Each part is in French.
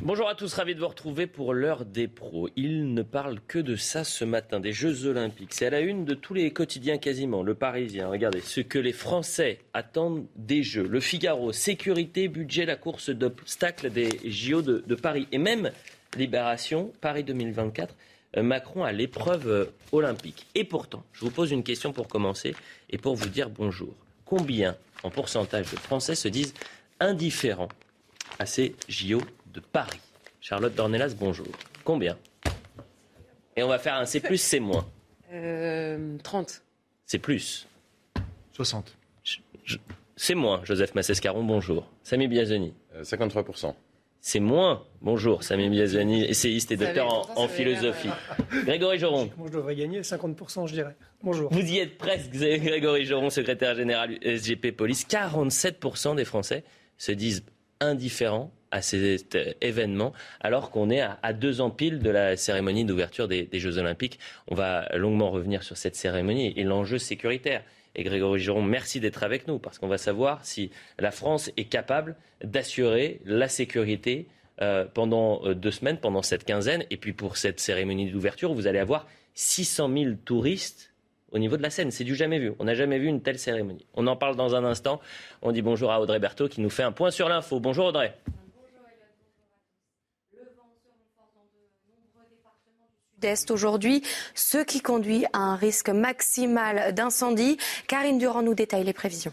Bonjour à tous, ravi de vous retrouver pour l'heure des pros. Il ne parle que de ça ce matin, des Jeux Olympiques. C'est à la une de tous les quotidiens quasiment. Le Parisien, regardez, ce que les Français attendent des Jeux. Le Figaro, sécurité, budget, la course d'obstacles des JO de, Paris. Et même Libération, Paris 2024, euh, Macron à l'épreuve euh, olympique. Et pourtant, je vous pose une question pour commencer et pour vous dire bonjour. Combien en pourcentage de Français se disent indifférents à ces JO de Paris Charlotte Dornelas, bonjour. Combien? Et on va faire un C plus, C moins. Euh, 30. C'est plus. 60. C'est moins, Joseph Massescaron, bonjour. Samy Biazoni. Euh, 53%. C'est moins, bonjour, Samy Biazoni, essayiste et docteur en, philosophie. Grégory Joron. Moi, je devrais gagner 50%, je dirais. Bonjour. Vous y êtes presque, Grégory Joron, secrétaire général SGP Police. 47% des Français se disent indifférents à cet euh, événement, alors qu'on est à, deux ans pile de la cérémonie d'ouverture des, des Jeux Olympiques. On va longuement revenir sur cette cérémonie et l'enjeu sécuritaire. Et Grégory Giron, merci d'être avec nous, parce qu'on va savoir si la France est capable d'assurer la sécurité euh, pendant euh, deux semaines, pendant cette quinzaine. Et puis pour cette cérémonie d'ouverture, vous allez avoir 600 000 touristes au niveau de la scène. C'est du jamais vu. On n'a jamais vu une telle cérémonie. On en parle dans un instant. On dit bonjour à Audrey Berthaud qui nous fait un point sur l'info. Bonjour Audrey. Sud-Est aujourd'hui, ce qui conduit à un risque maximal d'incendie. Karine Durand nous détaille les prévisions.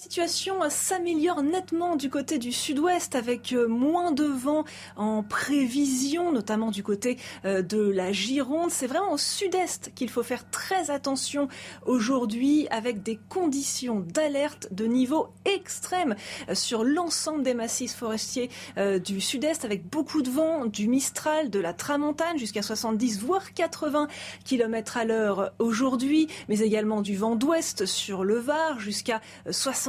Situation s'améliore nettement du côté du sud-ouest avec euh, moins de vent en prévision, notamment du côté euh, de la Gironde. C'est vraiment au sud-est qu'il faut faire très attention aujourd'hui avec des conditions d'alerte de niveau extrême euh, sur l'ensemble des massifs forestiers euh, du sud-est avec beaucoup de vent, du Mistral, de la Tramontane jusqu'à 70 voire 80 km à l'heure aujourd'hui, mais également du vent d'ouest sur le Var jusqu'à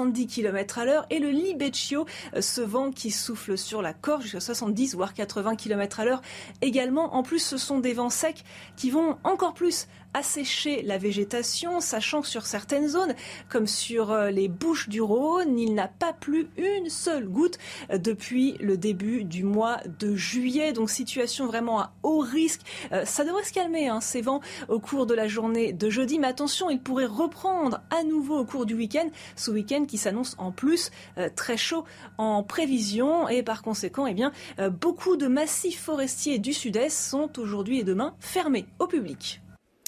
70 km à l'heure et le Libeccio, euh, ce vent qui souffle sur la Corse jusqu'à 70 voire 80 km à l'heure également. En plus, ce sont des vents secs qui vont encore plus assécher la végétation, sachant que sur certaines zones, comme sur euh, les Bouches du Rhône, il n'a pas plu une seule goutte euh, depuis le début du mois de juillet. Donc situation vraiment à haut risque. Euh, Ça devrait se calmer, hein, ces vents, au cours de la journée de jeudi. Mais attention, il pourrait reprendre à nouveau au cours du week-end. Ce week-end qui s'annonce en plus très chaud en prévision. Et par conséquent, eh bien, beaucoup de massifs forestiers du sud-est sont aujourd'hui et demain fermés au public.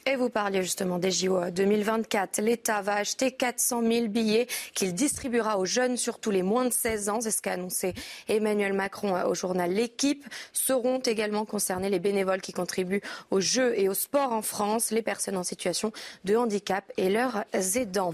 Et vous parliez justement des JO 2024. L'État va acheter 400 000 billets qu'il distribuera aux jeunes, surtout les moins de 16 ans. C'est ce qu'a annoncé Emmanuel Macron au journal L'équipe. Seront également concernés les bénévoles qui contribuent aux Jeux et au sport en France, les personnes en situation de handicap et leurs aidants.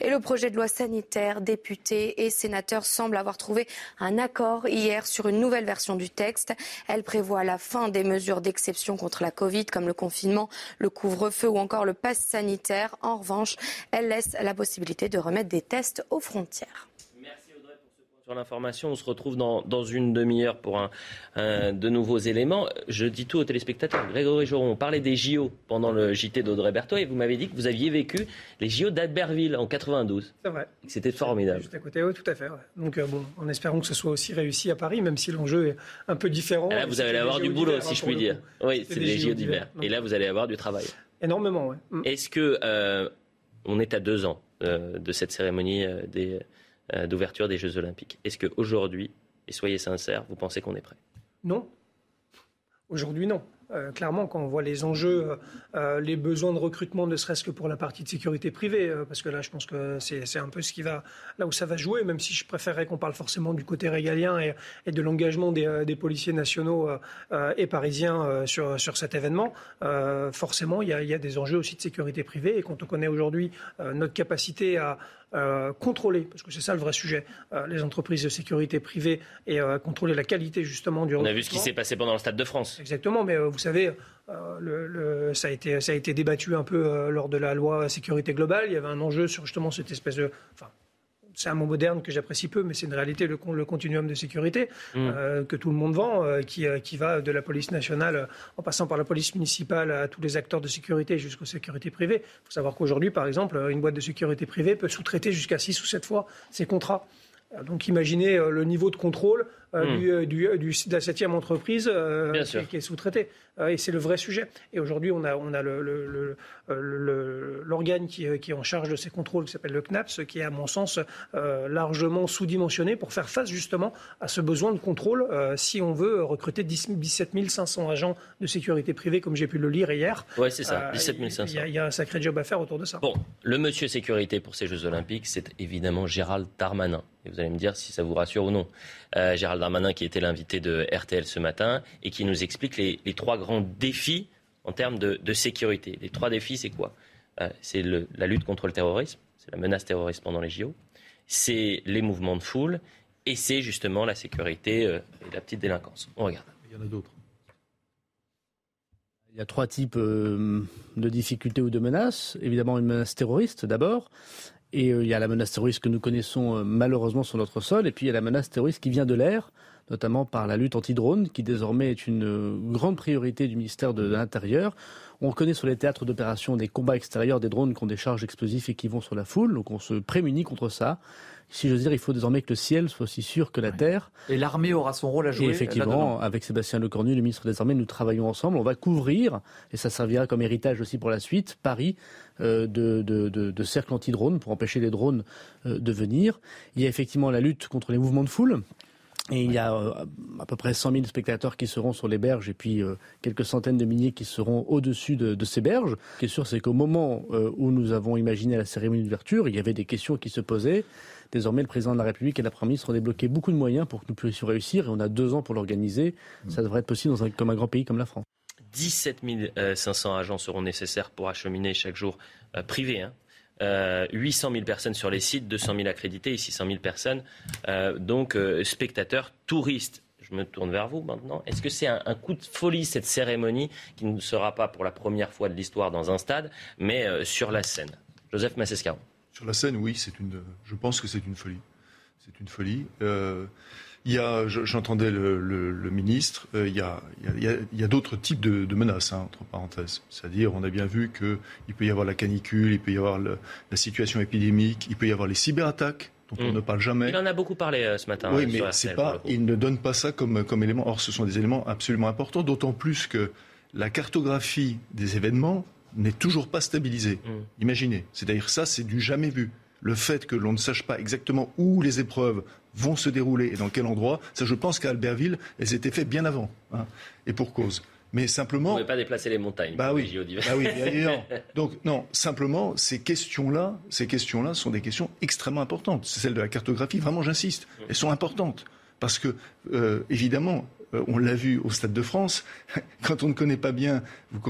Et le projet de loi sanitaire, députés et sénateurs semblent avoir trouvé un accord hier sur une nouvelle version du texte. Elle prévoit la fin des mesures d'exception contre la Covid, comme le confinement, le couvre-feu ou encore le pass sanitaire. En revanche, elle laisse la possibilité de remettre des tests aux frontières. Merci Audrey pour ce point sur l'information. On se retrouve dans, dans une demi-heure pour un, un- de nouveaux éléments. Je dis tout aux téléspectateurs. Grégory Joron, on parlait des JO pendant le JT d'Audrey Berthaud et vous m'avez dit que vous aviez vécu les JO d'Albertville en 92. C'est vrai. C'était formidable. Juste à côté, oui, tout à fait. ouais. Donc, euh, bon, en espérant que ce soit aussi réussi à Paris, même si l'enjeu est un peu différent. Et là, vous allez avoir du boulot, si hein, je puis dire. Oui, c'est des JO d'hiver. Et là, vous allez avoir du travail. Énormément, ouais. Mm. Est-ce que euh, on est à deux ans euh, de cette cérémonie des, d'ouverture des Jeux Olympiques Est-ce qu'aujourd'hui, et soyez sincères, vous pensez qu'on est prêt? Non. Aujourd'hui, non. clairement, quand on voit les enjeux, les besoins de recrutement, ne serait-ce que pour la partie de sécurité privée, parce que là, je pense que c'est un peu ce qui va, là où ça va jouer, même si je préférerais qu'on parle forcément du côté régalien et, de l'engagement des, des, policiers nationaux et parisiens sur, sur cet événement. forcément, il y, a, il y, a, des enjeux aussi de sécurité privée, et quand on connaît aujourd'hui notre capacité à euh, contrôler, parce que c'est ça le vrai sujet, euh, les entreprises de sécurité privée et euh, contrôler la qualité justement du On a vu ce qui s'est passé pendant le Stade de France. Exactement, mais vous savez, le, ça, a été, ça a été débattu un peu lors de la loi sécurité globale. Il y avait un enjeu sur justement cette espèce de... Enfin, c'est un mot moderne que j'apprécie peu, mais c'est une réalité, le, le continuum de sécurité mm. euh, que tout le monde vend, euh, qui, euh, qui, va de la police nationale en passant par la police municipale à tous les acteurs de sécurité jusqu'aux sécurités privées. Il faut savoir qu'aujourd'hui, par exemple, une boîte de sécurité privée peut sous-traiter jusqu'à 6 ou 7 fois ses contrats. Donc imaginez le niveau de contrôle mm. du, du, de la septième entreprise qui, qui, est sous-traitée. et c'est le vrai sujet. Et aujourd'hui, on a, on a le, le, l'organe qui, euh, qui, est en charge de ces contrôles, qui s'appelle le CNAPS, qui est à mon sens euh, largement sous-dimensionné pour faire face justement à ce besoin de contrôle euh, si on veut recruter 17 500 agents de sécurité privée, comme j'ai pu le lire hier. Oui, c'est ça, 17 500. Il y, a un sacré job à faire autour de ça. Bon, le monsieur sécurité pour ces Jeux Olympiques, c'est évidemment Gérald Darmanin. Et vous allez me dire si ça vous rassure ou non. Gérald Darmanin qui était l'invité de RTL ce matin et qui nous explique les, les trois grands défis en termes de, sécurité. Les trois défis, c'est quoi? Euh, C'est la lutte contre le terrorisme, c'est la menace terroriste pendant les JO, c'est les mouvements de foule et c'est justement la sécurité euh, et la petite délinquance. On regarde. Il y en a d'autres. Il y a trois types euh, de difficultés ou de menaces. Évidemment, une menace terroriste d'abord. Et il y a la menace terroriste que nous connaissons malheureusement sur notre sol. Et puis il y a la menace terroriste qui vient de l'air notamment par la lutte anti-drone, qui désormais est une grande priorité du ministère de l'Intérieur. On connaît sur les théâtres d'opération des combats extérieurs des drones qui ont des charges explosives et qui vont sur la foule, donc on se prémunit contre ça. Si je veux dire, il faut désormais que le ciel soit aussi sûr que la terre. Et l'armée aura son rôle à jouer. Et effectivement, avec Sébastien Lecornu, le ministre des Armées, nous travaillons ensemble. On va couvrir, et ça servira comme héritage aussi pour la suite, Paris euh, de, de, de, de cercles anti-drones pour empêcher les drones euh, de venir. Il y a effectivement la lutte contre les mouvements de foule. Et il y a euh, à peu près 100 000 spectateurs qui seront sur les berges et puis euh, quelques centaines de milliers qui seront au-dessus de, ces berges. Ce qui est sûr, c'est qu'au moment euh, où nous avons imaginé la cérémonie d'ouverture, il y avait des questions qui se posaient. Désormais, le président de la République et la Première ministre ont débloqué beaucoup de moyens pour que nous puissions réussir et on a deux ans pour l'organiser. Ça devrait être possible dans un, comme un grand pays comme la France. 17 500 agents seront nécessaires pour acheminer chaque jour privé. Hein, 800 euh, 000 personnes sur les sites, 200 000 accrédités et 600 000 personnes, euh, donc euh, spectateurs, touristes. Je me tourne vers vous maintenant. Est-ce que c'est un, coup de folie cette cérémonie qui ne sera pas pour la première fois de l'histoire dans un stade, mais sur la scène? Joseph Massescaron. Sur la scène, oui. Je pense que c'est une folie. C'est une folie. Il y a, j'entendais le, ministre, euh, il y a, d'autres types de, menaces, hein, entre parenthèses. C'est-à-dire, on a bien vu qu'il peut y avoir la canicule, il peut y avoir la situation épidémique, il peut y avoir les cyberattaques dont on mm. ne parle jamais. Il en a beaucoup parlé euh, ce matin. Oui, mais c'est pas, il ne donne pas ça comme, comme élément. Or, ce sont des éléments absolument importants, d'autant plus que la cartographie des événements n'est toujours pas stabilisée. Mm. Imaginez. C'est-à-dire ça, c'est du jamais vu le fait que l'on ne sache pas exactement où les épreuves vont se dérouler et dans quel endroit, ça je pense qu'à Albertville, elles étaient faites bien avant. Hein, et pour cause. Mais simplement. Vous ne pouvez pas déplacer les montagnes. Bah oui. Bah oui, bien Donc non, simplement ces questions-là, ces questions-là sont des questions extrêmement importantes. C'est celle de la cartographie. Vraiment, j'insiste. Elles sont importantes parce que euh, évidemment, on l'a vu au Stade de France, quand on ne connaît pas bien,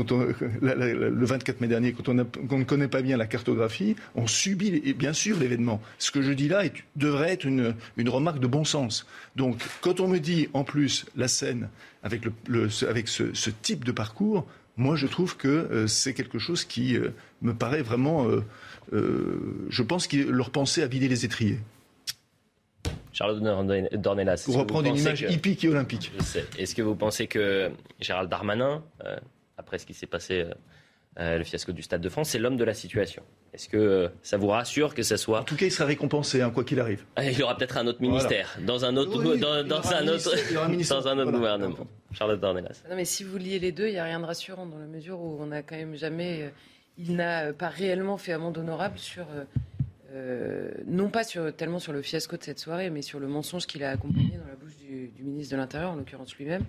le 24 mai dernier, quand on, ne connaît pas bien la cartographie, on subit bien sûr l'événement. Ce que je dis là devrait être une, remarque de bon sens. Donc, quand on me dit en plus la scène avec, ce, type de parcours, moi je trouve que euh, c'est quelque chose qui euh, me paraît vraiment. je pense que leur pensée à vider les étriers. Charles Dornelas. Pour reprendre une image hippique et olympique. Est-ce que vous pensez que Gérald Darmanin, euh, après ce qui s'est passé, euh, euh, le fiasco du Stade de France, c'est l'homme de la situation? Est-ce que ça vous rassure que ça soit En tout cas, il sera récompensé, hein, quoi qu'il arrive. Ah, il y aura peut-être un autre ministère, dans un autre, dans, un, autre, gouvernement. Charlotte Dornelas. Non, mais si vous liez les deux, il n'y a rien de rassurant dans la mesure où on n'a quand même jamais. il n'a pas réellement fait amende honorable sur euh, non pas tellement sur le fiasco de cette soirée, mais sur le mensonge qu'il a accompagné dans la bouche du, ministre de l'Intérieur, en l'occurrence lui-même.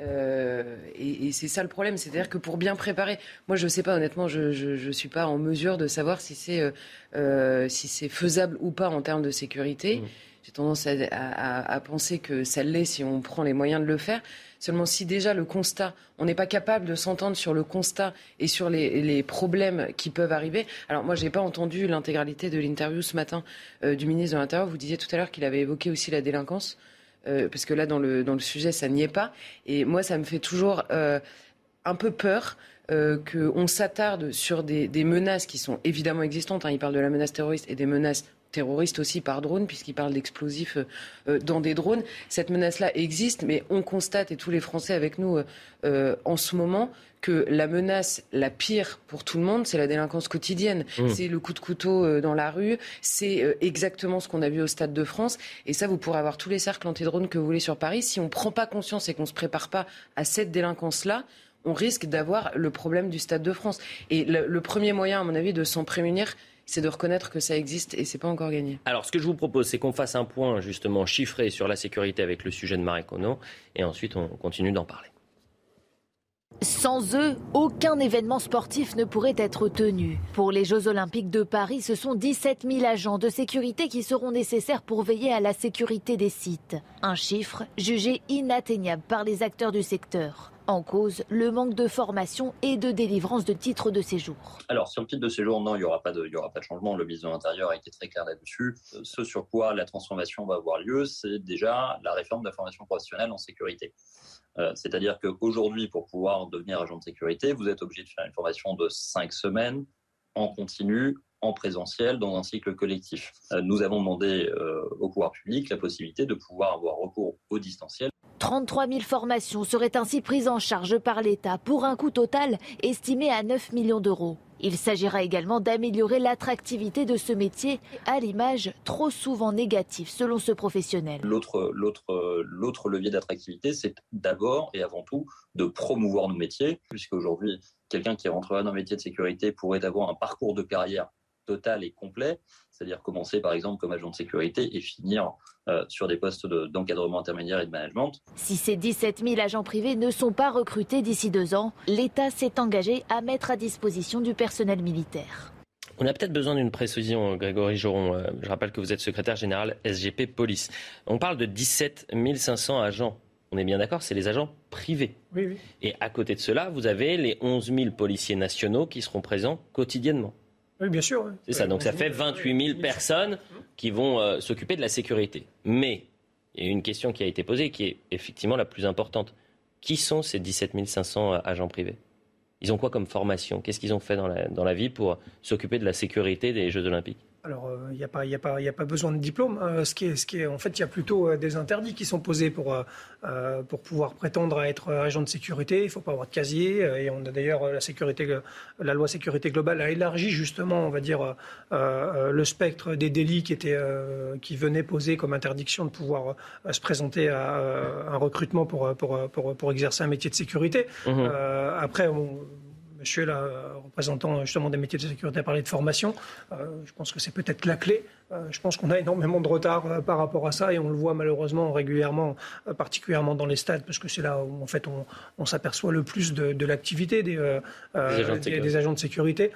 Euh, et, c'est ça le problème, c'est-à-dire que pour bien préparer, moi je ne sais pas honnêtement, je ne suis pas en mesure de savoir si c'est euh, si c'est faisable ou pas en termes de sécurité. Mmh. J'ai tendance à, penser que ça l'est si on prend les moyens de le faire. Seulement si déjà le constat, on n'est pas capable de s'entendre sur le constat et sur les, problèmes qui peuvent arriver. Alors moi, j'ai pas entendu l'intégralité de l'interview ce matin du ministre de l'Intérieur. Vous disiez tout à l'heure qu'il avait évoqué aussi la délinquance. Euh, parce que là, dans le, sujet, ça n'y est pas. Et moi, ça me fait toujours euh, un peu peur. Euh, qu'on s'attarde sur des, menaces qui sont évidemment existantes. Hein. Il parle de la menace terroriste et des menaces terroristes aussi par drone, puisqu'il parle d'explosifs dans des drones. Cette menace-là existe, mais on constate, et tous les Français avec nous en ce moment, que la menace la pire pour tout le monde, c'est la délinquance quotidienne. Mmh. C'est le coup de couteau euh, dans la rue, c'est euh, exactement ce qu'on a vu au Stade de France. Et ça, vous pourrez avoir tous les cercles anti-drones que vous voulez sur Paris. Si on ne prend pas conscience et qu'on ne se prépare pas à cette délinquance-là, on risque d'avoir le problème du Stade de France. Et le, premier moyen, à mon avis, de s'en prémunir, c'est de reconnaître que ça existe et c'est pas encore gagné. Alors, ce que je vous propose, c'est qu'on fasse un point justement chiffré sur la sécurité avec le sujet de Marie et ensuite on continue d'en parler. Sans eux, aucun événement sportif ne pourrait être tenu. Pour les Jeux olympiques de Paris, ce sont 17 000 agents de sécurité qui seront nécessaires pour veiller à la sécurité des sites. Un chiffre jugé inatteignable par les acteurs du secteur. En cause, le manque de formation et de délivrance de titres de séjour. Alors, sur le titre de séjour, non, il n'y aura, pas de, changement. Le ministre de l'Intérieur a été très clair là-dessus. Ce sur quoi la transformation va avoir lieu, c'est déjà la réforme de la formation professionnelle en sécurité. Euh, c'est-à-dire qu'aujourd'hui, pour pouvoir devenir agent de sécurité, vous êtes obligé de faire une formation de cinq semaines en continu, en présentiel, dans un cycle collectif. Euh, nous avons demandé euh, au pouvoir public la possibilité de pouvoir avoir recours au distanciel. 33 000 formations seraient ainsi prises en charge par l'État pour un coût total estimé à 9 millions d'euros. Il s'agira également d'améliorer l'attractivité de ce métier à l'image trop souvent négative selon ce professionnel. L'autre, levier d'attractivité, c'est d'abord et avant tout de promouvoir nos métiers, puisqu'aujourd'hui, quelqu'un qui rentrera dans un métier de sécurité pourrait avoir un parcours de carrière total et complet, c'est-à-dire commencer par exemple comme agent de sécurité et finir euh, sur des postes d'encadrement intermédiaire et de management. Si ces 17 000 agents privés ne sont pas recrutés d'ici deux ans, l'État s'est engagé à mettre à disposition du personnel militaire. On a peut-être besoin d'une précision, Grégory Joron. Euh, je rappelle que vous êtes secrétaire général SGP Police. On parle de 17 500 agents. On est bien d'accord, c'est les agents privés. Oui, oui. Et à côté de cela, vous avez les 11 000 policiers nationaux qui seront présents quotidiennement. Oui, bien sûr. C'est ça, donc ça fait 28 000 personnes qui vont euh, s'occuper de la sécurité. Mais il y a une question qui a été posée qui est effectivement la plus importante. Qui sont ces 17 500 euh, agents privés? Ils ont quoi comme formation? Qu'est-ce qu'ils ont fait dans la, dans la vie pour s'occuper de la sécurité des Jeux olympiques? Alors, il euh, n'y a, pas, a, a, pas besoin de diplôme. Hein. ce, qui est, ce qui est, en fait, il y a plutôt euh, des interdits qui sont posés pour, euh, pour pouvoir prétendre à être agent de sécurité. Il ne faut pas avoir de casier. et on a d'ailleurs la, sécurité, la loi sécurité globale a élargi justement, on va dire, le spectre des délits qui, étaient, qui venaient poser comme interdiction de pouvoir se présenter à un recrutement pour, pour, pour, pour, exercer un métier de sécurité. Mmh. après, on, monsieur là, représentant justement des métiers de sécurité a parlé de formation. Euh, je pense que c'est peut-être la clé. Euh, je pense qu'on a énormément de retard euh, par rapport à ça et on le voit malheureusement régulièrement, particulièrement dans les stades, parce que c'est là où en fait on, s'aperçoit le plus de, l'activité des, des, agents de sécurité.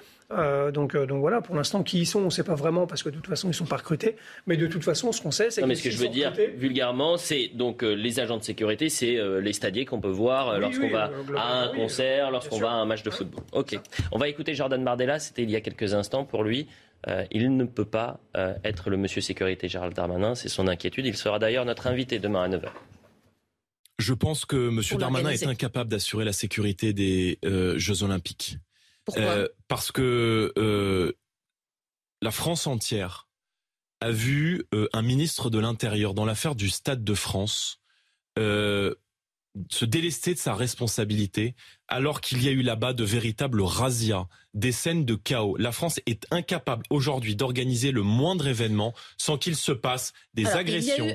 Donc, donc voilà, pour l'instant, qui ils sont, on ne sait pas vraiment parce que de toute façon, ils ne sont pas recrutés. Mais de toute façon, ce qu'on sait, c'est que. mais ce que je veux dire vulgairement, c'est donc les agents de sécurité, c'est les stadiers qu'on peut voir lorsqu'on va à un concert, lorsqu'on va à un match de football. Ok. On va écouter Jordan Bardella, c'était il y a quelques instants pour lui. Euh, il ne peut pas euh, être le monsieur sécurité Gérald Darmanin, c'est son inquiétude. Il sera d'ailleurs notre invité demain à 9h. Je pense que M. Darmanin est incapable d'assurer la sécurité des euh, Jeux Olympiques. Pourquoi? Parce que la France entière a vu un ministre de l'Intérieur dans l'affaire du Stade de France se délester de sa responsabilité alors qu'il y a eu là-bas de véritables razzias, des scènes de chaos. La France est incapable aujourd'hui d'organiser le moindre événement sans qu'il se passe des agressions.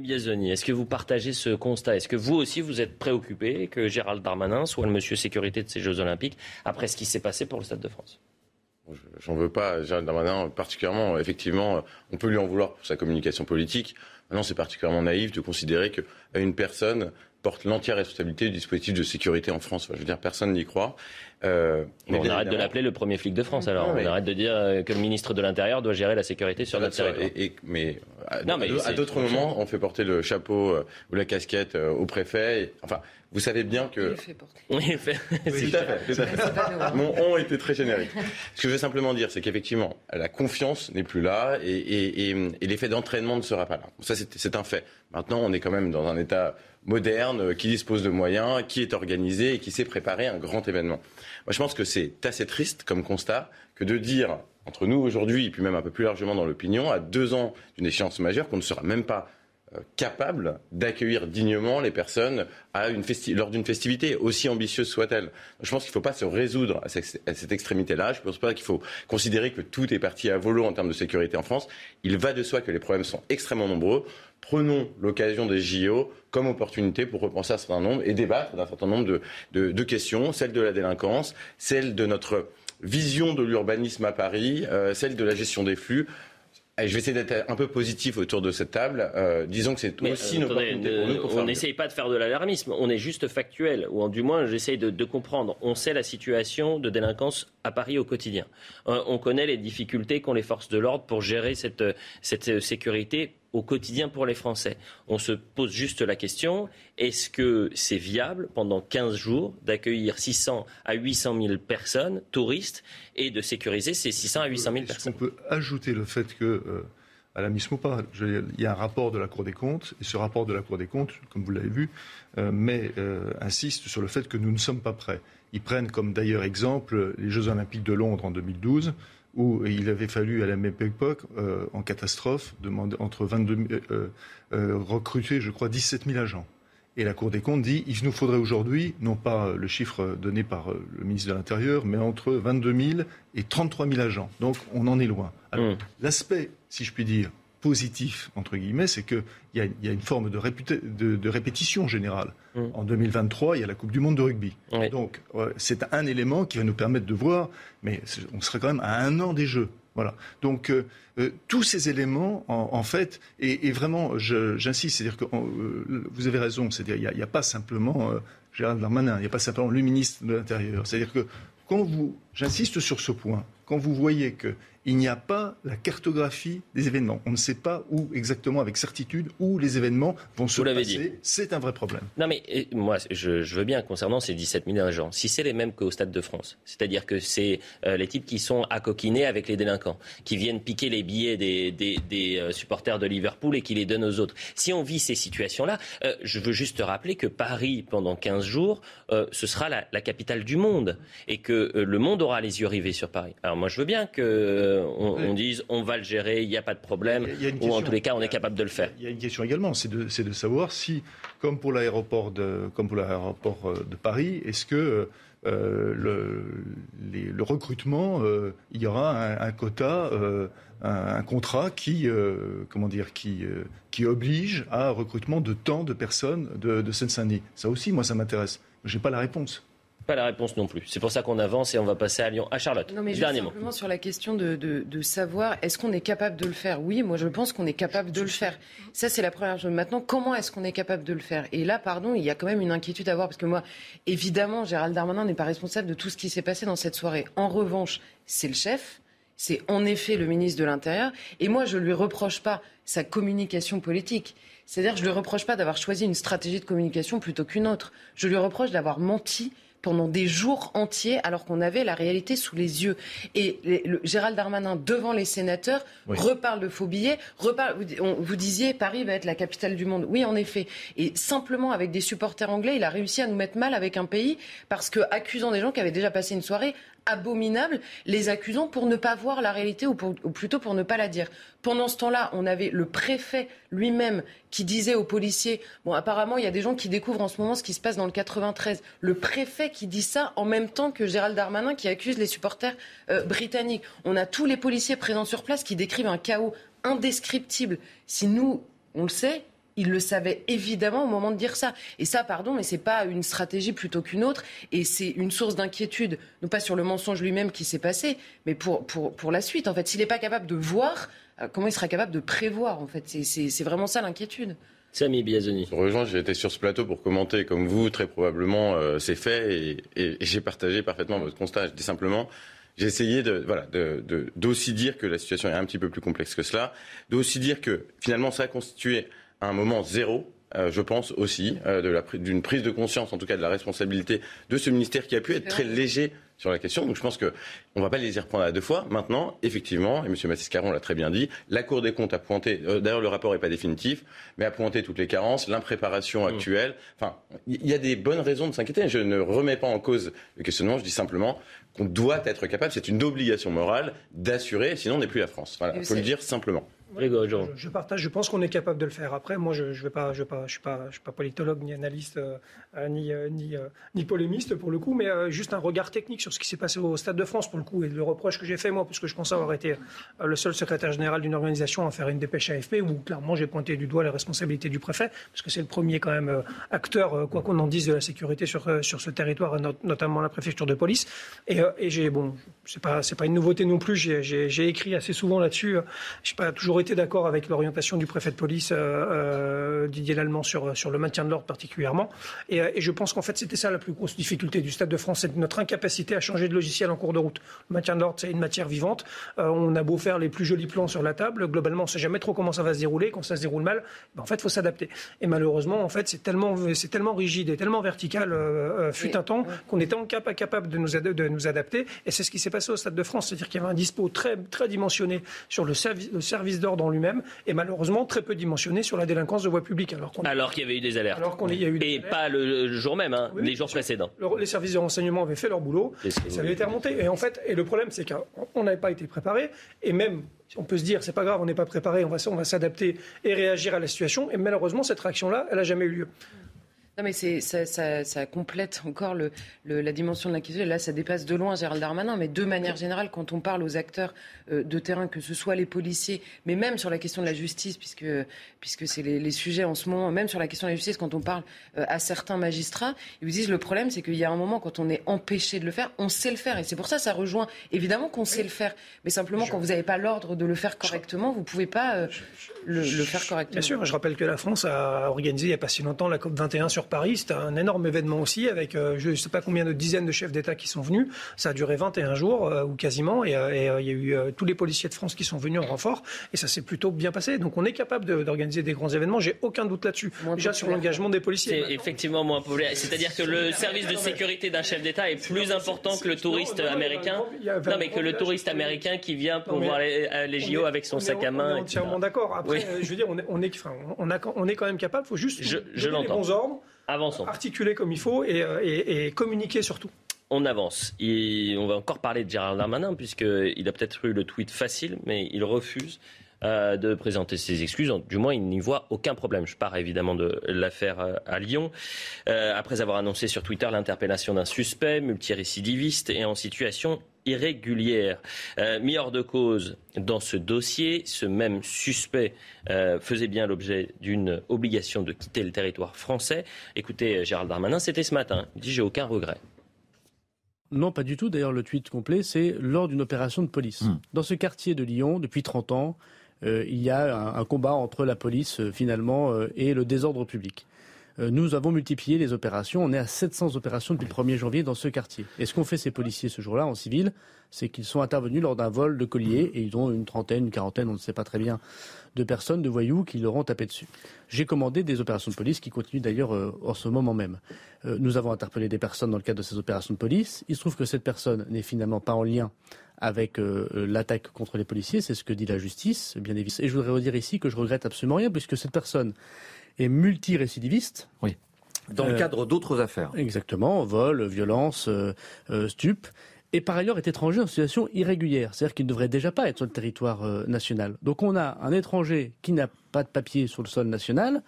Biazoni, est-ce que vous partagez ce constat? Est-ce que vous aussi vous êtes préoccupé que Gérald Darmanin soit le monsieur sécurité de ces Jeux Olympiques après ce qui s'est passé pour le Stade de France? J'en veux pas, Gérald Darmanin particulièrement. Effectivement, on peut lui en vouloir pour sa communication politique. Maintenant, c'est particulièrement naïf de considérer qu'à une personne porte l'entière responsabilité du dispositif de sécurité en France. je veux dire, personne n'y croit. Euh, on arrête de l'appeler le premier flic de France alors. on arrête de dire euh, que le ministre de l'Intérieur doit gérer la sécurité sur notre territoire. mais, à, d'autres moments, on fait porter le chapeau euh, ou la casquette au préfet. enfin, vous savez bien que. fait porter. Oui, fait. tout à fait. Tout à fait. Mon on était très générique. Ce que je veux simplement dire, c'est qu'effectivement, la confiance n'est plus là et, et l'effet d'entraînement ne sera pas là. Ça, c'est un fait. Maintenant, on est quand même dans un état moderne, qui dispose de moyens, qui est organisé et qui sait préparer un grand événement. Moi, je pense que c'est assez triste comme constat que de dire entre nous aujourd'hui, et puis même un peu plus largement dans l'opinion, à deux ans d'une échéance majeure, qu'on ne sera même pas capable d'accueillir dignement les personnes à lors d'une festivité, aussi ambitieuse soit-elle. Je pense qu'il ne faut pas se résoudre à cette, extrémité-là. Je ne pense pas qu'il faut considérer que tout est parti à volo en termes de sécurité en France. Il va de soi que les problèmes sont extrêmement nombreux. Prenons l'occasion des JO comme opportunité pour repenser un certain nombre et débattre d'un certain nombre de, questions, celle de la délinquance, celle de notre vision de l'urbanisme à Paris, euh, celle de la gestion des flux. Je vais essayer d'être un peu positif autour de cette table. Euh, disons que c'est aussi une opportunité pour nous. on n'essaye pas de faire de l'alarmisme, on est juste factuel, ou du moins j'essaye de, comprendre. On sait la situation de délinquance à Paris au quotidien. Euh, on connaît les difficultés qu'ont les forces de l'ordre pour gérer cette, cette sécurité au quotidien pour les Français. On se pose juste la question, est-ce que c'est viable pendant 15 jours d'accueillir 600 à 800 000 personnes, touristes, et de sécuriser ces 600 à 800 000 personnes? On peut ajouter le fait que... Euh, à la Miss Mopa. Il y a un rapport de la Cour des comptes, et ce rapport de la Cour des comptes, comme vous l'avez vu, euh, mais, euh, insiste sur le fait que nous ne sommes pas prêts. Ils prennent comme d'ailleurs exemple les Jeux Olympiques de Londres en 2012 où il avait fallu à la même époque, euh, en catastrophe, demander entre 22 euh, euh, recruter, je crois, 17 000 agents. Et la Cour des comptes dit il nous faudrait aujourd'hui, non pas le chiffre donné par le ministre de l'Intérieur, mais entre 22 000 et 33 000 agents. Donc on en est loin. Mmh. L'aspect, si je puis dire, positif, entre guillemets, c'est qu'il y, y, a une forme de, de, répétition générale. Mm. En 2023, il y a la Coupe du Monde de rugby. Donc, c'est un élément qui va nous permettre de voir, mais on serait quand même à un an des Jeux. Voilà. Donc, euh, euh, tous ces éléments, en, fait, et, vraiment, j'insiste, c'est-à-dire que euh, vous avez raison, c'est-à-dire qu'il n'y a, pas simplement Gérald Darmanin, il n'y a pas simplement le ministre de l'Intérieur. C'est-à-dire que quand vous, j'insiste sur ce point, quand vous voyez que il n'y a pas la cartographie des événements. On ne sait pas où exactement, avec certitude, où les événements vont se passer. C'est un vrai problème. Non, mais moi, je, veux bien, concernant ces 17 000 agents, si c'est les mêmes qu'au Stade de France, c'est-à-dire que c'est euh, les types qui sont à coquiner avec les délinquants, qui viennent piquer les billets des, euh, supporters de Liverpool et qui les donnent aux autres. Si on vit ces situations-là, euh, je veux juste rappeler que Paris, pendant 15 jours, ce sera la, la, capitale du monde et que le monde aura les yeux rivés sur Paris. Alors moi, je veux bien que on, dise on va le gérer, il n'y a pas de problème, ou en tous les cas on est capable de le faire. Il y a une question également, c'est de, savoir si, comme pour l'aéroport de, comme pour l'aéroport euh, de Paris, est-ce que euh, le, recrutement, euh, il y aura un, quota, un, contrat qui, comment dire, qui, qui oblige à un recrutement de tant de personnes de, de Seine-Saint-Denis? Ça aussi, moi, ça m'intéresse. Je n'ai pas la réponse. Pas la réponse non plus. C'est pour ça qu'on avance et on va passer à Lyon. À Charlotte. Non, mais juste simplement sur la question de, de, savoir est-ce qu'on est capable de le faire? Oui, moi je pense qu'on est capable de le faire. Ça, c'est la première chose. Maintenant, comment est-ce qu'on est capable de le faire? Et là, pardon, il y a quand même une inquiétude à avoir parce que moi, évidemment, Gérald Darmanin n'est pas responsable de tout ce qui s'est passé dans cette soirée. En revanche, c'est le chef. C'est en effet le ministre de l'Intérieur. Et moi, je ne lui reproche pas sa communication politique. C'est-à-dire, je ne lui reproche pas d'avoir choisi une stratégie de communication plutôt qu'une autre. Je lui reproche d'avoir menti pendant des jours entiers alors qu'on avait la réalité sous les yeux. Et le, Gérald Darmanin, devant les sénateurs, reparle de faux billets, reparle, vous, vous, disiez Paris va être la capitale du monde. Oui, en effet. Et simplement, avec des supporters anglais, il a réussi à nous mettre mal avec un pays parce que, accusant des gens qui avaient déjà passé une soirée abominable, les accusant pour ne pas voir la réalité ou, plutôt pour ne pas la dire. Pendant ce temps-là, on avait le préfet lui-même qui disait aux policiers, bon apparemment il y a des gens qui découvrent en ce moment ce qui se passe dans le 93, le préfet qui dit ça en même temps que Gérald Darmanin qui accuse les supporters euh, britanniques. On a tous les policiers présents sur place qui décrivent un chaos indescriptible. Si nous, on le sait, il le savait évidemment au moment de dire ça. Et ça, pardon, mais ce n'est pas une stratégie plutôt qu'une autre. Et c'est une source d'inquiétude, non pas sur le mensonge lui-même qui s'est passé, mais pour, pour, pour la suite. En fait, s'il n'est pas capable de voir, euh, comment il sera capable de prévoir En fait, c'est vraiment ça l'inquiétude. Samy Biazoni. Rejoins, j'ai été sur ce plateau pour commenter, comme vous, très probablement, euh, ces faits et, et j'ai partagé parfaitement votre constat. Je dis simplement, j'ai essayé de, voilà, d'aussi dire que la situation est un petit peu plus complexe que cela, d'aussi dire que finalement ça a constitué un moment zéro euh, je pense aussi, euh, d'une prise de conscience, en tout cas de la responsabilité de ce ministère qui a pu être très léger sur la question. Donc je pense qu'on ne va pas les y reprendre à deux fois. Maintenant, effectivement, et M. Mathis Caron l'a très bien dit, la Cour des comptes a pointé, euh, d'ailleurs le rapport n'est pas définitif, mais a pointé toutes les carences, l'impréparation mmh. actuelle. Enfin, il y a des bonnes raisons de s'inquiéter. Je ne remets pas en cause le questionnement, je dis simplement qu'on doit être capable, c'est une obligation morale d'assurer, sinon on n'est plus la France. Voilà, il faut le dire simplement. Je, partage, je pense qu'on est capable de le faire. Après, moi, je ne je pas, je pas, je suis pas, je suis pas politologue ni analyste euh, ni euh, ni, euh, ni polémiste pour le coup, mais juste un regard technique sur ce qui s'est passé au Stade de France pour le coup et le reproche que j'ai fait moi, puisque je pense avoir été le seul secrétaire général d'une organisation à faire une dépêche AFP où clairement j'ai pointé du doigt les responsabilités du préfet, parce que c'est le premier quand même acteur, quoi qu'on en dise, de la sécurité sur sur ce territoire, notamment la préfecture de police. Et, et j'ai bon, c'est pas c'est pas une nouveauté non plus. J'ai écrit assez souvent là-dessus. Je sais pas toujours été d'accord avec l'orientation du préfet de police euh, euh, Didier Lallemand sur, sur le maintien de l'ordre particulièrement. Et, euh, et je pense qu'en fait, c'était ça la plus grosse difficulté du Stade de France, c'est notre incapacité à changer de logiciel en cours de route. Le maintien de l'ordre, c'est une matière vivante. on a beau faire les plus jolis plans sur la table, globalement, on ne sait jamais trop comment ça va se dérouler. Quand ça se déroule mal, ben, en fait, il faut s'adapter. Et malheureusement, en fait, c'est tellement, c'est tellement rigide et tellement vertical, fut un temps, qu'on était incapable de nous, de nous adapter. Et c'est ce qui s'est passé au Stade de France. C'est-à-dire qu'il y avait un dispo très, très dimensionné sur le, le service d'ordre en lui-même et malheureusement très peu dimensionné sur la délinquance de voie publique. Alors, alors qu'il y avait eu des alertes. Alors qu'on y a eu des Et pas le jour même, hein, les jours précédents. les services de renseignement avaient fait leur boulot et ça avait été remonté. Et en fait, et le problème, c'est qu'on n'avait pas été préparé et même on peut se dire, c'est pas grave, on n'est pas préparé, on va, on va s'adapter et réagir à la situation. Et malheureusement, cette réaction-là, elle n'a jamais eu lieu. Non, mais ça, ça, ça, complète encore le, la dimension de l'inquiétude. Là, ça dépasse de loin Gérald Darmanin. Mais de manière générale, quand on parle aux acteurs euh, de terrain, que ce soit les policiers, mais même sur la question de la justice, puisque, puisque c'est les, les, sujets en ce moment, même sur la question de la justice, quand on parle euh, à certains magistrats, ils vous disent le problème, c'est qu'il y a un moment, quand on est empêché de le faire, on sait le faire. Et c'est pour ça ça rejoint évidemment qu'on sait le faire. Mais simplement, quand vous n'avez pas l'ordre de le faire correctement, vous ne pouvez pas euh, le, le, faire correctement. Bien sûr, je rappelle que la France a organisé il n'y a pas si longtemps la COP 21 sur Paris. C'était un énorme événement aussi avec euh, je ne sais pas combien de dizaines de chefs d'État qui sont venus. Ça a duré 21 jours euh, ou quasiment et, euh, il y a eu tous les policiers de France qui sont venus en renfort et ça s'est plutôt bien passé. Donc on est capable d'organiser des grands événements. J'ai aucun doute là-dessus. Déjà sur l'engagement des policiers. C'est effectivement moins populaire. C'est-à-dire que le service de sécurité d'un chef d'État est plus important que le touriste américain. Non, mais que le touriste américain qui vient pour voir les, JO avec son sac à main. On est entièrement d'accord. Après, je veux dire, on est, on est, on, est quand même capable. Il faut juste je, je donner les bons ordres Avançons. Articuler comme il faut euh, et, communiquer surtout. On avance. on va encore parler de Gérard Darmanin, puisqu'il a peut-être eu le tweet facile, mais il refuse euh, de présenter ses excuses. Du moins, il n'y voit aucun problème. Je pars évidemment de l'affaire euh, à Lyon. après avoir annoncé sur Twitter l'interpellation d'un suspect multirécidiviste et en situation irrégulière. Euh, mis hors de cause dans ce dossier, ce même suspect euh, faisait bien l'objet d'une obligation de quitter le territoire français. Écoutez, euh, Gérald Darmanin, c'était ce matin. Il dit J'ai aucun regret. Non, pas du tout. D'ailleurs, le tweet complet, c'est lors d'une opération de police. Hmm. Dans ce quartier de Lyon, depuis 30 ans, il y a un, combat entre la police, finalement, et le désordre public. Euh, nous avons multiplié les opérations. On est à 700 opérations depuis le 1er janvier dans ce quartier. Et ce qu'ont fait ces policiers ce jour-là en civil, c'est qu'ils sont intervenus lors d'un vol de collier et ils ont une trentaine, une quarantaine, on ne sait pas très bien, de personnes, de voyous qui leur ont tapé dessus. J'ai commandé des opérations de police qui continuent d'ailleurs euh, en ce moment même. Euh, nous avons interpellé des personnes dans le cadre de ces opérations de police. Il se trouve que cette personne n'est finalement pas en lien avec l'attaque contre les policiers, c'est ce que dit la justice, bien évidemment. Et je voudrais redire ici que je regrette absolument rien, puisque cette personne est multirécidiviste. Oui. Dans le euh, cadre d'autres affaires. Exactement, vol, violence, euh, euh, stup. Et par ailleurs est étranger en situation irrégulière, c'est-à-dire qu'il ne devrait déjà pas être sur le territoire national. Donc on a un étranger qui n'a pas de papier sur le sol national,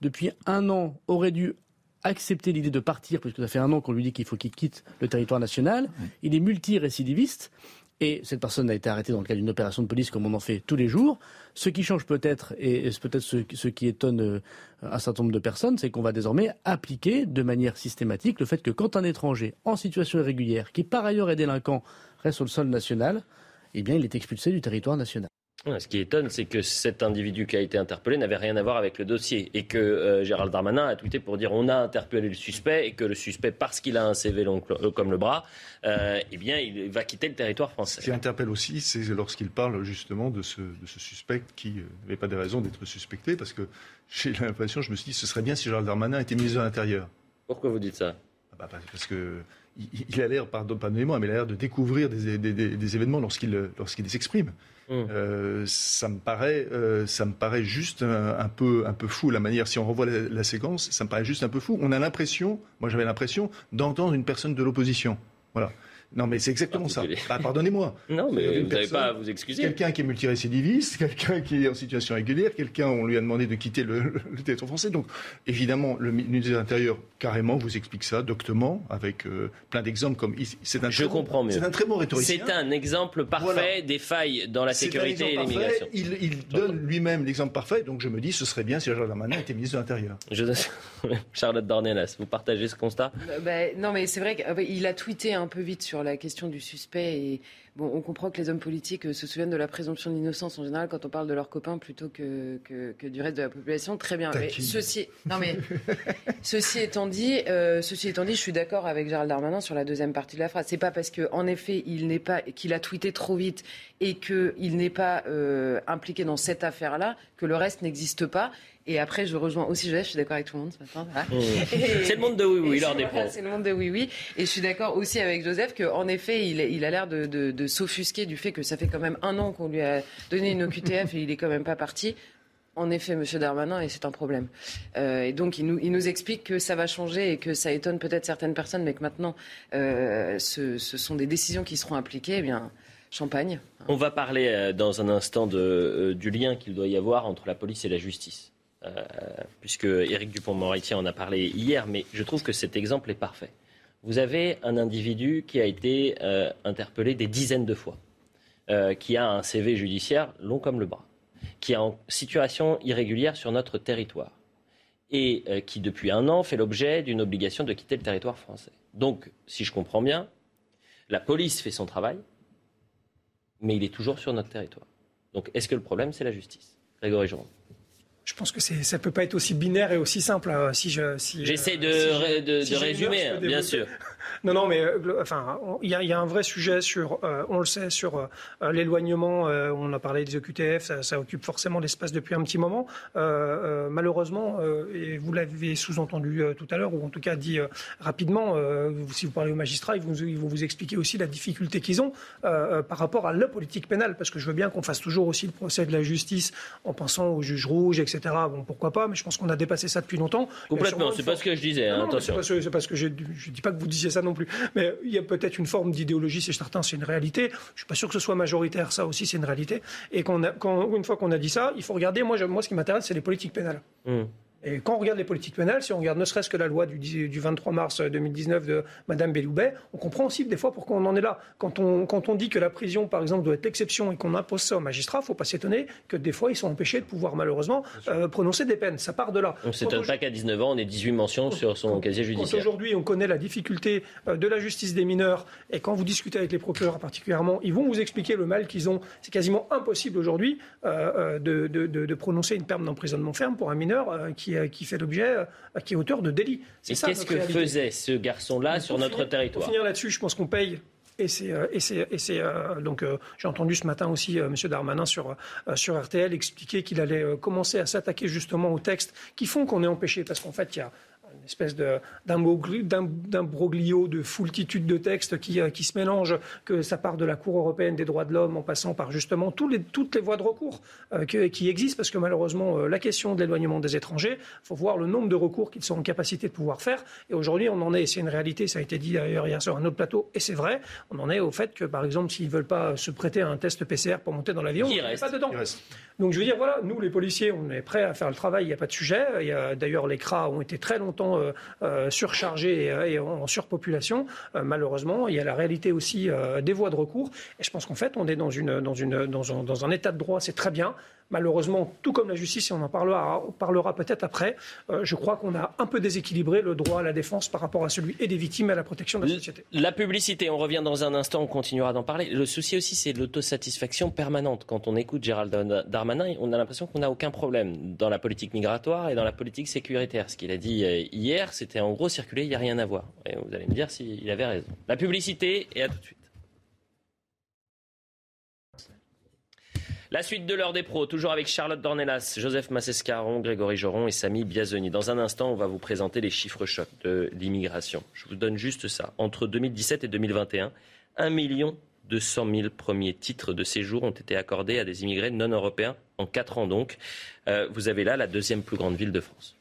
depuis un an aurait dû accepter l'idée de partir, puisque ça fait un an qu'on lui dit qu'il faut qu'il quitte le territoire national. Il est multirécidiviste. Et cette personne a été arrêtée dans le cadre d'une opération de police comme on en fait tous les jours. Ce qui change peut-être, et c'est peut-être ce, qui étonne euh, un certain nombre de personnes, c'est qu'on va désormais appliquer de manière systématique le fait que quand un étranger en situation irrégulière, qui par ailleurs est délinquant, reste sur le sol national, eh bien il est expulsé du territoire national. Ce qui étonne, c'est que cet individu qui a été interpellé n'avait rien à voir avec le dossier et que euh, Gérald Darmanin a tweeté pour dire on a interpellé le suspect et que le suspect, parce qu'il a un CV long comme le bras, euh, eh bien, il va quitter le territoire français. Ce qui interpelle aussi, c'est lorsqu'il parle justement de ce, de ce suspect qui euh, n'avait pas de raison d'être suspecté, parce que j'ai l'impression, je me suis dit, ce serait bien si Gérald Darmanin était ministre de l'Intérieur. Pourquoi vous dites ça? Ah bah, Parce que il, a l'air, pardon, pardonnez-moi, mais il a l'air de découvrir des, des, des événements lorsqu'il lorsqu'il s'exprime. Hum. Euh, ça me paraît, euh, ça me paraît juste un, peu, un peu fou la manière. Si on revoit la, séquence, ça me paraît juste un peu fou. On a l'impression, moi j'avais l'impression d'entendre une personne de l'opposition. Voilà. Non, mais c'est exactement ça. Bah, pardonnez-moi. Non, mais vous n'avez pas à vous excuser. Quelqu'un qui est multirécidiviste, quelqu'un qui est en situation régulière, quelqu'un, on lui a demandé de quitter le, le territoire français. Donc, évidemment, le ministre de l'Intérieur, carrément, vous explique ça, doctement, avec euh, plein d'exemples comme. C'est un, Je comprends C'est un très bon rhétoricien. C'est un exemple parfait des failles dans la sécurité et l'immigration. Il, il donne lui-même l'exemple parfait, donc je me dis, ce serait bien si Charlotte Darmanin était ministre de l'Intérieur. Je... Charlotte Dornelas, vous partagez ce constat? Euh, ben, Non, mais c'est vrai qu'il a tweeté un peu vite sur la question du suspect. Et bon, on comprend que les hommes politiques euh, se souviennent de la présomption d'innocence en général quand on parle de leurs copains plutôt que, que, du reste de la population. Très bien. Mais ceci, non mais ceci étant dit, euh, ceci étant dit, je suis d'accord avec Gérald Darmanin sur la deuxième partie de la phrase. C'est pas parce que, en effet, il n'est pas, qu'il a tweeté trop vite et qu'il n'est pas euh, impliqué dans cette affaire-là que le reste n'existe pas. Et après, je rejoins aussi Joseph, je suis d'accord avec tout le monde ce matin. Mmh. C'est le monde de oui, oui, C'est le monde de oui, oui. Et je suis d'accord aussi avec Joseph qu'en effet, il, il a l'air de, de, s'offusquer du fait que ça fait quand même un an qu'on lui a donné une OQTF et il est quand même pas parti. En effet, M. Darmanin, et c'est un problème. Euh, et donc, il nous, explique que ça va changer et que ça étonne peut-être certaines personnes, mais que maintenant, euh, ce, sont des décisions qui seront appliquées. Eh bien, champagne. On va parler euh, dans un instant du lien qu'il doit y avoir entre la police et la justice. Puisque Éric Dupont-Moretti en a parlé hier, mais je trouve que cet exemple est parfait. Vous avez un individu qui a été euh, interpellé des dizaines de fois, euh, qui a un CV judiciaire long comme le bras, qui est en situation irrégulière sur notre territoire et qui, depuis un an, fait l'objet d'une obligation de quitter le territoire français. Donc, si je comprends bien, la police fait son travail, mais il est toujours sur notre territoire. Donc, est-ce que le problème, c'est la justice? Grégory Joron je pense que ça ne peut pas être aussi binaire et aussi simple. Euh, si je, si, J'essaie de, de, résumer, bien sûr. Non, non, mais euh, enfin, il y, a un vrai sujet sur, euh, on le sait, sur euh, l'éloignement. on a parlé des OQTF, ça, occupe forcément l'espace depuis un petit moment. malheureusement, et vous l'avez sous-entendu tout à l'heure, ou en tout cas dit rapidement, si vous parlez aux magistrats, ils vont, ils vont vous expliquer aussi la difficulté qu'ils ont par rapport à la politique pénale, parce que je veux bien qu'on fasse toujours aussi le procès de la justice en pensant aux juges rouges, etc. Bon, pourquoi pas, mais je pense qu'on a dépassé ça depuis longtemps. Complètement, c'est pas ce que je disais, hein, attention. C'est parce que je, je dis pas que vous disiez ça non plus. Mais il y a peut-être une forme d'idéologie, c'est certain, c'est une réalité. Je suis pas sûr que ce soit majoritaire, ça aussi, c'est une réalité. Et quand, une fois qu'on a dit ça, il faut regarder. Moi, moi ce qui m'intéresse, c'est les politiques pénales. Mmh. Et quand on regarde les politiques pénales, si on regarde ne serait-ce que la loi du, 23 mars 2019 de Mme Belloubet, on comprend aussi des fois pourquoi on en est là. Quand on, quand on dit que la prison, par exemple, doit être l'exception et qu'on impose ça aux magistrats, il ne faut pas s'étonner que des fois, ils sont empêchés de pouvoir malheureusement euh, prononcer des peines. Ça part de là. On ne s'étonne pas qu'à 19 ans, on ait 18 mentions sur son casier judiciaire. aujourd'hui, on connaît la difficulté euh, de la justice des mineurs, et quand vous discutez avec les procureurs particulièrement, ils vont vous expliquer le mal qu'ils ont. C'est quasiment impossible aujourd'hui euh, de, de, de, prononcer une peine d'emprisonnement ferme pour un mineur qui, qui fait l'objet euh, qui est auteur de délit. Et qu'est-ce que faisait ce garçon-là sur notre territoire Pour finir là-dessus, je pense qu'on paye et c'est, euh, et c'est, et c'est euh, donc j'ai entendu ce matin aussi M. Darmanin sur sur RTL expliquer qu'il allait commencer à s'attaquer justement aux textes qui font qu'on est empêché parce qu'en fait il y a espèce d'imbroglio de foultitude de textes qui, euh, qui, se mélangent, que ça part de la Cour européenne des droits de l'homme en passant par justement tous les, toutes les voies de recours euh, qui existent, parce que malheureusement, euh, la question de l'éloignement des étrangers, il faut voir le nombre de recours qu'ils sont en capacité de pouvoir faire. Et aujourd'hui, on en est, c'est une réalité, ça a été dit d'ailleurs hier sur un autre plateau, et c'est vrai, on en est au fait que, par exemple, s'ils ne veulent pas se prêter à un test PCR pour monter dans l'avion, il pas dedans. Donc je veux dire, voilà, nous les policiers, on est prêts à faire le travail, il n'y a pas de sujet. Il y a, d'ailleurs, les CRA ont été très longtemps euh, euh, surchargés et, en, surpopulation. Euh, malheureusement, il y a la réalité aussi des voies de recours. Et je pense qu'en fait, on est dans un état de droit, c'est très bien. Malheureusement, tout comme la justice, et on en parlera, peut-être après, euh, je crois qu'on a un peu déséquilibré le droit à la défense par rapport à celui et des victimes et à la protection de la société. La publicité, on revient dans un instant, on continuera d'en parler. Le souci aussi, c'est l'autosatisfaction permanente. Quand on écoute Gérald Darmanin, on a l'impression qu'on n'a aucun problème dans la politique migratoire et dans la politique sécuritaire. Ce qu'il a dit euh, hier, c'était en gros circuler, il n'y a rien à voir. Et vous allez me dire s'il avait raison. La publicité, et à tout de suite. La suite de l'heure des pros, toujours avec Charlotte Dornelas, Joseph Massescaron, Grégory Joron et Samy Biazoni. Dans un instant, on va vous présenter les chiffres chocs de l'immigration. Je vous donne juste ça. Entre 2017 et 2021, 1 million 200 000 premiers titres de séjour ont été accordés à des immigrés non européens en 4 ans donc. Euh, vous avez là la deuxième plus grande ville de France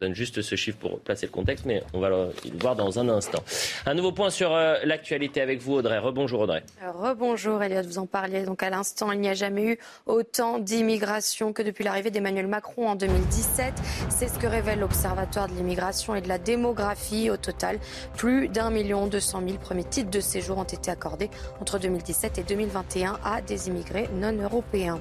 donne juste ce chiffre pour placer le contexte, mais on va le voir dans un instant. Un nouveau point sur euh, l'actualité avec vous, Audrey. Rebonjour, Audrey. Rebonjour, Elliot. Vous en parliez donc à l'instant. Il n'y a jamais eu autant d'immigration que depuis l'arrivée d'Emmanuel Macron en 2017. C'est ce que révèle l'Observatoire de l'immigration et de la démographie. Au total, plus d'un million deux cent mille premiers titres de séjour ont été accordés entre 2017 et 2021 à des immigrés non européens.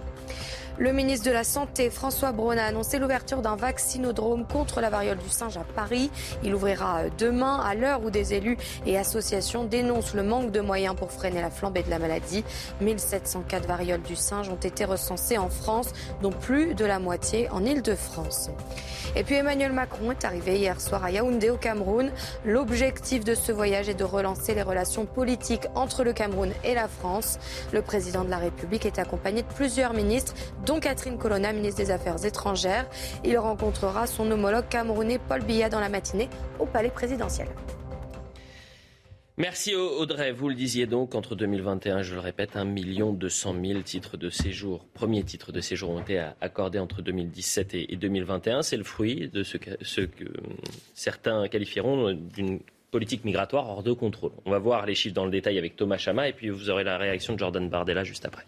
Le ministre de la Santé, François Braun, a annoncé l'ouverture d'un vaccinodrome contre la variole du singe à Paris. Il ouvrira euh, demain, à l'heure où des élus et associations dénoncent le manque de moyens pour freiner la flambée de la maladie. 1704 varioles du singe ont été recensées en France, dont plus de la moitié en Ile-de-France. Et puis Emmanuel Macron est arrivé hier soir à Yaoundé au Cameroun. L'objectif de ce voyage est de relancer les relations politiques entre le Cameroun et la France. Le président de la République est accompagné de plusieurs ministres, dont Catherine Colonna, ministre des Affaires étrangères. Il rencontrera son homologue camerounais Paul Biya dans la matinée au palais présidentiel. Merci Audrey. Vous le disiez donc, entre 2021, je le répète, 1 200 000 titres de séjour, premiers titres de séjour ont été accordés entre 2017 et 2021. C'est le fruit de ce que, ce que certains qualifieront d'une politique migratoire hors de contrôle. On va voir les chiffres dans le détail avec Thomas Chama et puis vous aurez la réaction de Jordan Bardella juste après.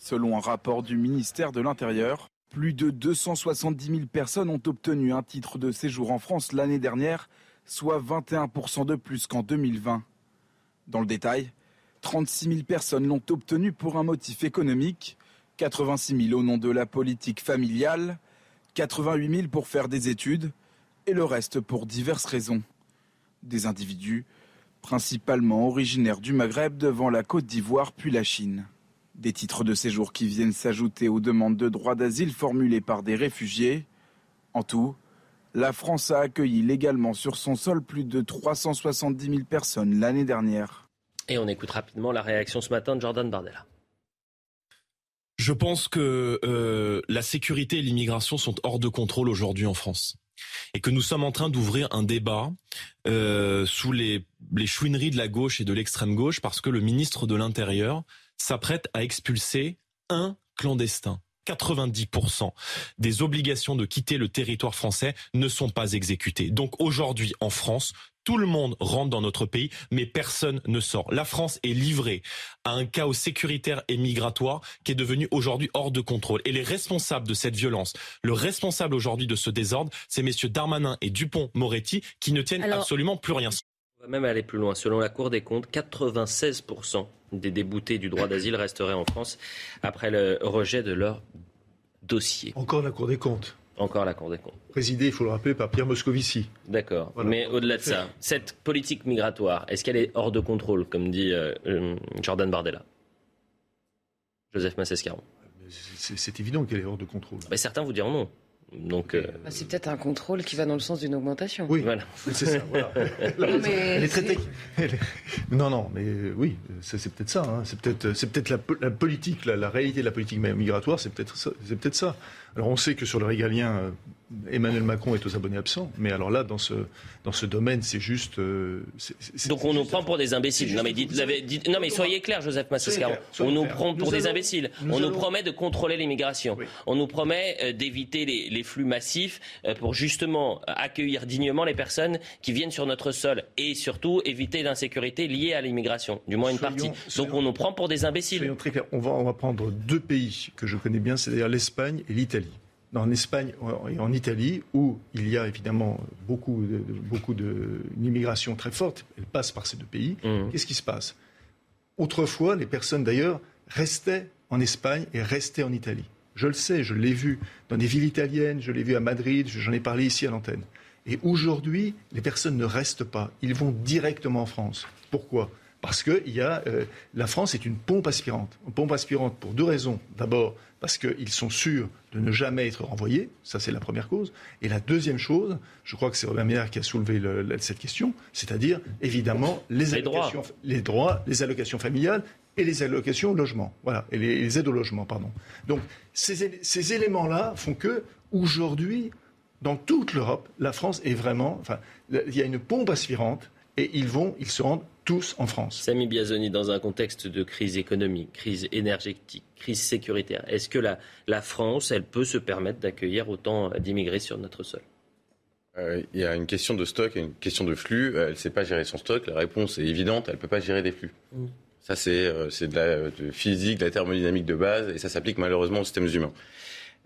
Selon un rapport du ministère de l'Intérieur, plus de 270 000 personnes ont obtenu un titre de séjour en France l'année dernière soit 21% de plus qu'en 2020. Dans le détail, 36 000 personnes l'ont obtenu pour un motif économique, 86 000 au nom de la politique familiale, 88 000 pour faire des études et le reste pour diverses raisons. Des individus principalement originaires du Maghreb devant la Côte d'Ivoire puis la Chine. Des titres de séjour qui viennent s'ajouter aux demandes de droit d'asile formulées par des réfugiés. En tout, la France a accueilli légalement sur son sol plus de 370 000 personnes l'année dernière. Et on écoute rapidement la réaction ce matin de Jordan Bardella. Je pense que euh, la sécurité et l'immigration sont hors de contrôle aujourd'hui en France. Et que nous sommes en train d'ouvrir un débat euh, sous les, les chouineries de la gauche et de l'extrême gauche parce que le ministre de l'Intérieur s'apprête à expulser un clandestin. 90% des obligations de quitter le territoire français ne sont pas exécutées. Donc aujourd'hui, en France, tout le monde rentre dans notre pays, mais personne ne sort. La France est livrée à un chaos sécuritaire et migratoire qui est devenu aujourd'hui hors de contrôle. Et les responsables de cette violence, le responsable aujourd'hui de ce désordre, c'est messieurs Darmanin et Dupont-Moretti qui ne tiennent absolument plus rien. On va même aller plus loin. Selon la Cour des comptes, 96% des déboutés du droit d'asile resteraient en France après le rejet de leur dossier. Encore la Cour des comptes. Encore la Cour des comptes. Présidé, il faut le rappeler, par Pierre Moscovici. D'accord. Mais au-delà de ça, cette politique migratoire, est-ce qu'elle est hors de contrôle, comme dit euh, euh, Jordan Bardella? Joseph Massescaron C'est évident qu'elle est hors de contrôle. Mais certains vous diront non. Donc, euh, bah, c'est peut-être un contrôle qui va dans le sens d'une augmentation. Oui, voilà. c'est ça. Voilà. non, mais non, non, mais oui, c'est peut-être ça. Hein. C'est peut-être, c'est peut-être la, politique, la, la, réalité de la politique migratoire, c'est peut-être ça. C'est peut-être ça. Alors on sait que sur le régalien, Emmanuel Macron est aux abonnés absents, mais alors là, dans ce, dans ce domaine, c'est juste. Euh, Donc on nous prend pour des imbéciles. Non mais, dites, non mais soyez clair, Joseph Massescaron. On nous prend pour des imbéciles. on nous promet de contrôler l'immigration. On nous promet euh, d'éviter les, flux massifs euh, pour justement accueillir dignement les personnes qui viennent sur notre sol et surtout éviter l'insécurité liée à l'immigration, du moins une partie. Donc on nous prend pour des imbéciles. Soyons très clairs. On va, on va prendre deux pays que je connais bien, c'est-à-dire l'Espagne et l'Italie en Espagne et en Italie, où il y a évidemment beaucoup de, beaucoup de immigration très forte, elle passe par ces deux pays. Mmh. Qu'est-ce qui se passe? Autrefois, les personnes d'ailleurs restaient en Espagne est resté en Italie. Je le sais, je l'ai vu dans des villes italiennes, je l'ai vu à Madrid, j'en ai parlé ici à l'antenne. Et aujourd'hui, les personnes ne restent pas, ils vont directement en France. Pourquoi? Parce que y a, euh, la France est une pompe aspirante. Une pompe aspirante pour deux raisons. D'abord, parce qu'ils sont sûrs de ne jamais être renvoyés, ça c'est la première cause. Et la deuxième chose, je crois que c'est Robert Meyer qui a soulevé cette question, c'est-à-dire évidemment les, allocations, les droits, les allocations familiales et les allocations logement. Voilà, et les, aides au logement, pardon. Donc, ces, éléments-là font que, aujourd'hui, dans toute l'Europe, la France est vraiment. Enfin, il y a une pompe aspirante et ils vont, ils se rendent tous en France. Samy Biazoni, dans un contexte de crise économique, crise énergétique, crise sécuritaire, est-ce que la, la, France, elle peut se permettre d'accueillir autant d'immigrés sur notre sol? Euh, il y a une question de stock et une question de flux. Elle ne sait pas gérer son stock. La réponse est évidente. Elle ne peut pas gérer des flux. Mmh. Ça, c'est euh, de la physique, de la thermodynamique de base, et ça s'applique malheureusement aux systèmes humains.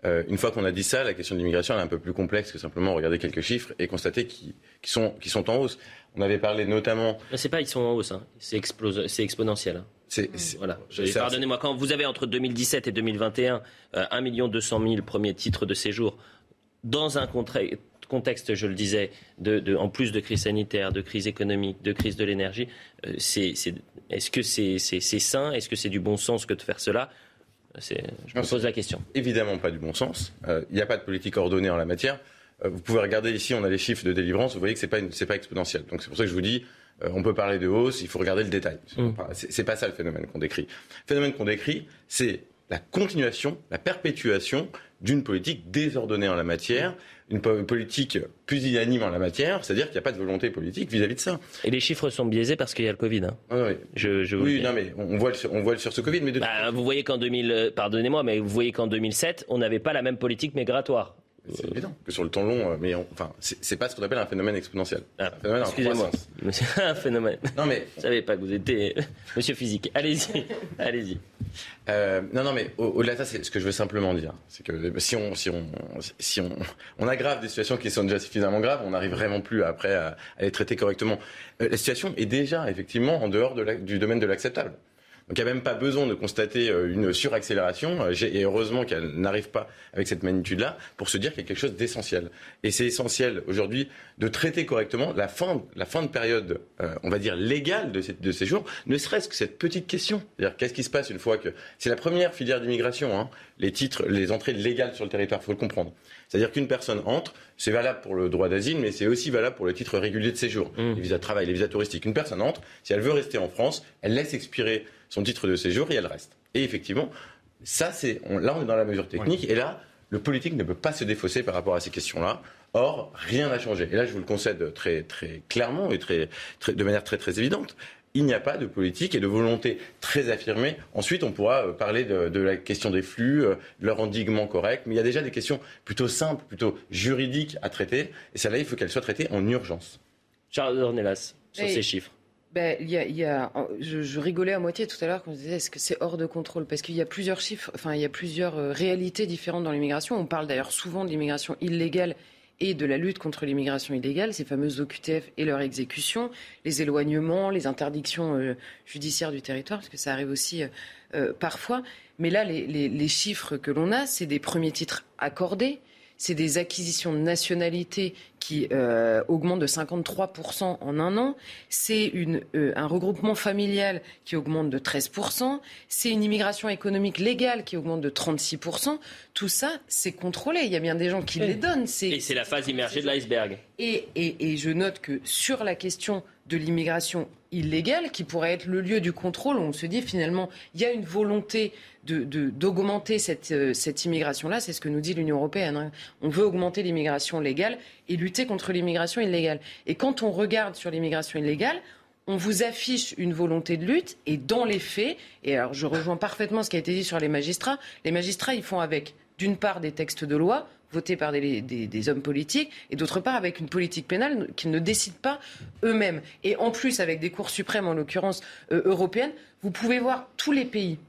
Euh, une fois qu'on a dit ça, la question de l'immigration est un peu plus complexe que simplement regarder quelques chiffres et constater qu'ils sont, sont en hausse. On avait parlé notamment. C'est pas ils sont en hausse, hein. c'est exponentiel. Hein. C'est, voilà. Pardonnez-moi, quand vous avez entre 2017 et 2021 euh, 1 200 000 premiers titres de séjour dans un contexte contexte, je le disais, de, en plus de crise sanitaire, de crise économique, de crise de l'énergie, euh, est-ce que c'est sain? Est-ce que c'est du bon sens que de faire cela? Je me pose la question. Évidemment pas du bon sens. Euh, il n'y a pas de politique ordonnée en la matière. Euh, vous pouvez regarder ici, on a les chiffres de délivrance, vous voyez que ce n'est pas, pas exponentiel. Donc c'est pour ça que je vous dis, on peut parler de hausse, il faut regarder le détail. Mm. Ce n'est pas ça le phénomène qu'on décrit. Le phénomène qu'on décrit, c'est la continuation, la perpétuation d'une politique désordonnée en la matière, une politique pusillanime en la matière, c'est-à-dire qu'il n'y a pas de volonté politique vis-à-vis de ça. Et les chiffres sont biaisés parce qu'il y a le Covid. Hein. Ah oui, je, oui non, mais on voit, le, on voit sur ce Covid. Mais bah, vous voyez qu'en 2000, euh, pardonnez-moi, mais vous voyez qu'en 2007, on n'avait pas la même politique migratoire. C'est évident que sur le temps long, euh, mais enfin, c'est pas ce qu'on appelle un phénomène exponentiel. Ah, Excusez-moi, un phénomène. Non mais, je savais pas que vous étiez Monsieur physique. Allez-y, allez-y. Euh, non, non, mais au-delà de ça, ce que je veux simplement dire, c'est que si on, si on, si on, on aggrave des situations qui sont déjà suffisamment graves, on n'arrive vraiment plus après à, les traiter correctement. Euh, la situation est déjà effectivement en dehors de du domaine de l'acceptable. Donc il n'y a même pas besoin de constater euh, une suraccélération, euh, et heureusement qu'elle n'arrive pas avec cette magnitude-là, pour se dire qu'il y a quelque chose d'essentiel. Et c'est essentiel aujourd'hui de traiter correctement la fin, la fin de période, euh, on va dire, légale de, de ces jours, ne serait-ce que cette petite question. C'est-à-dire qu'est-ce qui se passe une fois que... C'est la première filière d'immigration, hein, les titres, les entrées légales sur le territoire, il faut le comprendre. C'est-à-dire qu'une personne entre, c'est valable pour le droit d'asile, mais c'est aussi valable pour le titre régulier de séjour, mmh. les visas de travail, les visas touristiques. Une personne entre, si elle veut rester en France, elle laisse expirer son titre de séjour et elle reste. Et effectivement, ça, c'est, là, on est dans la mesure technique, et là, le politique ne peut pas se défausser par rapport à ces questions-là. Or, rien n'a changé. Et là, je vous le concède très, très clairement et très, très, de manière très, très évidente. Il n'y a pas de politique et de volonté très affirmée. Ensuite, on pourra euh, parler de, la question des flux, euh, de leur endiguement correct. Mais il y a déjà des questions plutôt simples, plutôt juridiques à traiter. Et celle-là, il faut qu'elles soient traitées en urgence. Charles Ornelas, sur ces chiffres. Ben, y a, je, rigolais à moitié tout à l'heure quand je disais est-ce que c'est hors de contrôle? Parce qu'il y a plusieurs chiffres, enfin il y a plusieurs euh, réalités différentes dans l'immigration. On parle d'ailleurs souvent de l'immigration illégale et de la lutte contre l'immigration illégale, ces fameuses OQTF et leur exécution, les éloignements, les interdictions euh, judiciaires du territoire, parce que ça arrive aussi euh, parfois. Mais là, les, les, les chiffres que l'on a, c'est des premiers titres accordés c'est des acquisitions de nationalité qui euh, augmentent de 53% en un an. C'est euh, un regroupement familial qui augmente de 13%. C'est une immigration économique légale qui augmente de 36%. Tout ça, c'est contrôlé. Il y a bien des gens qui les donnent. Et c'est la phase immergée de l'iceberg. Et, et, et je note que sur la question de l'immigration illégale, qui pourrait être le lieu du contrôle, on se dit finalement, il y a une volonté d'augmenter cette, euh, cette immigration-là. C'est ce que nous dit l'Union européenne. Hein. On veut augmenter l'immigration légale et lutter contre l'immigration illégale. Et quand on regarde sur l'immigration illégale, on vous affiche une volonté de lutte et dans les faits, et alors je rejoins parfaitement ce qui a été dit sur les magistrats, les magistrats, ils font avec, d'une part, des textes de loi votés par des, hommes politiques, et d'autre part avec une politique pénale qu'ils ne décident pas eux-mêmes. Et en plus, avec des cours suprêmes, en l'occurrence euh, européennes, vous pouvez voir tous les pays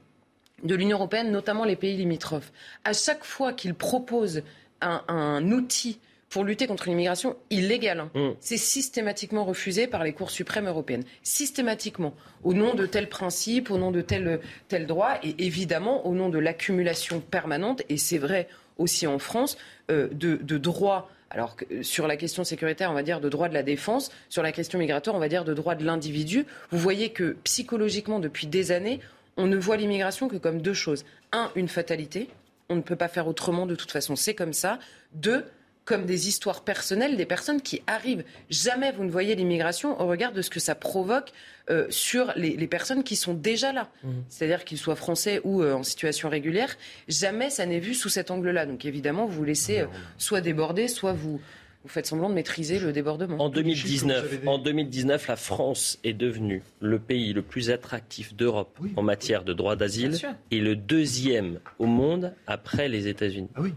de l'Union européenne, notamment les pays limitrophes. À chaque fois qu'ils proposent un, outil pour lutter contre l'immigration illégale. Hein. Mm. C'est systématiquement refusé par les cours suprêmes européennes. Systématiquement. Au nom de tels principes, au nom de tel, tel droit, et évidemment au nom de l'accumulation permanente, et c'est vrai aussi en France, euh, de, de droits alors euh, sur la question sécuritaire, on va dire de droit de la défense, sur la question migratoire, on va dire de droit de l'individu. Vous voyez que psychologiquement, depuis des années, on ne voit l'immigration que comme deux choses. Un, une fatalité. On ne peut pas faire autrement de toute façon, c'est comme ça. Deux, comme des histoires personnelles des personnes qui arrivent. Jamais vous ne voyez l'immigration au regard de ce que ça provoque euh, sur les, personnes qui sont déjà là. Mmh. C'est-à-dire qu'ils soient français ou euh, en situation régulière. Jamais ça n'est vu sous cet angle-là. Donc évidemment, vous vous laissez euh, soit déborder, soit vous, vous faites semblant de maîtriser le débordement. En 2019, en 2019, la France est devenue le pays le plus attractif d'Europe en matière de droit d'asile et le deuxième au monde après les États-Unis. Ah oui.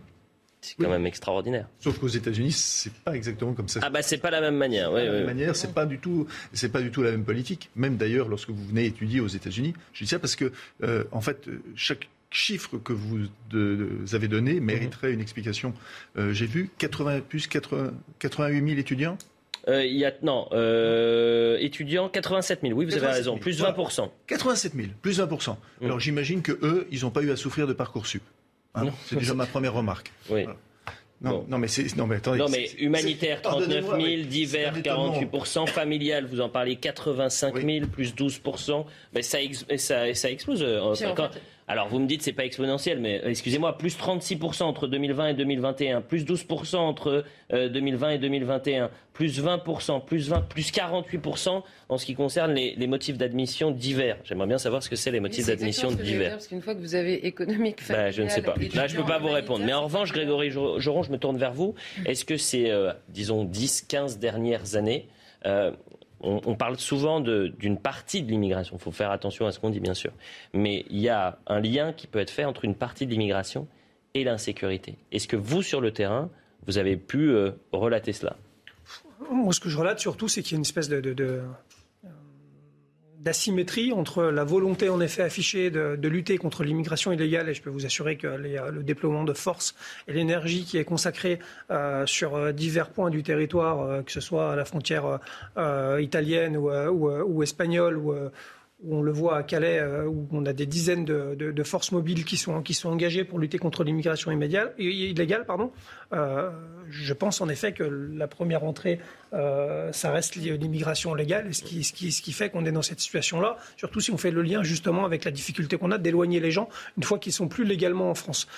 C'est quand même extraordinaire. Sauf qu'aux États-Unis, c'est pas exactement comme ça. Ah bah c'est pas la même manière. Oui, la même manière, c'est pas du tout, c'est pas du tout la même politique. Même d'ailleurs, lorsque vous venez étudier aux États-Unis, je dis ça parce que euh, en fait, chaque chiffre que vous avez donné mériterait une explication. Euh, j'ai vu 80 plus 80, 88 000 étudiants. Euh, il y a, non, étudiants, 87 000, oui, vous avez raison, plus 20% 87 000, plus 20% mmh. Alors j'imagine que eux, ils n'ont pas eu à souffrir de Parcoursup. Ah c'est déjà ma première remarque. Oui. Non, non, mais c'est non mais attendez. Non mais humanitaire 39 000, divers 48% familial vous en parlez 85 000 plus 12 mais ça, ça, ça explose. Euh, alors vous me dites c'est pas exponentiel, mais euh, excusez-moi, plus 36% entre 2020 et 2021, plus 12% entre 2020 euh, et 2021, plus 20%, plus 20, plus 48% en ce qui concerne les, motifs d'admission divers. J'aimerais bien savoir ce que c'est les motifs d'admission divers. Parce qu'une fois que vous avez économique, bah, je ne sais pas. Là, je peux pas vous répondre. Mais en revanche, Grégory Joron, je me tourne vers vous. Est-ce que c'est, euh, disons, 10, 15 dernières années on, parle souvent d'une partie de l'immigration. Il faut faire attention à ce qu'on dit, bien sûr. Mais il y a un lien qui peut être fait entre une partie de l'immigration et l'insécurité. Est-ce que vous, sur le terrain, vous avez pu euh, relater cela? Moi, ce que je relate surtout, c'est qu'il y a une espèce de, d'asymétrie entre la volonté en effet affichée de, lutter contre l'immigration illégale, et je peux vous assurer que le déploiement de force et l'énergie qui est consacrée euh, sur euh, divers points du territoire, euh, que ce soit à la frontière italienne ou, ou espagnole ou où on le voit à Calais, euh, où on a des dizaines de, forces mobiles qui sont, qui sont engagées pour lutter contre l'immigration illégale. Pardon. Euh, je pense en effet que la première entrée, euh, ça reste l'immigration légale, ce qui, ce qui, ce qui fait qu'on est dans cette situation-là, surtout si on fait le lien justement avec la difficulté qu'on a d'éloigner les gens une fois qu'ils sont plus légalement en France.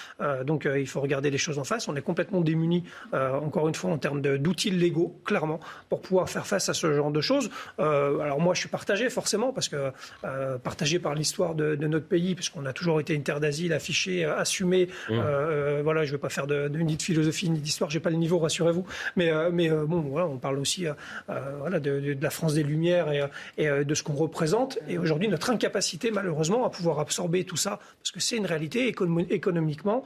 donc il faut regarder les choses en face. On est complètement démunis, encore une fois, en termes d'outils légaux, clairement, pour pouvoir faire face à ce genre de choses. alors moi, je suis partagé forcément parce que euh, partagé par l'histoire de, notre pays, puisqu'on a toujours été une terre d'asile affichée, euh, assumée. Mmh. Euh, voilà, je ne vais pas faire de, ni de philosophie ni d'histoire, j'ai pas le niveau, rassurez-vous. Mais, mais bon, voilà, on parle aussi voilà, de, la France des Lumières et, de ce qu'on représente. Et aujourd'hui, notre incapacité, malheureusement, à pouvoir absorber tout ça, parce que c'est une réalité économiquement,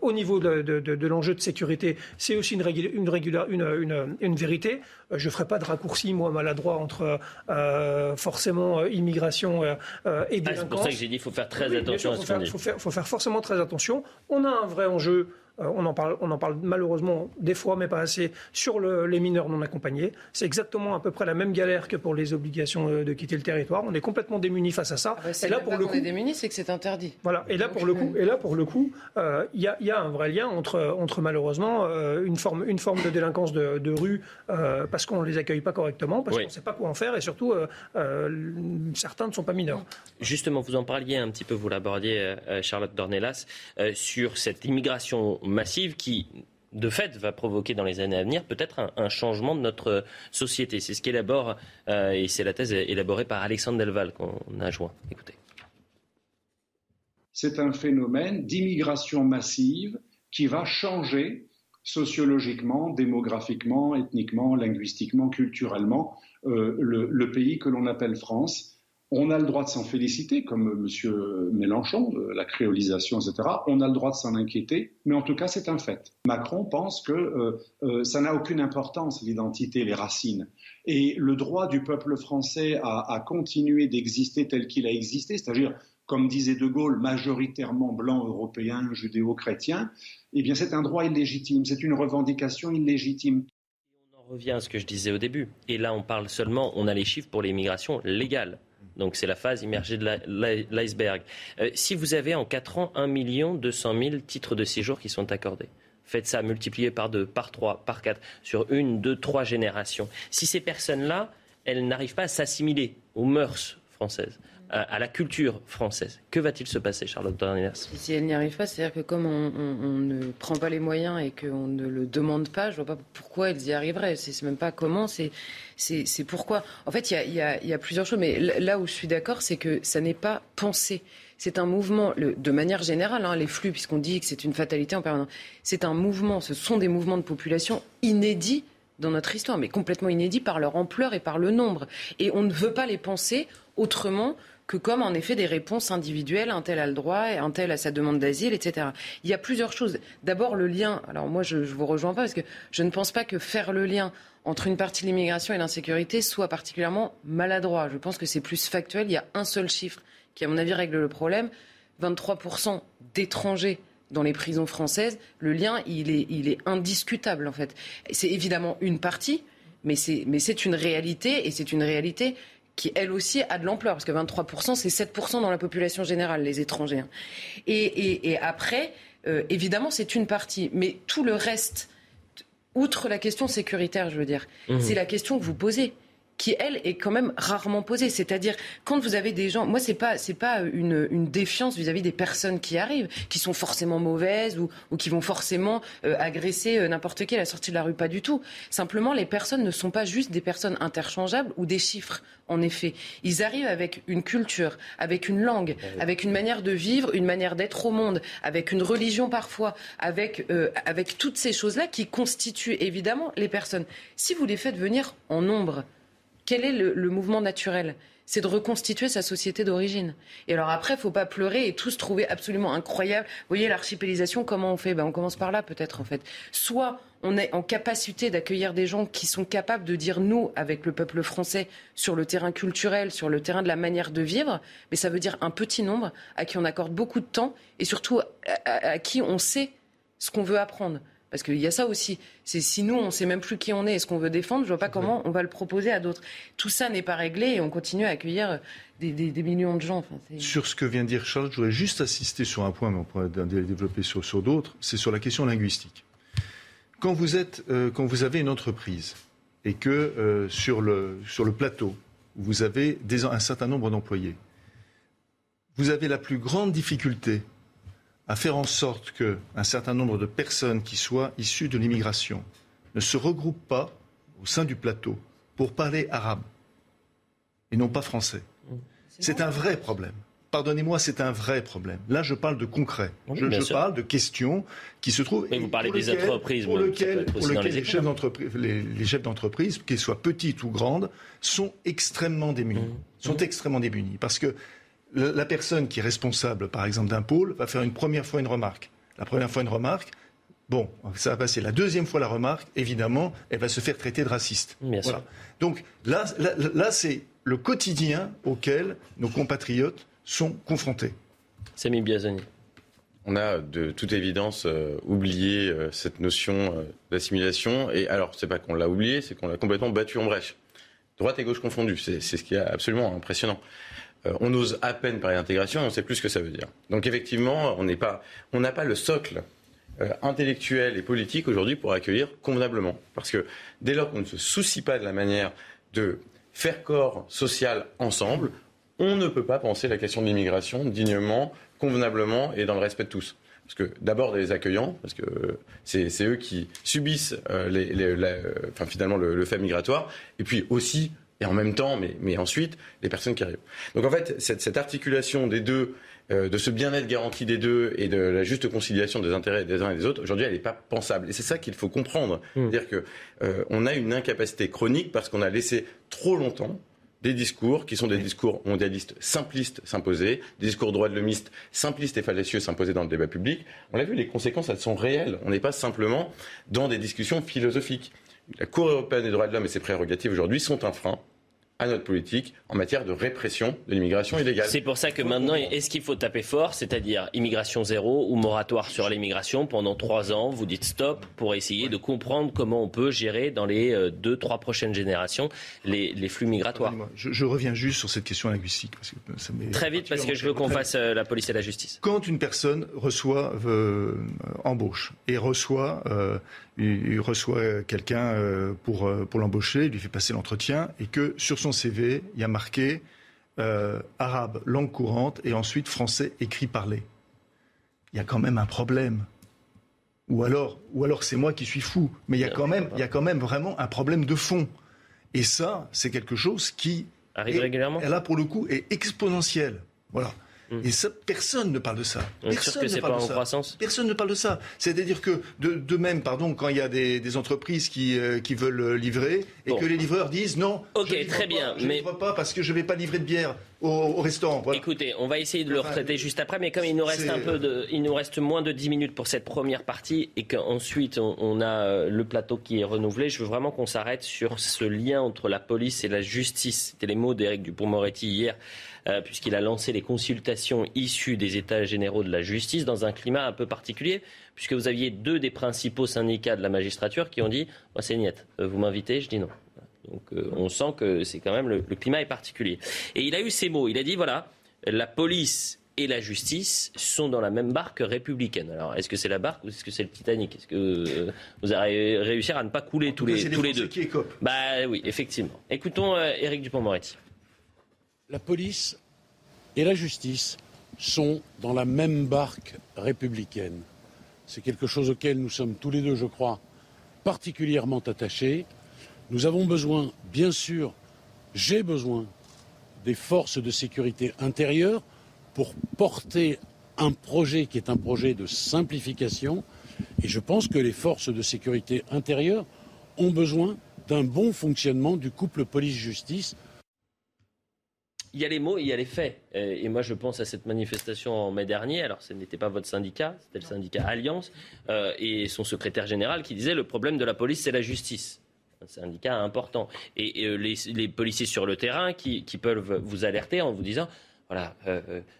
au niveau de, l'enjeu de sécurité, c'est aussi une, une, une, une, vérité. Je ne ferai pas de raccourci, moi, maladroit entre forcément immigration euh, euh, et ah, c'est pour ça que j'ai dit qu'il faut faire très attention à ce qu'on Il faut faire forcément très attention. On a un vrai enjeu on, en parle, on en parle malheureusement des fois, mais pas assez, sur les mineurs non accompagnés. C'est exactement à peu près la même galère que pour les obligations euh, de quitter le territoire. On est complètement démunis face à ça. Ah bah, et là, pour le coup, on est démunis, c'est que c'est interdit. Voilà. Et là, pour le coup, et là, pour le coup, euh, il y, a un vrai lien entre, entre malheureusement une forme, une forme de délinquance de, rue parce qu'on ne les accueille pas correctement, parce qu'on ne sait pas quoi en faire, et surtout certains ne sont pas mineurs. Justement, vous en parliez un petit peu, vous l'abordiez, Charlotte Dornelas, sur cette immigration massive qui de fait, va provoquer dans les années à venir peut-être un, changement de notre société. C'est ce qu'élabore, euh, et c'est la thèse élaborée par Alexandre Delval qu'on a joint. C'est un phénomène d'immigration massive qui va changer sociologiquement, démographiquement, ethniquement, linguistiquement, culturellement euh, le, pays que l'on appelle France. On a le droit de s'en féliciter, comme M. Mélenchon, la créolisation, etc. On a le droit de s'en inquiéter, mais en tout cas, c'est un fait. Macron pense que euh, euh, ça n'a aucune importance, l'identité, les racines. Et le droit du peuple français à, à continuer d'exister tel qu'il a existé, c'est-à-dire comme disait De Gaulle, majoritairement blanc, européen, judéo-chrétien, eh bien c'est un droit illégitime, c'est une revendication illégitime. On en revient à ce que je disais au début. Et là, on parle seulement, on a les chiffres pour l'immigration légale. Donc c'est la phase immergée de l'iceberg. Euh, si vous avez en 4 ans 1 200 000 titres de séjour qui sont accordés, faites ça multiplié par 2, par 3, par 4, sur une, deux, trois générations. Si ces personnes-là, elles n'arrivent pas à s'assimiler aux mœurs françaises, à, la culture française. Que va-t-il se passer, Charlotte Dornelas Si elle n'y arrive pas, c'est-à-dire que comme on, ne prend pas les moyens et qu'on ne le demande pas, je ne vois pas pourquoi elles y arriveraient. C'est même pas comment, c'est pourquoi. En fait, il y a, plusieurs choses, mais là où je suis d'accord, c'est que ça n'est pas pensé. C'est un mouvement, de manière générale, hein, les flux, puisqu'on dit que c'est une fatalité en permanence, c'est un mouvement, ce sont des mouvements de population inédits dans notre histoire, mais complètement inédits par leur ampleur et par le nombre. Et on ne veut pas les penser autrement que comme en effet des réponses individuelles, un tel a le droit, un tel a sa demande d'asile, etc. Il y a plusieurs choses. D'abord le lien. Alors moi je, ne vous rejoins pas parce que je ne pense pas que faire le lien entre une partie de l'immigration et l'insécurité soit particulièrement maladroit. Je pense que c'est plus factuel. Il y a un seul chiffre qui, à mon avis, règle le problème. 23% d'étrangers dans les prisons françaises, le lien, il est, il est indiscutable, en fait. C'est évidemment une partie, mais c'est une réalité, et c'est une réalité qui elle aussi a de l'ampleur, parce que 23%, c'est 7% dans la population générale, les étrangers. Hein. Et, après, euh, évidemment, c'est une partie, mais tout le reste, outre la question sécuritaire, je veux dire, mmh. c'est la question que vous posez qui elle est quand même rarement posée. C'est-à-dire quand vous avez des gens, moi c'est pas c'est pas une, une défiance vis-à-vis des personnes qui arrivent, qui sont forcément mauvaises ou, ou qui vont forcément euh, agresser euh, n'importe qui à la sortie de la rue, pas du tout. Simplement les personnes ne sont pas juste des personnes interchangeables ou des chiffres. En effet, ils arrivent avec une culture, avec une langue, avec une manière de vivre, une manière d'être au monde, avec une religion parfois, avec euh, avec toutes ces choses-là qui constituent évidemment les personnes. Si vous les faites venir en nombre, quel est le, mouvement naturel? C'est de reconstituer sa société d'origine. Et alors après, faut pas pleurer et tous trouver absolument incroyable. Vous voyez, l'archipélisation, comment on fait? Ben, On commence par là, peut-être, en fait. Soit on est en capacité d'accueillir des gens qui sont capables de dire nous, avec le peuple français, sur le terrain culturel, sur le terrain de la manière de vivre, mais ça veut dire un petit nombre à qui on accorde beaucoup de temps et surtout à qui on sait ce qu'on veut apprendre. Parce qu'il y a ça aussi. Si nous, on ne sait même plus qui on est et ce qu'on veut défendre, je ne vois pas comment on va le proposer à d'autres. Tout ça n'est pas réglé et on continue à accueillir des, millions de gens. sur ce que vient de dire Charles, je voudrais juste assister sur un point, mais on pourrait développer sur, d'autres. C'est sur la question linguistique. Quand vous, euh, avez une entreprise et que euh, sur, le, plateau, vous avez un certain nombre d'employés, vous avez la plus grande difficulté à faire en sorte qu'un certain nombre de personnes qui soient issues de l'immigration ne se regroupent pas au sein du plateau pour parler arabe et non pas français. C'est un vrai problème. Pardonnez-moi, c'est un vrai problème. Là, je parle de concret. je, parle de questions qui se trouvent. Mais vous parlez des entreprises, pour lesquelles, les, chefs d'entreprise, les, chefs d'entreprise, qu'ils soient petites ou grandes, sont extrêmement démunis. Mmh. Sont mmh. extrêmement démunis parce que la personne qui est responsable, par exemple, d'un pôle, va faire une première fois une remarque. La première fois une remarque, bon, ça va passer. La deuxième fois la remarque, évidemment, elle va se faire traiter de raciste. Donc là, là, c'est le quotidien auquel nos compatriotes sont confrontés. Samy Biazani. On a de toute évidence euh, oublié euh, cette notion euh, d'assimilation. Et alors, c'est pas qu'on l'a oublié, c'est qu'on l'a complètement battu en brèche. Droite et gauche confondues. C'est ce qui est absolument impressionnant. Euh, on ose à peine parler d'intégration, on ne sait plus ce que ça veut dire. Donc effectivement, on n'a pas le socle euh, intellectuel et politique aujourd'hui pour accueillir convenablement. Parce que dès lors qu'on ne se soucie pas de la manière de faire corps social ensemble, on ne peut pas penser la question de l'immigration dignement, convenablement et dans le respect de tous. Parce que d'abord des accueillants, parce que c'est eux qui subissent euh, finalement le fait migratoire, et puis aussi et en même temps, mais, mais ensuite, les personnes qui arrivent. Donc en fait, cette, cette articulation des deux, euh, de ce bien-être garanti des deux et de la juste conciliation des intérêts des uns et des autres, aujourd'hui, elle n'est pas pensable. Et c'est ça qu'il faut comprendre. Mmh. C'est-à-dire qu'on euh, on a une incapacité chronique parce qu'on a laissé trop longtemps des discours qui sont des discours mondialistes simplistes s'imposer, des discours droits de l'homiste simplistes et fallacieux s'imposer dans le débat public. On l'a vu, les conséquences, elles sont réelles. On n'est pas simplement dans des discussions philosophiques. La Cour européenne des droits de l'homme et ses prérogatives aujourd'hui sont un frein à notre politique en matière de répression de l'immigration illégale. C'est pour ça que maintenant, est-ce qu'il faut taper fort, c'est-à-dire immigration zéro ou moratoire sur l'immigration pendant trois ans Vous dites stop pour essayer de comprendre comment on peut gérer dans les euh, deux, trois prochaines générations les, flux migratoires. Je, je, reviens juste sur cette question linguistique. Parce que ça Très vite, parce que je veux qu'on fasse euh, la police et la justice. Quand une personne reçoit euh, embauche et reçoit il, reçoit quelqu'un euh, pour, euh, pour l'embaucher, il lui fait passer l'entretien, et que sur son CV, il y a marqué euh, arabe, langue courante, et ensuite français écrit parlé. Il y a quand même un problème. Ou alors, ou alors c'est moi qui suis fou, mais il y a quand même, il y a quand même vraiment un problème de fond. Et ça, c'est quelque chose qui arrive régulièrement. Là, pour le coup, est exponentiel. Voilà. Mm. Et ça, personne ne parle de ça. Personne ne parle de ça. croissance. Personne ne parle de ça. C'est-à-dire que de, même, pardon, quand il y a des, entreprises qui, euh, qui veulent livrer et que les livreurs disent non, ok, je très bien, je ne livre pas parce que je ne vais pas livrer de bière au, restaurant. Écoutez, on va essayer de le retraiter juste après, mais comme il nous reste un peu de, il nous reste moins de 10 minutes pour cette première partie et qu'ensuite on, on, a euh, le plateau qui est renouvelé, je veux vraiment qu'on s'arrête sur ce lien entre la police et la justice. C'était les mots d'Éric Dupont-Moretti hier euh, puisqu'il a lancé les consultations issues des États généraux de la justice dans un climat un peu particulier, puisque vous aviez deux des principaux syndicats de la magistrature qui ont dit moi c'est niette, euh, vous m'invitez, je dis non. Donc euh, on sent que c'est quand même le, climat est particulier. Et il a eu ces mots, il a dit voilà, la police et la justice sont dans la même barque républicaine. Alors, est-ce que c'est la barque ou est-ce que c'est le Titanic? Est-ce que vous allez réussir à ne pas couler tous les, tous les deux? Bah oui, effectivement. Écoutons Éric Dupont-Moretti la police et la justice sont dans la même barque républicaine. C'est quelque chose auquel nous sommes tous les deux, je crois, particulièrement attachés. Nous avons besoin, bien sûr, j'ai besoin des forces de sécurité intérieure pour porter un projet qui est un projet de simplification. Et je pense que les forces de sécurité intérieure ont besoin d'un bon fonctionnement du couple police-justice il y a les mots, il y a les faits. Euh, et moi, je pense à cette manifestation en mai dernier. Alors, ce n'était pas votre syndicat, c'était le syndicat Alliance euh, et son secrétaire général qui disait le problème de la police, c'est la justice. Un syndicat important. Et, euh, les, policiers sur le terrain qui, peuvent vous alerter en vous disant voilà,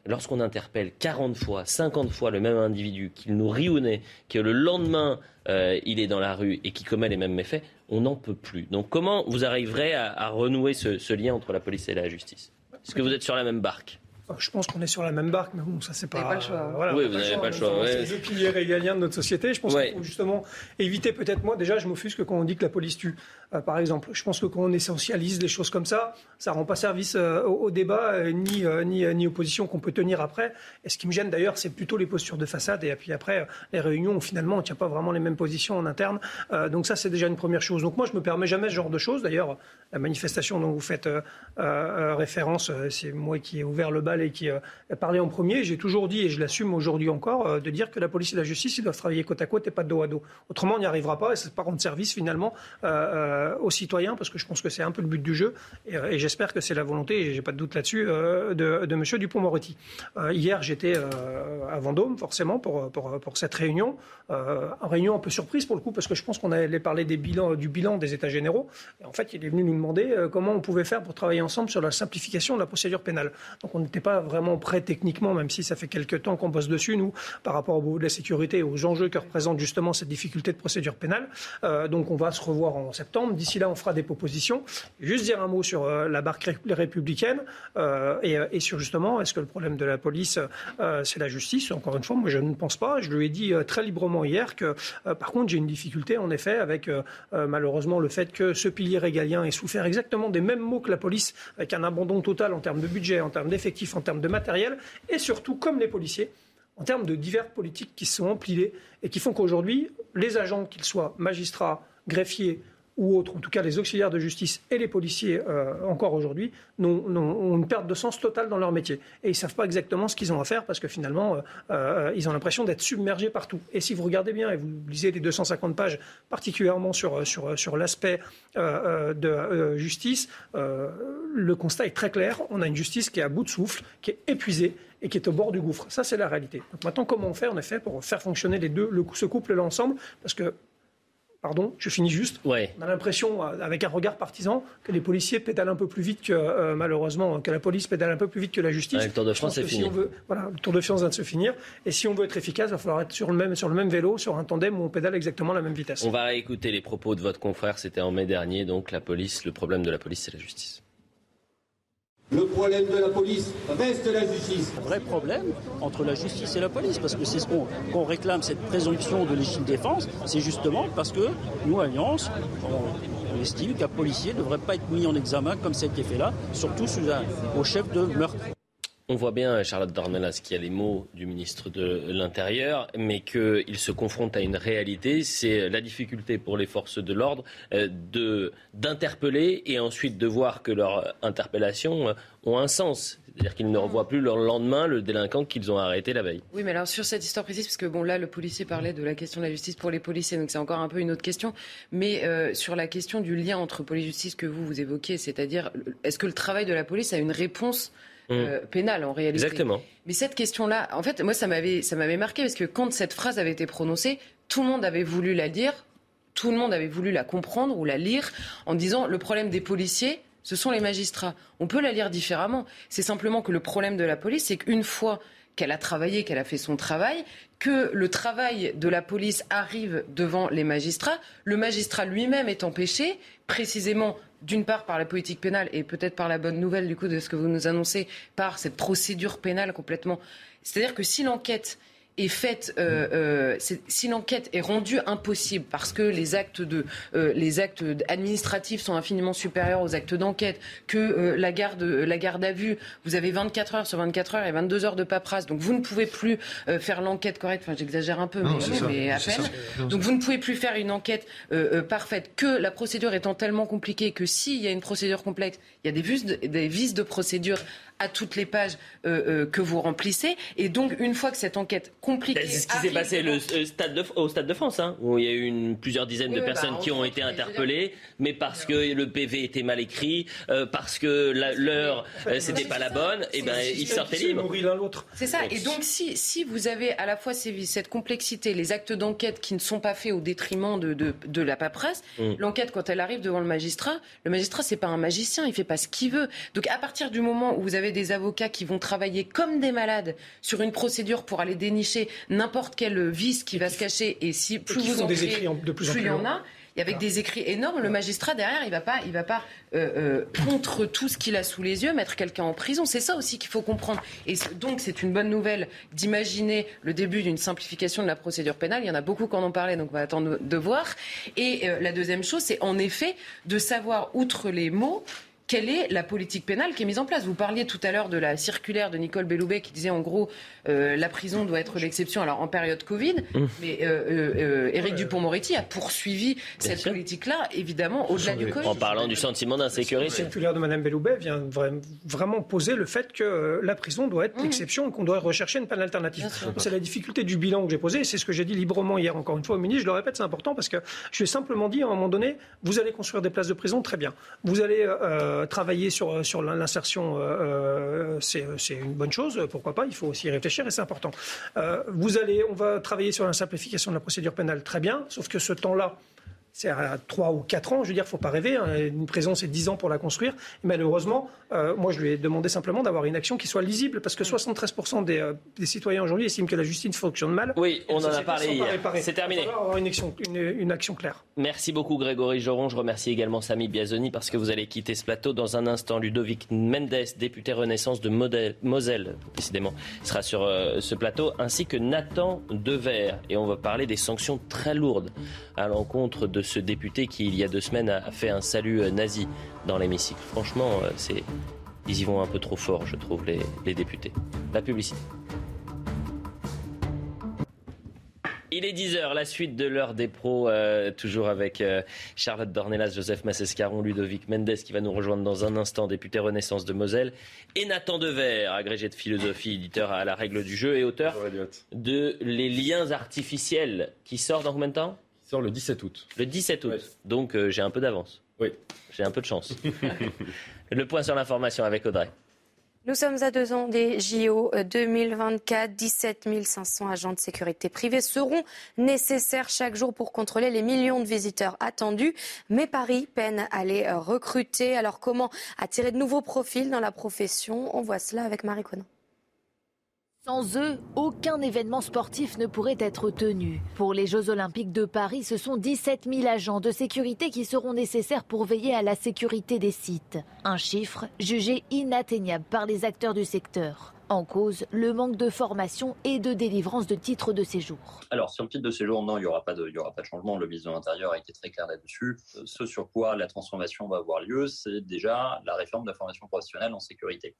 lorsqu'on interpelle 40 fois, 50 fois le même individu, qu'il nous rit au nez, que le lendemain il est dans la rue et qui commet les mêmes méfaits, on n'en peut plus. Donc comment vous arriverez à, renouer ce lien entre la police et la justice? Est-ce que vous êtes sur la même barque je pense qu'on est sur la même barque, mais bon, ça c'est pas. pas le choix. voilà, oui, vous n'avez pas le choix. C'est les piliers régaliens de notre société. Je pense qu'il faut justement éviter peut-être moi. Déjà, je m'offusque quand on dit que la police tue. Euh, par exemple, je pense que quand on essentialise des choses comme ça, ça rend pas service euh, au, débat euh, ni ni ni aux positions qu'on peut tenir après. Et ce qui me gêne d'ailleurs, c'est plutôt les postures de façade et puis après les réunions où finalement on tient pas vraiment les mêmes positions en interne. donc ça, c'est déjà une première chose. Donc moi, je me permets jamais ce genre de choses. D'ailleurs, la manifestation dont vous faites référence, c'est moi qui ai ouvert le bal et qui parlé en premier. J'ai toujours dit, et je l'assume aujourd'hui encore, euh, de dire que la police et la justice, ils doivent travailler côte à côte et pas de dos à dos. Autrement, on n'y arrivera pas et ne pas rendre service finalement euh, euh, aux citoyens, parce que je pense que c'est un peu le but du jeu. Et, j'espère que c'est la volonté, et j'ai pas de doute là-dessus, de, de M. Dupont-Moretti. hier, j'étais à Vendôme, forcément, pour, pour, cette réunion. une réunion un peu surprise pour le coup, parce que je pense qu'on allait parler du bilan des États généraux. Et en fait, il est venu nous demander comment on pouvait faire pour travailler ensemble sur la simplification de la procédure pénale. Donc on n'était pas vraiment prêt techniquement, même si ça fait quelques temps qu'on bosse dessus, nous, par rapport au de la sécurité et aux enjeux que représente justement cette difficulté de procédure pénale. Euh, donc on va se revoir en septembre. D'ici là, on fera des propositions. Juste dire un mot sur euh, la barque républicaine euh, et, sur justement, est-ce que le problème de la police, c'est la justice? Encore une fois, moi je ne pense pas. Je lui ai dit très librement hier que, par contre, j'ai une difficulté en effet avec malheureusement le fait que ce pilier régalien ait souffert exactement des mêmes mots que la police, avec un abandon total en termes de budget, en termes d'effectifs, en termes de matériel et surtout, comme les policiers, en termes de divers politiques qui sont empilés et qui font qu'aujourd'hui, les agents, qu'ils soient magistrats, greffiers ou autres, en tout cas les auxiliaires de justice et les policiers euh, encore aujourd'hui, ont, une perte de sens totale dans leur métier. Et ils ne savent pas exactement ce qu'ils ont à faire parce que finalement, euh, euh, ils ont l'impression d'être submergés partout. Et si vous regardez bien et vous lisez les 250 pages, particulièrement sur, sur, sur l'aspect de justice, le constat est très clair. On a une justice qui est à bout de souffle, qui est épuisée et qui est au bord du gouffre. Ça, c'est la réalité. Maintenant, comment on fait, en effet, pour faire fonctionner les deux, le, ce couple-là ensemble Parce que pardon, je finis juste. On a l'impression, euh, avec un regard partisan, que les policiers pédalent un peu plus vite que, euh, malheureusement, que la police pédale un peu plus vite que la justice. le Tour de France, c'est fini. voilà, le Tour de France vient de se finir. Et si on veut être efficace, il va falloir être sur le même, sur le même vélo, sur un tandem où on pédale exactement la même vitesse. On va écouter les propos de votre confrère. C'était en mai dernier. Donc, la police, le problème de la police, c'est la justice. Le problème de la police reste la justice. Un vrai problème entre la justice et la police, parce que c'est ce qu'on réclame, cette présomption de légitime défense, c'est justement parce que nous, Alliance, on, estime qu'un policier ne devrait pas être mis en examen comme ça a été fait là, surtout sous un, au chef de meurtre. On voit bien, Charlotte Dornelas, qui a les mots du ministre de l'Intérieur, mais qu'il se confronte à une réalité, c'est la difficulté pour les forces de l'ordre euh, d'interpeller et ensuite de voir que leurs interpellations euh, ont un sens. C'est-à-dire qu'ils ne revoient plus le lendemain le délinquant qu'ils ont arrêté la veille. Oui, mais alors sur cette histoire précise, parce que bon là, le policier parlait de la question de la justice pour les policiers, donc c'est encore un peu une autre question. Mais euh, sur la question du lien entre police et justice que vous vous évoquez, c'est-à-dire est-ce que le travail de la police a une réponse euh, mm. pénal en réalité. Exactement. Mais cette question-là, en fait, moi, ça m'avait, ça m'avait marqué parce que quand cette phrase avait été prononcée, tout le monde avait voulu la dire, tout le monde avait voulu la comprendre ou la lire en disant le problème des policiers, ce sont les magistrats. On peut la lire différemment. C'est simplement que le problème de la police, c'est qu'une fois qu'elle a travaillé, qu'elle a fait son travail, que le travail de la police arrive devant les magistrats, le magistrat lui-même est empêché, précisément d'une part par la politique pénale et peut-être par la bonne nouvelle du coup de ce que vous nous annoncez, par cette procédure pénale complètement. C'est-à-dire que si l'enquête est faite, euh, euh, si l'enquête est rendue impossible parce que les actes, de, euh, les actes administratifs sont infiniment supérieurs aux actes d'enquête, que la, garde, la garde à vue, vous avez 24 heures sur 24 heures et 22 heures de paperasse, donc vous ne pouvez plus faire l'enquête correcte, enfin j'exagère un peu, mais, à peine. Donc vous ne pouvez plus faire une enquête parfaite, que la procédure étant tellement compliquée que s'il y a une procédure complexe, il y a des vices de, des vices de procédure à toutes les pages euh, euh, que vous remplissez. Et donc, une fois que cette enquête compliquée. C'est ce qui s'est passé le, euh, stade de, au Stade de France, hein, où il y a eu une, plusieurs dizaines de personnes bah, qui ont été interpellées, mais parce que le PV était mal écrit, parce que l'heure, c'était pas la bonne, et ben ils sortaient libres. C'est ça. Et donc, si, si vous avez à la fois cette complexité, les actes d'enquête qui ne sont pas faits au détriment de, de, de la paperasse, mm. l'enquête, quand elle arrive devant le magistrat, le magistrat, c'est pas un magicien, il fait pas ce qu'il veut. Donc, à partir du moment où vous avez des avocats qui vont travailler comme des malades sur une procédure pour aller dénicher n'importe quel vice qui va se cacher. Et si plus vous en des de plus, plus il y en a. Et avec des écrits énormes, le magistrat derrière, il va pas, il va pas euh, euh, contre tout ce qu'il a sous les yeux mettre quelqu'un en prison. C'est ça aussi qu'il faut comprendre. Et donc c'est une bonne nouvelle d'imaginer le début d'une simplification de la procédure pénale. Il y en a beaucoup qui en ont parlé, donc on va attendre de voir. Et euh, la deuxième chose, c'est en effet de savoir, outre les mots, quelle est la politique pénale qui est mise en place? Vous parliez tout à l'heure de la circulaire de Nicole Belloubet qui disait en gros euh, la prison doit être l'exception. Alors en période Covid, mmh. mais euh, euh, Éric Dupont-Moretti a poursuivi cette politique-là, évidemment, au-delà du Covid. En parlant du sentiment d'insécurité. La circulaire de Mme Belloubet vient vraiment poser le fait que la prison doit être mmh. l'exception et qu'on doit rechercher une peine alternative. C'est la difficulté du bilan que j'ai posé, c'est ce que j'ai dit librement hier encore une fois au ministre. Je le répète, c'est important parce que je lui ai simplement dit à un moment donné, vous allez construire des places de prison, très bien. Vous allez euh, travailler sur, euh, sur l'insertion, euh, c'est une bonne chose, pourquoi pas, il faut aussi y réfléchir et c'est important. vous allez, on va travailler sur la simplification de la procédure pénale, très bien, sauf que ce temps-là, c'est à 3 ou 4 ans. Je veux dire, il ne faut pas rêver. Hein. Une prison, c'est 10 ans pour la construire. malheureusement, euh, moi, je lui ai demandé simplement d'avoir une action qui soit lisible, parce que 73% des, euh, des, citoyens aujourd'hui estiment que la justice fonctionne mal. Oui, on en a parlé hier. C'est terminé. Il faut avoir une action, une, action, claire. Merci beaucoup, Grégory Joron. Je remercie également Samy Biazoni, parce que vous allez quitter ce plateau dans un instant. Ludovic Mendes, député Renaissance de Moselle, décidément, sera sur euh, ce plateau, ainsi que Nathan Dever. Et on va parler des sanctions très lourdes à l'encontre de ce député qui, il y a deux semaines, a fait un salut euh, nazi dans l'hémicycle. Franchement, euh, c'est, ils y vont un peu trop fort, je trouve, les, les députés. La publicité. Il est 10h, la suite de l'heure des pros, euh, toujours avec Charlotte Dornelas, Joseph Massescaron, Ludovic Mendes qui va nous rejoindre dans un instant, député Renaissance de Moselle, et Nathan Dever, agrégé de philosophie, éditeur à la règle du jeu et auteur de Les liens artificiels, qui sort dans combien de temps? Sort le 17 août. Le 17 août. Donc euh, j'ai un peu d'avance. Oui. J'ai un peu de chance. le point sur l'information avec Audrey. Nous sommes à deux ans des JO 2024. 17 500 agents de sécurité privée seront nécessaires chaque jour pour contrôler les millions de visiteurs attendus. Mais Paris peine à les recruter. Alors comment attirer de nouveaux profils dans la profession? On voit cela avec Marie Conan. Sans eux, aucun événement sportif ne pourrait être tenu. Pour les Jeux olympiques de Paris, ce sont 17 000 agents de sécurité qui seront nécessaires pour veiller à la sécurité des sites. Un chiffre jugé inatteignable par les acteurs du secteur. En cause, le manque de formation et de délivrance de titres de séjour. Alors, sur le titre de séjour, non, il n'y aura, pas de, changement. Le ministre de l'Intérieur a été très clair là-dessus. Euh, ce sur quoi la transformation va avoir lieu, c'est déjà la réforme de la formation professionnelle en sécurité.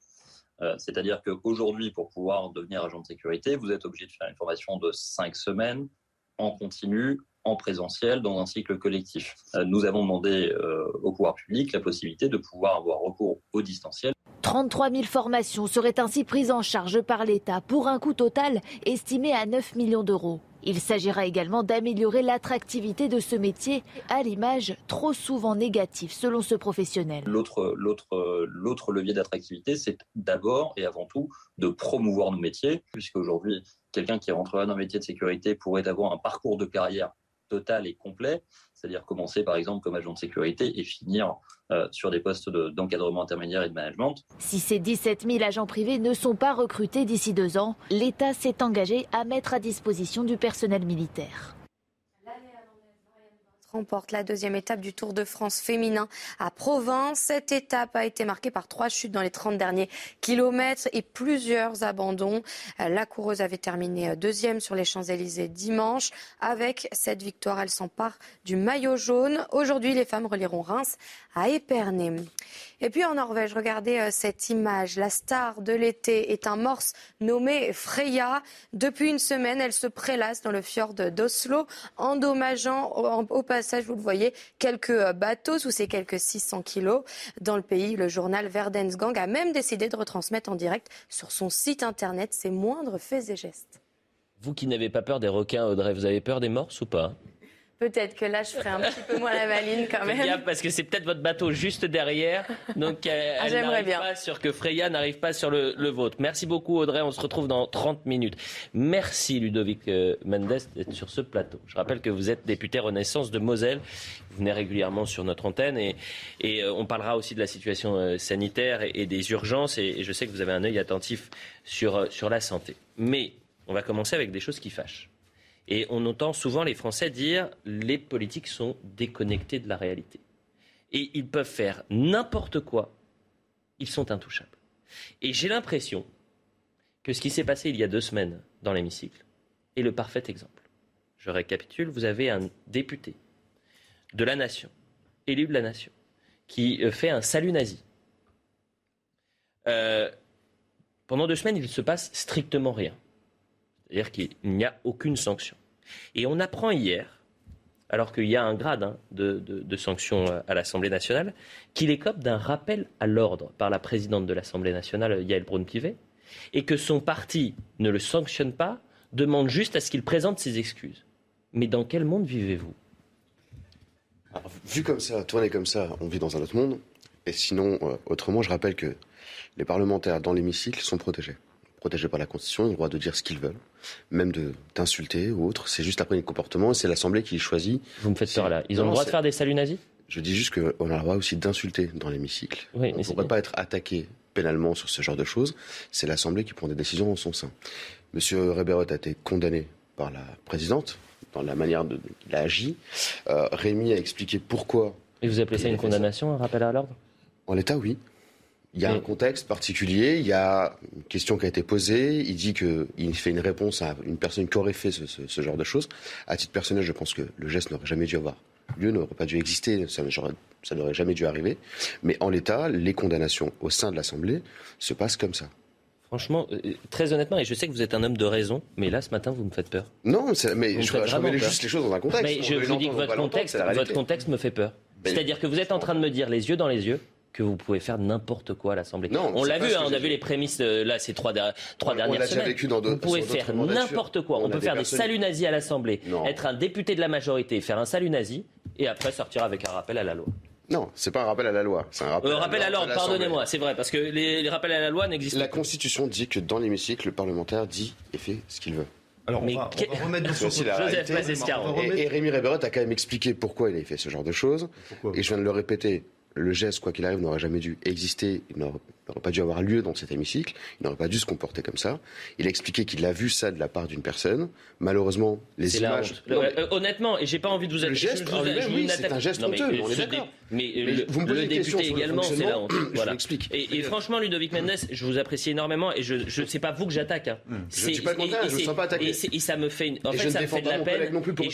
Euh, c'est-à-dire qu'aujourd'hui, pour pouvoir devenir agent de sécurité, vous êtes obligé de faire une formation de cinq semaines en continu, en présentiel, dans un cycle collectif. Euh, nous avons demandé au pouvoir public la possibilité de pouvoir avoir recours au distanciel. 33 000 formations seraient ainsi prises en charge par l'État pour un coût total estimé à 9 millions d'euros. Il s'agira également d'améliorer l'attractivité de ce métier à l'image trop souvent négative selon ce professionnel. L'autre, levier d'attractivité, c'est d'abord et avant tout de promouvoir nos métiers, puisqu'aujourd'hui, quelqu'un qui rentrerait dans un métier de sécurité pourrait avoir un parcours de carrière total et complet, c'est-à-dire commencer par exemple comme agent de sécurité et finir euh, sur des postes d'encadrement intermédiaire et de management. Si ces 17 000 agents privés ne sont pas recrutés d'ici deux ans, l'État s'est engagé à mettre à disposition du personnel militaire remporte la deuxième étape du Tour de France féminin à Provence. Cette étape a été marquée par trois chutes dans les 30 derniers kilomètres et plusieurs abandons. La coureuse avait terminé deuxième sur les Champs-Élysées dimanche. Avec cette victoire, elle s'empare du maillot jaune. Aujourd'hui, les femmes relieront Reims à Épernay. Et puis en Norvège, regardez euh, cette image. La star de l'été est un morse nommé Freya. Depuis une semaine, elle se prélasse dans le fjord d'Oslo, endommageant au passage, vous le voyez, quelques euh, bateaux sous ces quelques 600 kilos. Dans le pays, le journal Verdensgang a même décidé de retransmettre en direct sur son site internet ses moindres faits et gestes. Vous qui n'avez pas peur des requins, Audrey, vous avez peur des morses ou pas? Peut-être que là, je ferai un petit peu moins la maline quand même. parce que c'est peut-être votre bateau juste derrière. Donc, elle, ah, n'arrive pas sur que Freya n'arrive pas sur le, vôtre. Merci beaucoup, Audrey. On se retrouve dans 30 minutes. Merci, Ludovic euh, Mendes, d'être sur ce plateau. Je rappelle que vous êtes député Renaissance de Moselle. Vous venez régulièrement sur notre antenne et, et euh, on parlera aussi de la situation euh, sanitaire et, des urgences. Et, je sais que vous avez un œil attentif sur, sur la santé. Mais on va commencer avec des choses qui fâchent. Et on entend souvent les Français dire les politiques sont déconnectés de la réalité. Et ils peuvent faire n'importe quoi, ils sont intouchables. Et j'ai l'impression que ce qui s'est passé il y a deux semaines dans l'hémicycle est le parfait exemple. Je récapitule, vous avez un député de la nation, élu de la nation, qui euh, fait un salut nazi. Euh, pendant deux semaines, il ne se passe strictement rien. C'est-à-dire qu'il n'y a aucune sanction. Et on apprend hier, alors qu'il y a un grade hein, de, de, sanctions à l'Assemblée nationale, qu'il écope d'un rappel à l'ordre par la présidente de l'Assemblée nationale, Yael Braun-Pivet, et que son parti ne le sanctionne pas, demande juste à ce qu'il présente ses excuses. Mais dans quel monde vivez-vous? Vu comme ça, tourné comme ça, on vit dans un autre monde. Et sinon, euh, autrement, je rappelle que les parlementaires dans l'hémicycle sont protégés protégés par la Constitution, ont le droit de dire ce qu'ils veulent, même de d'insulter ou autre. C'est juste après les comportements et c'est l'Assemblée qui choisit. Vous me faites peur là. Ils ont le droit de faire des saluts nazis? Je dis juste qu'on a le droit aussi d'insulter dans l'hémicycle. on ne pourrait pas être attaqué pénalement sur ce genre de choses. C'est l'Assemblée qui prend des décisions en son sein. Monsieur Reberot a été condamné par la présidente dans la manière dont il a agi. Euh, Rémi a expliqué pourquoi. Et vous appelez ça une condamnation, un rappel à l'ordre? En l'état, oui. Il y a un contexte particulier, il y a une question qui a été posée, il dit qu'il fait une réponse à une personne qui aurait fait ce, genre de choses. À titre personnel, je pense que le geste n'aurait jamais dû avoir lieu, n'aurait pas dû exister, ça, n'aurait jamais dû arriver. Mais en l'état, les condamnations au sein de l'Assemblée se passent comme ça. Franchement, euh, très honnêtement, et je sais que vous êtes un homme de raison, mais là, ce matin, vous me faites peur. Non, mais je, remets juste les choses dans un contexte. Mais je vous dis que votre contexte, votre contexte me fait peur. C'est-à-dire que vous êtes en train de me dire les yeux dans les yeux que vous pouvez faire n'importe quoi à l'Assemblée. on l'a vu, hein, on a vu les prémices euh, là ces trois, trois dernières semaines. vous pouvez faire n'importe quoi. On, peut faire des saluts nazis à l'Assemblée, être un député de la majorité, faire un salut nazi, et après sortir avec un rappel à la loi. Non, c'est pas un rappel à la loi. C'est un rappel, Euh, rappel à l'ordre, pardonnez-moi, c'est vrai, parce que les, les rappels à la loi n'existent La pas. Constitution dit que dans l'hémicycle, le parlementaire dit et fait ce qu'il veut. Alors, on Mais va, que- on va remettre dans C'est son la Joseph réalité. On remettre- Et, et Rémi Réberotte a quand même expliqué pourquoi il avait fait ce genre de choses. Pourquoi Et je viens de le répéter. Le geste, quoi qu'il arrive, n'aurait jamais dû exister. Il n'aurait pas dû avoir lieu dans cet hémicycle. Il n'aurait pas dû se comporter comme ça. Il a expliqué qu'il a vu ça de la part d'une personne. Malheureusement, les la images. Non, Euh, mais- euh, honnêtement, et j'ai pas envie de vous Le attaquer. geste vous- lui-même, vous oui, c'est un geste Non, mais, honteux, euh, on est d'accord. Mais, Mais le, vous me posez le député le également, c'est la honte. Voilà. Et, et franchement, Ludovic Mendes, je vous apprécie énormément et je je sais pas vous que j'attaque. hein. Je C'est- dis pas le et je c'est- sens pas attaqué. Et, ça me fait, une- en Et fait, je ne ça me fait de la peine. et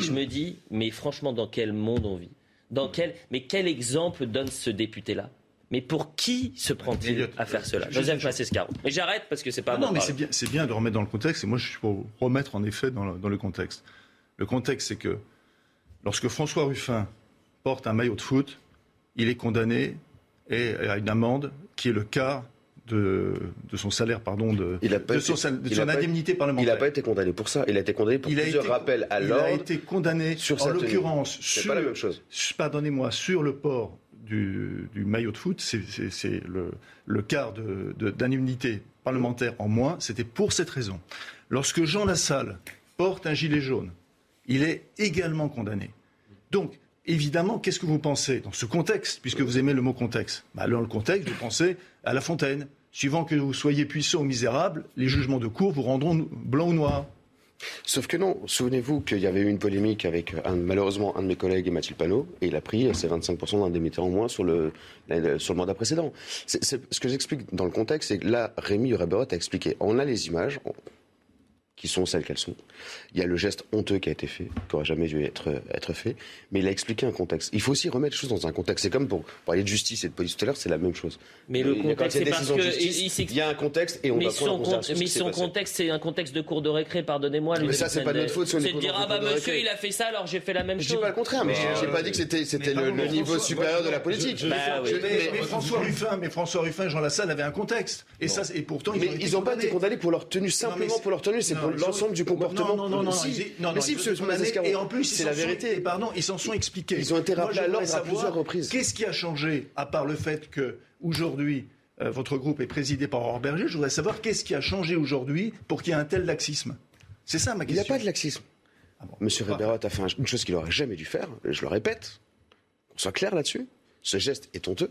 je me dis, mais franchement, dans quel monde on vit? Dans quel, mais quel exemple donne ce député-là? Mais pour qui se prend-il à faire cela? Je- Joseph Massescaro. Mais j'arrête parce que c'est pas Non, non, mais parler. c'est bien, c'est bien de remettre dans le contexte, et moi je suis pour remettre en effet dans le, dans le contexte. Le contexte, c'est que lorsque François Ruffin porte un maillot de foot, il est condamné et à une amende qui est le quart de, de son salaire, pardon, de, Il a pas de été- son, de il pas- indemnité Il parlementaire. n'a pas été condamné pour ça. Il a été condamné pour Il plusieurs été- rappels à il a l'ordre. été condamné, sur en l'occurrence, sur, pas la même chose. pardonnez-moi, sur le port du, du maillot de foot, c'est- le, le quart de- de- d'indemnité parlementaire en moins, c'était pour cette raison. Lorsque Jean Lassalle porte un gilet jaune, il est également condamné. Donc, évidemment, qu'est-ce que vous pensez dans ce contexte, puisque vous aimez le mot contexte? Bah, Dans le contexte, vous pensez à La Fontaine. Suivant que vous soyez puissant ou misérable, les jugements de cour vous rendront blanc ou noir. Sauf que non, souvenez-vous qu'il y avait eu une polémique avec malheureusement un de mes collègues, Mathilde Panot, et il a pris ses 25% d'indemnité en moins sur le, le mandat précédent. Ce que j'explique dans le contexte, c'est que là, Rémi Reberot a expliqué. On a les images, qui sont celles qu'elles sont. Il y a le geste honteux qui a été fait, qui n'aurait jamais dû être, être fait, mais il a expliqué un contexte. Il faut aussi remettre les choses dans un contexte. C'est comme pour parler de justice et de police tout à l'heure, c'est la même chose. Mais le contexte, il y a c'est parce de que justice, il- il s'explique- il y a un contexte et on mais va prendre son, con- ce mais son contexte, c'est un contexte de cours de récré, pardonnez-moi. Mais ça, c'est pas Mendes. notre faute C'est de dire, ah bah de monsieur, il a fait ça, alors j'ai fait la même Je chose. dis pas le contraire, mais j'ai euh, pas dit que c'était le, niveau François- supérieur de la je- politique. Mais, François Ruffin, mais François Ruffin, Jean Lassalle avaient un contexte. Et ça, et pourtant, ont ils n'ont pas été condamnés. pour leur tenue, simplement pour leur tenue, l'ensemble du comportement. Non, non, non, non, Si. mais si, Et en plus, c'est la sont- vérité. pardon, ils s'en sont expliqués. Ils ont été rappelés à l'ordre à plusieurs reprises. Qu'est-ce qui a changé, à part le fait que aujourd'hui euh, votre groupe est présidé par Aurore Berger Je voudrais savoir qu'est-ce qui a changé aujourd'hui pour qu'il y ait un tel laxisme. C'est ça ma Il n'y a question. pas de laxisme. Monsieur Riberot a fait un- une chose qu'il n'aurait jamais dû faire, je le répète, qu'on soit clair là-dessus. Ce geste est honteux.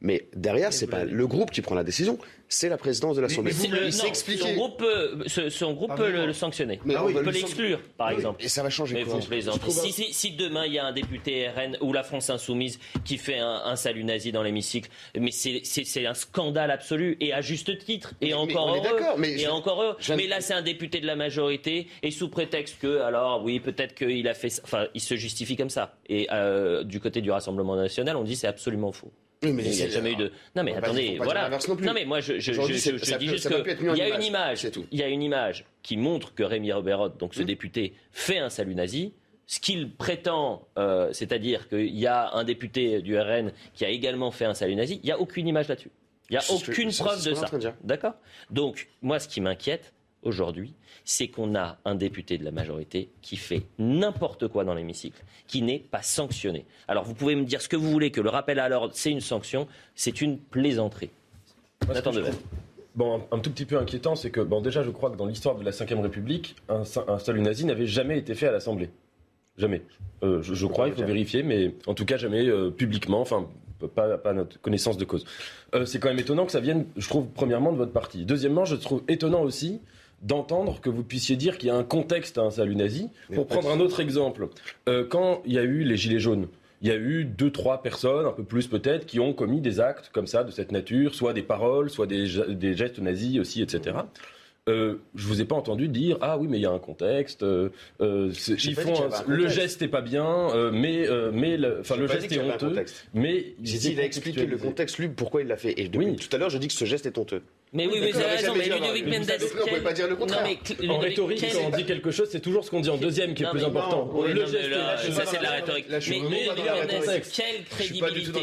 Mais derrière, c'est pas le groupe qui prend la décision, c'est la présidence de l'Assemblée. Il s'est non, expliqué. Son groupe, peut- ce- son groupe peut le, le sanctionner. Mais Ah oui, il peut le l'exclure, par Oui, exemple. Et ça va changer Mais quoi vous plaisantez. Si, si- si demain il y a un député RN ou la France Insoumise qui fait un, un salut nazi dans l'hémicycle, mais c'est- c'est c'est un scandale absolu et à juste titre. Et Mais- encore mais on est heureux. d'accord, mais et je- encore heureux. je- Mais là c'est un député de la majorité et sous prétexte que, alors oui, peut-être qu'il a fait, ça- enfin, il se justifie comme ça. Et euh, du côté du Rassemblement national, on dit c'est absolument faux. Oui, mais il n'y a jamais eu de. Non mais va pas- attendez, voilà. non mais moi je, dis peut- juste ça peut que plus être mis en il y a une image, il y a une image qui montre que Rémi Robert, donc ce député, fait un salut nazi. Ce qu'il prétend, euh, c'est-à-dire qu'il y a un député du RN qui a également fait un salut nazi, il n'y a aucune image là-dessus. Il n'y a aucune preuve de ça. D'accord? Donc, moi, ce qui m'inquiète aujourd'hui, c'est qu'on a un député de la majorité qui fait n'importe quoi dans l'hémicycle, qui n'est pas sanctionné. Alors, vous pouvez me dire ce que vous voulez, que le rappel à l'ordre, c'est une sanction, c'est une plaisanterie. Nathan Dever. Bon, un, tout petit peu inquiétant, c'est que, bon, déjà, je crois que dans l'histoire de la Ve République, un, un salut nazi n'avait jamais été fait à l'Assemblée. Jamais. Euh, je, je crois, il faut vérifier, mais en tout cas, jamais euh, publiquement, enfin, pas, pas notre connaissance de cause. Euh, c'est quand même étonnant que ça vienne, je trouve, premièrement, de votre parti. Deuxièmement, je trouve étonnant aussi d'entendre que vous puissiez dire qu'il y a un contexte à un salut nazi. Pour prendre un autre exemple, euh, quand il y a eu les Gilets jaunes, il y a eu deux, trois personnes, un peu plus peut-être, qui ont commis des actes comme ça, de cette nature, soit des paroles, soit des, des gestes nazis aussi, etc. Euh, je vous ai pas entendu dire ah oui mais il y a un contexte euh, euh, ils font un- un le geste est pas bien euh, mais euh, mais le, enfin le geste est honteux mais J'ai dit, il a expliqué le contexte, lui, pourquoi il l'a fait. Et depuis tout à l'heure, je dis que ce geste est honteux. Mais oui, mais vous avez raison, mais Ludovic Mendes. On ne peut pas dire le contraire. Non, mais Cl- en rhétorique, quel- quand on dit quelque chose, c'est toujours ce qu'on dit en deuxième qui est Non, plus important. Oui, le geste ça c'est de la rhétorique. Là, mais Ludovic Mendes, rhétorique. quelle crédibilité,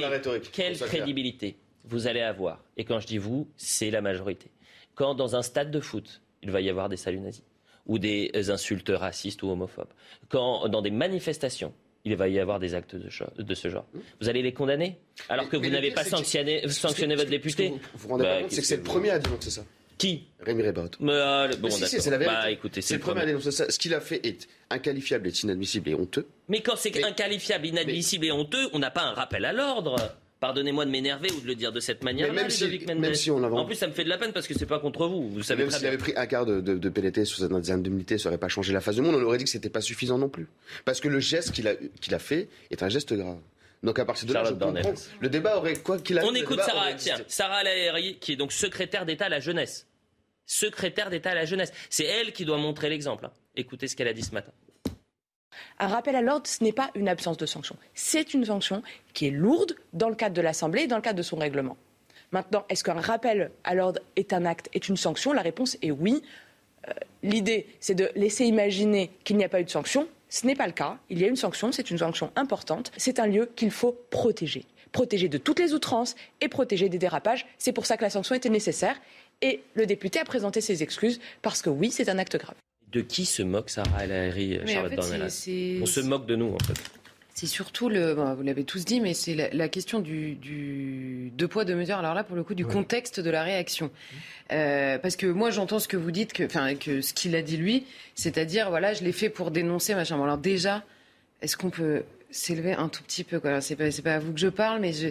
quelle crédibilité vous allez avoir Et quand je dis vous, c'est la majorité. Quand dans un stade de foot, il va y avoir des saluts nazis ou des insultes racistes ou homophobes. Quand dans des manifestations, il va y avoir des actes de, ce genre. Vous allez les condamner Alors que vous n'avez pas sanctionné, sanctionné votre député Vous vous rendez Bah, compte, c'est que c'est le que- premier à dénoncer ça. Qui? Rémi Rebaud. Euh, bon, si, si, c'est la vérité. Bah, écoutez, c'est c'est le le premier à dénoncer ça. Ce qu'il a fait est inqualifiable, est inadmissible et honteux. Mais quand c'est inqualifiable, inadmissible et honteux, on n'a pas un rappel à l'ordre. Pardonnez-moi de m'énerver ou de le dire de cette manière-là, Mais même si- même on En plus, ça me fait de la peine parce que c'est pas contre vous. Vous savez Même s'il avait pris un quart de, de, de PLT sur ses indemnités, ça n'aurait pas changé la face du monde. On aurait dit que c'était pas suffisant non plus. Parce que le geste qu'il a, qu'il a fait est un geste grave. Donc à partir de là, je. Le débat aurait quoi qu'il arrive. On écoute Sarah, aurait tiens, Sarah qui est donc secrétaire d'État à la jeunesse. Secrétaire d'État à la jeunesse. C'est elle qui doit montrer l'exemple. hein. Écoutez ce qu'elle a dit ce matin. Un rappel à l'ordre, ce n'est pas une absence de sanction. C'est une sanction qui est lourde dans le cadre de l'Assemblée et dans le cadre de son règlement. Maintenant, est-ce qu'un rappel à l'ordre est un acte, est une sanction? La réponse est oui. Euh, L'idée, c'est de laisser imaginer qu'il n'y a pas eu de sanction. Ce n'est pas le cas. Il y a une sanction, c'est une sanction importante. C'est un lieu qu'il faut protéger. Protéger de toutes les outrances et protéger des dérapages. C'est pour ça que la sanction était nécessaire. Et le député a présenté ses excuses parce que oui, c'est un acte grave. De qui se moque Sarah en Charlotte fait, Dornelas? c'est- c'est- On se moque de nous, en fait. C'est surtout le, bon, vous l'avez tous dit, mais c'est la, la question du, du deux poids deux mesures. Alors là, pour le coup, du contexte de la réaction, Euh, parce que moi, j'entends ce que vous dites, que, enfin, que ce qu'il a dit lui, c'est-à-dire, voilà, je l'ai fait pour dénoncer, machin. Bon, alors déjà, est-ce qu'on peut s'élever un tout petit peu quoi? C'est pas, c'est pas à vous que je parle, mais je,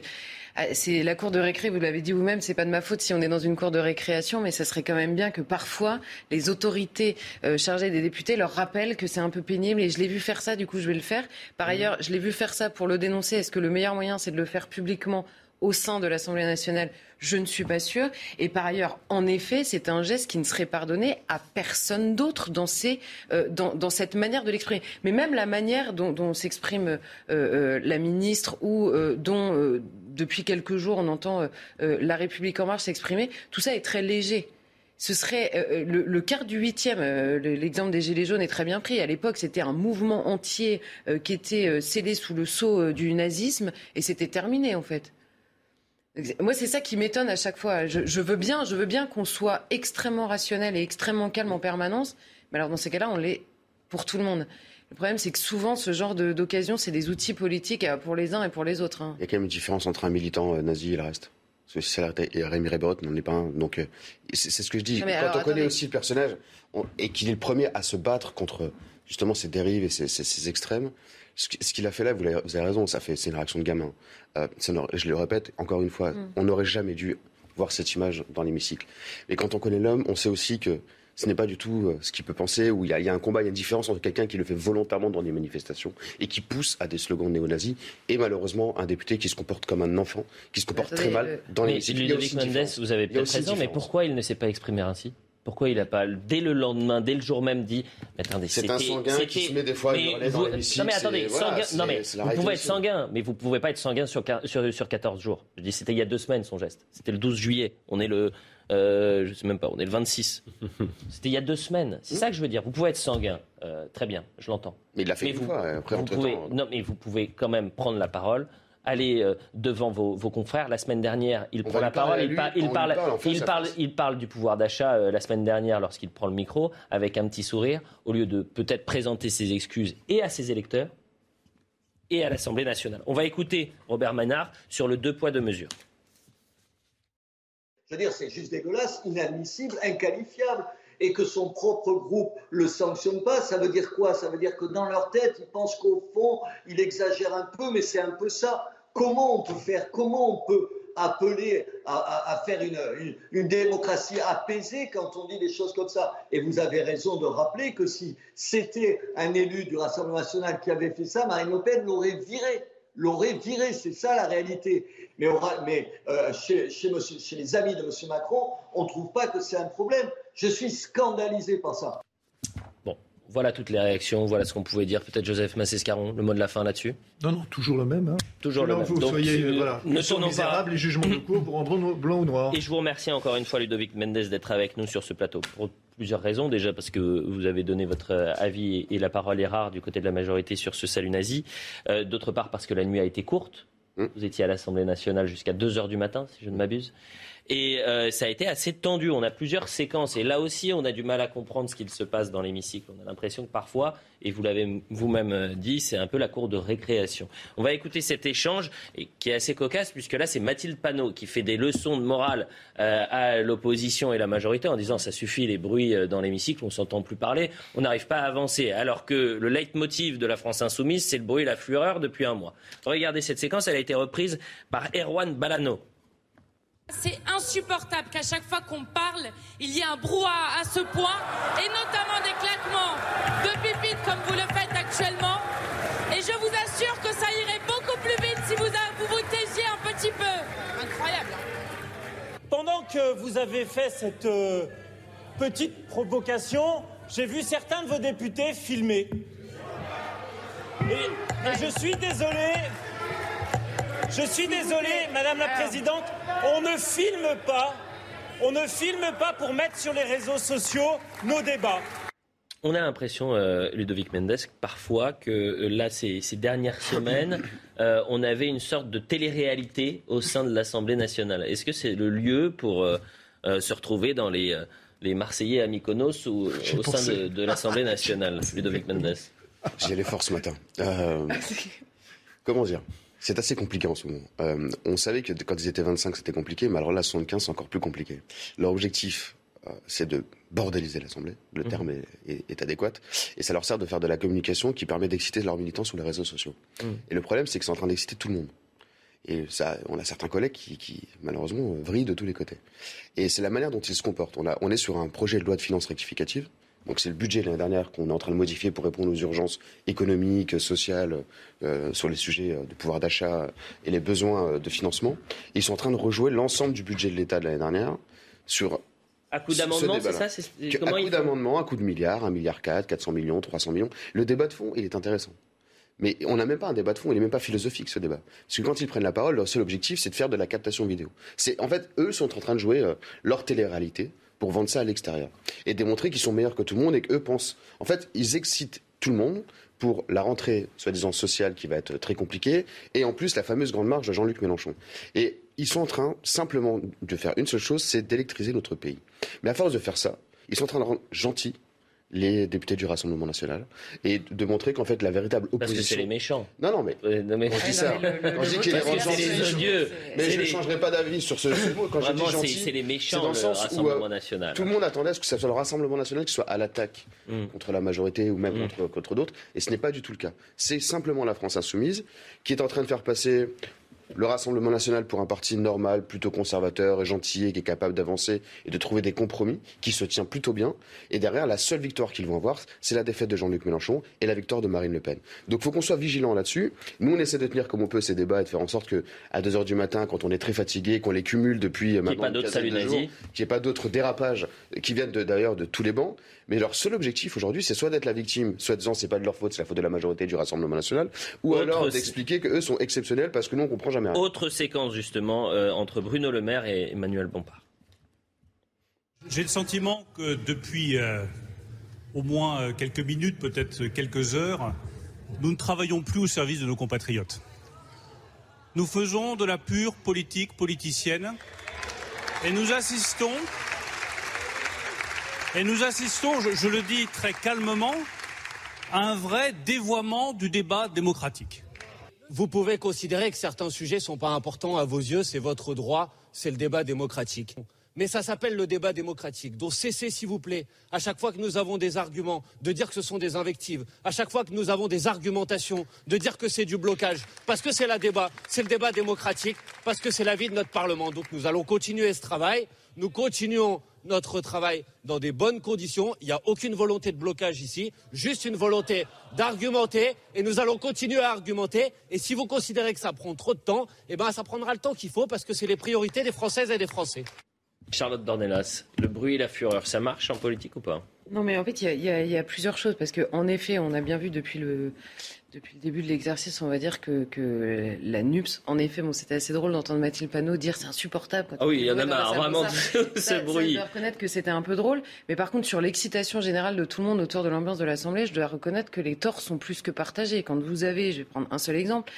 c'est la cour de récré. Vous l'avez dit vous-même, c'est pas de ma faute si on est dans une cour de récréation, mais ça serait quand même bien que parfois les autorités euh, chargées des députés leur rappellent que c'est un peu pénible. Et je l'ai vu faire ça, du coup, je vais le faire. Par ailleurs, je l'ai vu faire ça pour le dénoncer. Est-ce que le meilleur moyen, c'est de le faire publiquement au sein de l'Assemblée nationale? Je ne suis pas sûre. Et par ailleurs, en effet, c'est un geste qui ne serait pardonné à personne d'autre dans, ces, euh, dans, dans cette manière de l'exprimer. Mais même la manière dont, dont s'exprime euh, euh, la ministre ou euh, dont, euh, depuis quelques jours, on entend euh, euh, La République En Marche s'exprimer, tout ça est très léger. Ce serait euh, le, quart du huitième. le- L'exemple des Gilets jaunes est très bien pris. À l'époque, c'était un mouvement entier qui était scellé sous le sceau du nazisme et c'était terminé en fait. Moi, c'est ça qui m'étonne à chaque fois. Je, je veux bien, je veux bien qu'on soit extrêmement rationnel et extrêmement calme en permanence. Mais alors, dans ces cas-là, on l'est pour tout le monde. Le problème, c'est que souvent, ce genre d'occasion, c'est des outils politiques euh, pour les uns et pour les autres. hein. Il y a quand même une différence entre un militant euh, nazi et le reste. Parce que si Rémi Rebaud n'en est pas un. Donc, euh, c'est ce que je dis. Mais Quand alors, on connaît aussi le personnage on- et qu'il est le premier à se battre contre justement ces dérives et ces, ces- ces extrêmes, ce qui- ce qu'il a fait là, vous avez, vous avez raison, ça fait, c'est une réaction de gamin. Euh, ça je le répète encore une fois, Mm. on n'aurait jamais dû voir cette image dans l'hémicycle. Mais quand on connaît l'homme, on sait aussi que ce n'est pas du tout euh, ce qu'il peut penser, où il y, a, il y a un combat, il y a une différence entre quelqu'un qui le fait volontairement dans des manifestations et qui pousse à des slogans néo-nazis, et malheureusement un député qui se comporte comme un enfant, qui se comporte très mal dans y a Ludovic Mendes, vous avez peut-être raison, mais pourquoi il ne s'est pas exprimé ainsi? Pourquoi il n'a pas, dès le lendemain, dès le jour même, dit mais Attendez, C'est un sanguin qui c'était- se met des fois à mais hurler dans vous- l'hémicycle, Non, mais attendez, voilà, non, mais vous pouvez être sanguin, mais vous ne pouvez pas être sanguin sur, sur 14 jours. Je dis, c'était il y a deux semaines son geste. C'était le 12 juillet. On est le. Euh, je sais même pas, on est le 26. C'était il y a deux semaines. C'est ça que je veux dire. Vous pouvez être sanguin. euh, très bien, je l'entends. Mais il l'a fait une vous, fois, après, vous pouvez, hein. Non, mais vous pouvez quand même prendre la parole. Aller euh, devant vos, vos confrères. La semaine dernière, il On prend la parole. Il, par- parle, parle, en fait, il parle, il parle du pouvoir d'achat euh, la semaine dernière lorsqu'il prend le micro avec un petit sourire, au lieu de peut-être présenter ses excuses et à ses électeurs et à l'Assemblée nationale. On va écouter Robert Manard sur le deux poids deux mesures. C'est juste dégueulasse, inadmissible, inqualifiable. Et que son propre groupe le sanctionne pas, ça veut dire quoi? Ça veut dire que dans leur tête, ils pensent qu'au fond, il exagère un peu, mais c'est un peu ça. Comment on peut faire? Comment on peut appeler à faire une, une- une démocratie apaisée quand on dit des choses comme ça? Et vous avez raison de rappeler que si c'était un élu du Rassemblement national qui avait fait ça, Marine Le Pen l'aurait viré l'aurait viré, c'est ça la réalité. Mais, aura- mais euh, chez, chez monsieur- chez les amis de M. Macron, on ne trouve pas que c'est un problème. Je suis scandalisé par ça. Bon, voilà toutes les réactions, voilà ce qu'on pouvait dire. Peut-être Joseph Massescaron, le mot de la fin là-dessus Non, non, toujours le même. hein. Toujours le même. Vous Donc, soyez, euh, voilà, ne sont pas. les jugements de cour pour rendre no- blanc ou noir. Et je vous remercie encore une fois, Ludovic Mendes, d'être avec nous sur ce plateau. Pour plusieurs raisons. Déjà parce que vous avez donné votre euh, avis et la parole est rare du côté de la majorité sur ce salut nazi. Euh, D'autre part parce que la nuit a été courte. Vous étiez à l'Assemblée nationale jusqu'à 2 heures du matin, si je ne m'abuse. Et euh, ça a été assez tendu. On a plusieurs séquences. Et là aussi, on a du mal à comprendre ce qu'il se passe dans l'hémicycle. On a l'impression que parfois, et vous l'avez vous-même euh, dit, c'est un peu la cour de récréation. On va écouter cet échange qui est assez cocasse, puisque là, c'est Mathilde Panot qui fait des leçons de morale euh, à l'opposition et la majorité en disant ça suffit les bruits dans l'hémicycle, on s'entend plus parler, on n'arrive pas à avancer. Alors que le leitmotiv de la France insoumise, c'est le bruit et la fureur depuis un mois. Regardez cette séquence, elle a été reprise par Erwan Balano. C'est insupportable qu'à chaque fois qu'on parle, il y ait un brouhaha à ce point, et notamment des claquements de pipites comme vous le faites actuellement. Et je vous assure que ça irait beaucoup plus vite si vous vous, vous taisiez un petit peu. Incroyable. Pendant que vous avez fait cette euh, petite provocation, j'ai vu certains de vos députés filmer. Et, et je suis désolé, je suis désolé, Madame la Présidente, on ne filme pas, on ne filme pas pour mettre sur les réseaux sociaux nos débats. On a l'impression, euh, Ludovic Mendes, parfois que euh, là, ces, dernières semaines, euh, on avait une sorte de télé-réalité au sein de l'Assemblée nationale. Est-ce que c'est le lieu pour se retrouver dans les, les Marseillais à Mykonos ou au sein de, de l'Assemblée nationale, Ludovic Mendes? J'y allais fort ce matin. comment dire? C'est assez compliqué en ce moment. Euh, on savait que quand ils étaient 25, c'était compliqué, mais alors là, 75, c'est encore plus compliqué. Leur objectif, euh, c'est de bordéliser l'Assemblée. Le mmh. terme est, adéquat. Et ça leur sert de faire de la communication qui permet d'exciter leurs militants sur les réseaux sociaux. Mmh. Et le problème, c'est que c'est en train d'exciter tout le monde. Et ça, on a certains collègues qui, malheureusement, vrillent de tous les côtés. Et c'est la manière dont ils se comportent. On, a, on est sur un projet de loi de finances rectificative donc c'est le budget de l'année dernière qu'on est en train de modifier pour répondre aux urgences économiques, sociales, euh, sur les sujets euh, de pouvoir d'achat et les besoins euh, de financement. ils sont en train de rejouer l'ensemble du budget de l'État de l'année dernière sur à coup d'amendement, c'est ça À coup d'amendement, à coup de milliards, 1 milliard 4, 400 millions, 300 millions. Le débat de fond, il est intéressant. Mais on n'a même pas un débat de fond, il n'est même pas philosophique ce débat. Parce que quand ils prennent la parole, leur seul objectif, c'est de faire de la captation vidéo. C'est en fait, eux sont en train de jouer leur télé-réalité pour vendre ça à l'extérieur. Et démontrer qu'ils sont meilleurs que tout le monde et qu'eux pensent. En fait, ils excitent tout le monde pour la rentrée, soi-disant sociale, qui va être très compliquée, et en plus la fameuse grande marge de Jean-Luc Mélenchon. Et ils sont en train simplement de faire une seule chose, c'est d'électriser notre pays. Mais à force de faire ça, ils sont en train de rendre gentils les députés du Rassemblement national et de montrer qu'en fait la véritable opposition. Parce que c'est les méchants. Non, non, mais. Euh, non, mais... Quand je dis ça, quand je dis qu'il les odieux. Mais je ne changerai pas d'avis sur ce mot. Quand Vraiment, je dis gentil, c'est les méchants, dans le, sens Rassemblement où, national. Tout le monde attendait à ce que ce soit le Rassemblement national qui soit à l'attaque mm. contre la majorité ou même mm. contre, contre d'autres. Et ce n'est pas du tout le cas. C'est simplement la France insoumise qui est en train de faire passer le Rassemblement national pour un parti normal, plutôt conservateur et gentil, et qui est capable d'avancer et de trouver des compromis, qui se tient plutôt bien. Et derrière, la seule victoire qu'ils vont avoir, c'est la défaite de Jean-Luc Mélenchon et la victoire de Marine Le Pen. Donc il faut qu'on soit vigilant là-dessus. Nous, on essaie de tenir comme on peut ces débats et de faire en sorte que à 2 heures du matin, quand on est très fatigué, qu'on les cumule depuis maintenant qu'il n'y ait pas d'autres dérapages qui viennent d'ailleurs de tous les bancs. Mais leur seul objectif aujourd'hui, c'est soit d'être la victime, soit disant c'est pas de leur faute, c'est la faute de la majorité du Rassemblement national, ou alors d'expliquer qu'eux sont exceptionnels parce que nous on comprend jamais rien. Autre séquence justement euh, entre Bruno Le Maire et Emmanuel Bompard. J'ai le sentiment que depuis euh, au moins euh, quelques minutes, peut-être quelques heures, nous ne travaillons plus au service de nos compatriotes. Nous faisons de la pure politique politicienne et nous assistons et nous assistons, je, le dis très calmement, à un vrai dévoiement du débat démocratique. Vous pouvez considérer que certains sujets ne sont pas importants à vos yeux, c'est votre droit, c'est le débat démocratique. Mais ça s'appelle le débat démocratique. Donc cessez, s'il vous plaît, à chaque fois que nous avons des arguments, de dire que ce sont des invectives, à chaque fois que nous avons des argumentations, de dire que c'est du blocage, parce que c'est le débat, c'est le débat démocratique, parce que c'est la vie de notre Parlement. Donc nous allons continuer ce travail, nous continuons notre travail dans des bonnes conditions. Il n'y a aucune volonté de blocage ici, juste une volonté d'argumenter et nous allons continuer à argumenter. Et si vous considérez que ça prend trop de temps, eh ben, ça prendra le temps qu'il faut parce que c'est les priorités des Françaises et des Français. Charlotte Dornelas, le bruit et la fureur, ça marche en politique ou pas? Non, mais en fait, il y, y, a plusieurs choses parce qu'en effet, on a bien vu depuis le, depuis le début de l'exercice, on va dire que, que la NUPS, en effet, bon, c'était assez drôle d'entendre Mathilde Panot dire c'est insupportable. ah oui, il y en a marre, vraiment, ce bruit. je dois reconnaître que c'était un peu drôle. Mais par contre, sur l'excitation générale de tout le monde autour de l'ambiance de l'Assemblée, je dois reconnaître que les torts sont plus que partagés. Quand vous avez, je vais prendre un seul exemple,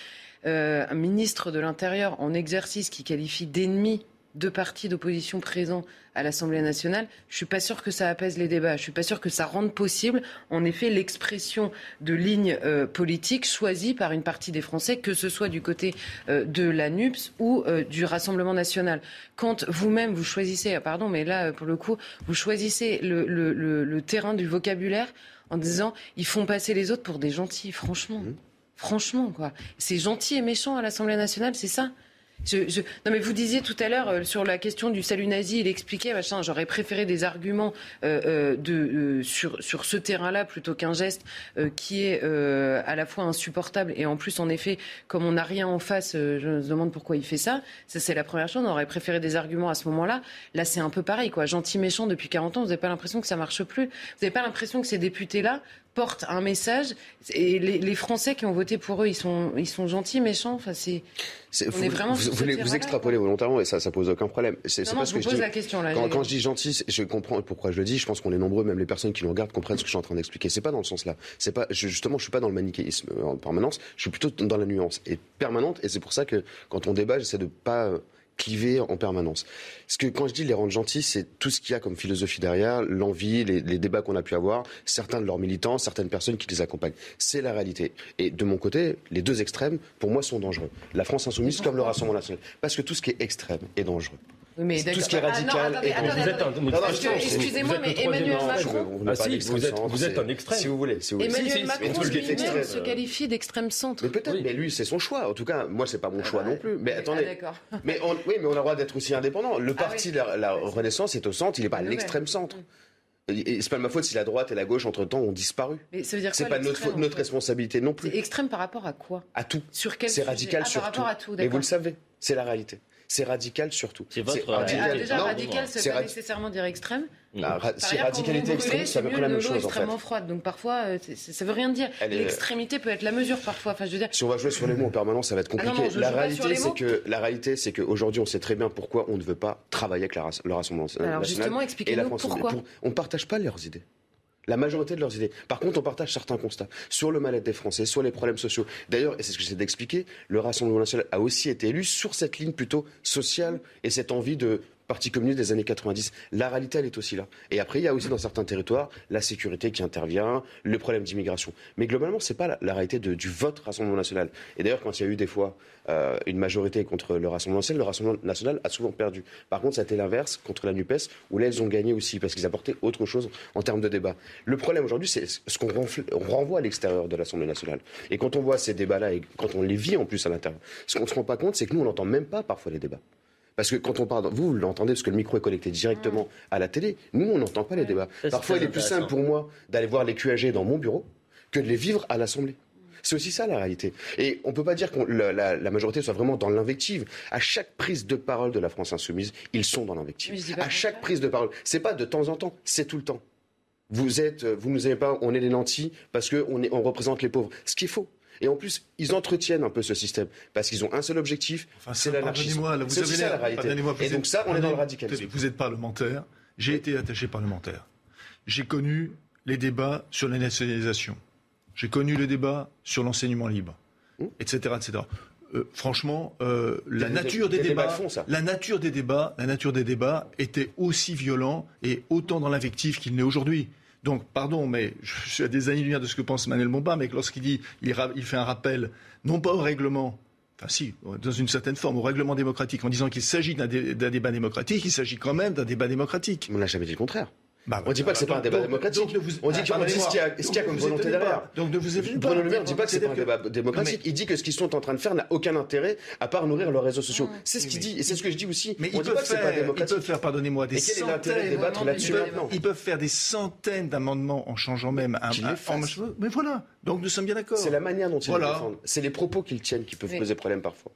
euh, un ministre de l'Intérieur en exercice qui qualifie d'ennemi deux partis d'opposition présents à l'Assemblée nationale, je suis pas sûr que ça apaise les débats. Je suis pas sûr que ça rende possible, en effet, l'expression de lignes euh, politiques choisies par une partie des Français, que ce soit du côté euh, de la NUPS ou euh, du Rassemblement national. Quand vous-même vous choisissez, ah, pardon, mais là pour le coup, vous choisissez le, le, le, le terrain du vocabulaire en disant ils font passer les autres pour des gentils, franchement. Mmh. Franchement, quoi. C'est gentil et méchant à l'Assemblée nationale, c'est ça je, je... Non, mais vous disiez tout à l'heure euh, sur la question du salut nazi, il expliquait, machin, j'aurais préféré des arguments euh, euh, de, euh, sur, sur ce terrain-là plutôt qu'un geste euh, qui est euh, à la fois insupportable et en plus, en effet, comme on n'a rien en face, je me demande pourquoi il fait ça. Ça, c'est la première chose. On aurait préféré des arguments à ce moment-là. Là, c'est un peu pareil, quoi. Gentil, méchant depuis 40 ans, vous n'avez pas l'impression que ça marche plus. Vous n'avez pas l'impression que ces députés-là portent un message et les, les, Français qui ont voté pour eux, ils sont, ils sont gentils, méchants. Enfin, c'est. On vous, est vraiment vous, vous, vous extrapolez volontairement et ça, ça pose aucun problème. C'est pas ce que je, je dis. La question, là, quand, quand, je dis gentil, je comprends pourquoi je le dis. Je pense qu'on est nombreux, même les personnes qui nous regardent comprennent ce que je suis en train d'expliquer. C'est pas dans le sens là. C'est pas justement, je suis pas dans le manichéisme en permanence. Je suis plutôt dans la nuance et permanente. Et c'est pour ça que quand on débat, j'essaie de pas cliver en permanence. Ce que quand je dis les rendre gentils, c'est tout ce qu'il y a comme philosophie derrière, l'envie, les, débats qu'on a pu avoir, certains de leurs militants, certaines personnes qui les accompagnent. C'est la réalité. Et de mon côté, les deux extrêmes, pour moi, sont dangereux. La France insoumise comme le Rassemblement national. Parce que tout ce qui est extrême est dangereux. Mais tout ce qui est radical ah, non, attendez, et attendez, non, excusez-moi, mais Emmanuel Macron. Ah si, vous êtes, vous êtes un extrême. Si vous voulez. Si vous voulez. Emmanuel si, si, Macron lui-même se qualifie d'extrême centre. Mais peut-être, oui. mais lui, c'est son choix. En tout cas, moi, c'est pas mon choix ah, non plus. Mais ah, attendez. mais on, oui, mais on a le droit d'être aussi indépendant. Le parti, oui. la, la, Renaissance, est au centre. Il n'est pas à l'extrême centre. C'est pas ma faute si la droite et la gauche, entre-temps, ont disparu. Mais ça veut dire C'est pas notre, notre responsabilité non plus. C'est extrême par rapport à quoi? À tout. Sur quel C'est radical ah, sur par tout. rapport à tout. Et vous le savez, c'est la réalité c'est radical surtout. C'est votre radical. Ah, déjà, non, radical, ça veut pas nécessairement dire extrême. Si radicalité extrêmiste, ça veut pas la même chose. C'est extrêmement en fait. froide, donc parfois, ça veut rien dire. L'extrémité peut être la mesure parfois. Enfin, je veux dire. Si on va jouer sur les mots en permanence, ça va être compliqué. Ah non, non, la, réalité, c'est que, la réalité, c'est qu'aujourd'hui, on sait très bien pourquoi on ne veut pas travailler avec la, le Rassemblement national. Alors justement, expliquez-nous pourquoi. Pour, on ne partage pas leurs idées la majorité de leurs idées. Par contre, on partage certains constats sur le mal-être des Français, sur les problèmes sociaux. D'ailleurs, et c'est ce que j'essaie d'expliquer, le Rassemblement national a aussi été élu sur cette ligne plutôt sociale et cette envie de Parti communiste des années 90. La réalité, elle est aussi là. Et après, il y a aussi dans certains territoires la sécurité qui intervient, le problème d'immigration. Mais globalement, c'est pas la, réalité du vote Rassemblement national. Et d'ailleurs, quand il y a eu des fois euh, une majorité contre le Rassemblement national, le Rassemblement national a souvent perdu. Par contre, ça a été l'inverse contre la NUPES, où là, ils ont gagné aussi, parce qu'ils apportaient autre chose en termes de débat. Le problème aujourd'hui, c'est ce qu'on renvoie à l'extérieur de l'Assemblée nationale. Et quand on voit ces débats-là, et quand on les vit en plus à l'intérieur, ce qu'on ne se rend pas compte, c'est que nous, on n'entend même pas parfois les débats. Parce que quand on parle, vous, vous l'entendez parce que le micro est connecté directement à la télé. Nous, on n'entend pas les débats. Ça, Parfois, il est plus simple pour moi d'aller voir les QAG dans mon bureau que de les vivre à l'Assemblée. C'est aussi ça la réalité. Et on ne peut pas dire que la, la, la, majorité soit vraiment dans l'invective. À chaque prise de parole de la France insoumise, ils sont dans l'invective. À chaque prise de parole. C'est pas de temps en temps, c'est tout le temps. Vous êtes, vous nous aimez pas, on est les nantis parce qu'on on représente les pauvres. Ce qui est faux. Et en plus, ils entretiennent un peu ce système parce qu'ils ont un seul objectif, enfin, c'est l'anarchisme. C'est ça la réalité. Et donc ça, on est dans le radicalisme. Vous êtes parlementaire, j'ai été attaché parlementaire. J'ai connu les débats sur la nationalisation. J'ai connu le débat sur l'enseignement libre, etc., etc. Euh, franchement, euh, la nature des, des débats, fond, la nature des débats, la nature des débats était aussi violent et autant dans l'invective qu'il n'est aujourd'hui. Donc, pardon, mais je suis à des années-lumière de ce que pense Manuel Bompard, mais lorsqu'il dit, il, fait un rappel, non pas au règlement, enfin si, dans une certaine forme, au règlement démocratique, en disant qu'il s'agit d'un dé, débat démocratique, il s'agit quand même d'un débat démocratique. On n'a jamais dit le contraire. Bah, on ne dit pas que c'est pas un débat donc, démocratique. Donc, vous, on dit qu'il qu qu y a, qu y a comme volonté derrière. Donc ne vous pas. Bruno Le Maire ne dit pas que c'est pas un débat démocratique. Il dit que ce qu'ils sont en train de faire n'a aucun intérêt à part nourrir leurs réseaux sociaux. C'est ce qu'il dit et c'est ce que je dis aussi. Mais on ils dit pas que c'est pas démocratique. Ils peuvent faire, pardonnez-moi, des maintenant Ils peuvent faire des centaines d'amendements en changeant même un. Mais voilà. Donc nous sommes bien d'accord. C'est la manière dont ils le défendent. C'est les propos qu'ils tiennent qui peuvent poser problème parfois.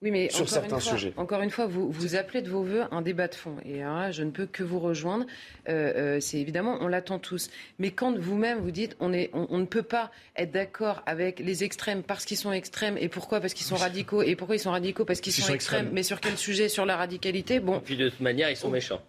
Oui, mais sur encore certains une fois, sujets. Encore une fois, vous, vous appelez de vos voeux un débat de fond. Et je ne peux que vous rejoindre. Euh, euh, c'est évidemment, on l'attend tous. Mais quand vous-même vous dites, on, est, on, on, ne peut pas être d'accord avec les extrêmes parce qu'ils sont extrêmes. Et pourquoi? Parce qu'ils sont radicaux. Et pourquoi ils sont radicaux? Parce qu'ils sont, sont, extrêmes. extrêmes. Mais sur quel sujet? Sur la radicalité? Bon. Et puis de toute manière, ils sont méchants.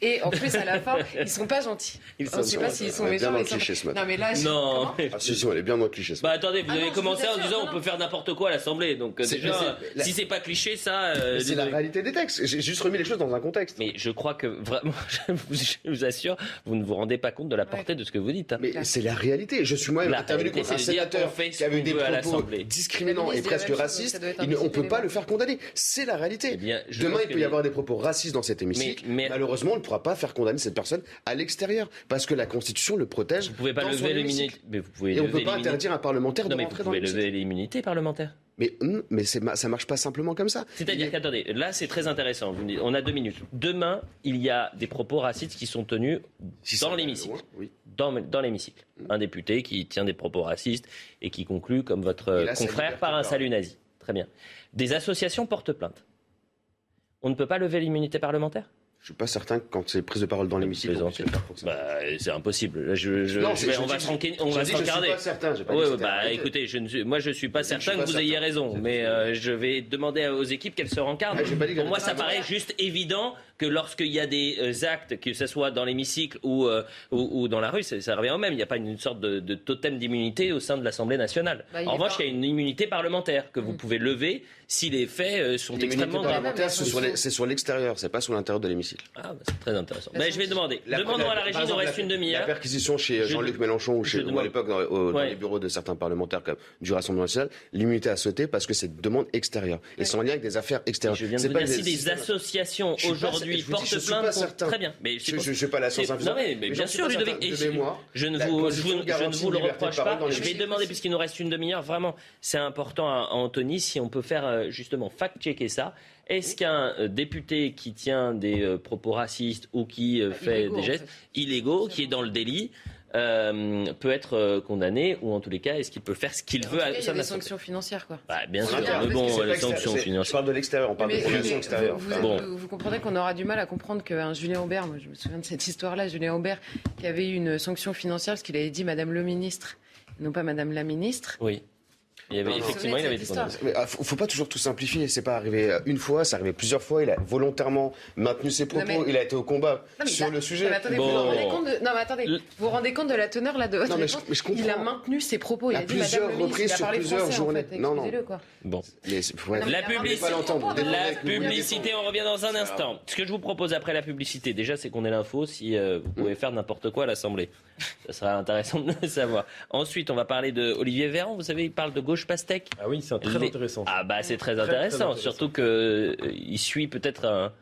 Et en plus, à la fin, ils sont pas gentils. Ils On ne sait pas s'ils sont méchants. bien sont- cliché ce matin. Non, mais là, je- Non, Ah si, si, elle est bien dans le cliché. ce Bah attendez, vous Ah avez non, je commencé en disant non, on peut faire n'importe quoi à l'Assemblée. Donc euh, déjà, mais c'est- si c'est pas cliché, ça. euh, c'est la réalité des textes. J'ai juste remis les choses dans un contexte. Mais je crois que vraiment, je vous, je vous assure, vous ne vous rendez pas compte de la portée de ce que vous dites. hein. Mais c'est la réalité. Je suis moi-même La intervenu contre un sénateur qui avait des propos l'Assemblée. discriminants La et la presque racistes. on ne peut pas le faire condamner. C'est la réalité. Eh je Demain, il peut y avoir des propos racistes dans cet hémicycle. Malheureusement, on pourra pas faire condamner cette personne à l'extérieur parce que la Constitution le protège. Vous pouvez pas lever l'immunité. Mais vous pouvez Et on ne peut pas interdire un parlementaire Non, de mais vous rentrer pouvez lever l'immunité parlementaire. Mais, mais ça marche pas simplement comme ça. C'est-à-dire qu'attendez, là c'est très intéressant. Vous me dites, on a deux minutes. Demain, il y a des propos racistes qui sont tenus dans l'hémicycle. Oui. Dans, dans l'hémicycle. Un député qui tient des propos racistes et qui conclut comme votre là, confrère par un salut nazi. Très bien. Des associations portent plainte. On ne peut pas lever l'immunité parlementaire? Je suis pas certain que quand c'est prise de parole dans l'hémicycle. Bah, c'est impossible. Là, je, je- Non, je vais- on va s'enquer- on je va s'encarder. Ouais, bah, écoutez, je ne suis, moi, je suis pas Je suis certain pas que vous ayez raison, mais euh, je vais demander aux équipes qu'elles se rencardent. Ah, Pour moi, ça paraît juste évident que lorsqu'il y a des euh, actes, que ce soit dans l'hémicycle ou, euh, ou, ou dans la rue, c'est- ça revient au même. Il n'y a pas une sorte de, de totem d'immunité au sein de l'Assemblée nationale. Bah, en revanche, pas- il y a une immunité parlementaire que vous pouvez lever si les faits euh, sont extrêmement graves. parlementaire, c'est sur l'extérieur, c'est pas sur l'intérieur de l'hémicycle. Ah, bah, c'est très intéressant. Ben, je vais demander. La- Demandons la- à la régie, il nous reste la- une demi-heure. La perquisition chez Je- Jean-Luc Mélenchon ou, chez, je ou à l'époque dans, au- dans Ouais. les bureaux de certains parlementaires comme du Rassemblement national, l'immunité a sauté parce que c'est une demande extérieure. Et c'est en lien avec des affaires extérieures. Je viens de C'est vous pas dire si des associations aujourd'hui je vous dis, plainte. Très bien. Mais Je- pas la science Non, mais, bien sûr, Ludovic. De je- mémoire, je ne vous, je ne vous le reproche pas. Je vais demander, puisqu'il nous reste une demi-heure, vraiment, c'est important à, à Anthony, si on peut faire euh, justement fact-checker ça. Est-ce qu'un euh, député qui tient des euh, propos racistes ou qui euh, fait illégaux, des gestes illégaux, qui est dans le délit, euh, peut être euh, condamné ou en tous les cas, est-ce qu'il peut faire ce qu'il veut tout à cas, il y ça a des sanctions financières, quoi. Bah, bien En sûr, mais bon, c'est les sanctions financières. Je parle de l'extérieur, on parle Mais- de mais extérieure. Vous, vous- Bon. vous- vous comprendrez qu'on aura du mal à comprendre qu'un Julien Aubert, moi je me souviens de cette histoire-là, Julien Aubert, qui avait eu une sanction financière parce qu'il avait dit Madame le ministre, et non pas Madame la ministre. Oui. Il y avait, Non, non. effectivement, il avait condamné. Mais, ah, faut, faut pas toujours tout simplifier. C'est pas arrivé euh, une fois, c'est arrivé plusieurs fois. Il a volontairement maintenu ses propos. Non, mais- Il a été au combat mais sur le sujet. Non, mais attendez, vous vous rendez compte de... Non, mais attendez, vous vous rendez compte de la teneur là de votre Non, mais je- réponse mais je comprends. Il a maintenu ses propos. Il À a dit plusieurs Madame reprises il a sur plusieurs français, en journées. fait, Non, non. excusez-le, quoi. Bon. Mais c'est- ouais. Non, mais La il publicité, la publicité, on revient dans un instant. Ce que je vous propose après la publicité, déjà, c'est qu'on ait l'info si euh, vous pouvez faire n'importe quoi à l'Assemblée. Ça serait intéressant de le savoir. Ensuite, on va parler de Olivier Véran. Vous savez, il parle de gauche pastèque. Ah oui, c'est très Les- intéressant. Ah bah c'est très Très, très intéressant, surtout que euh, il suit peut-être un,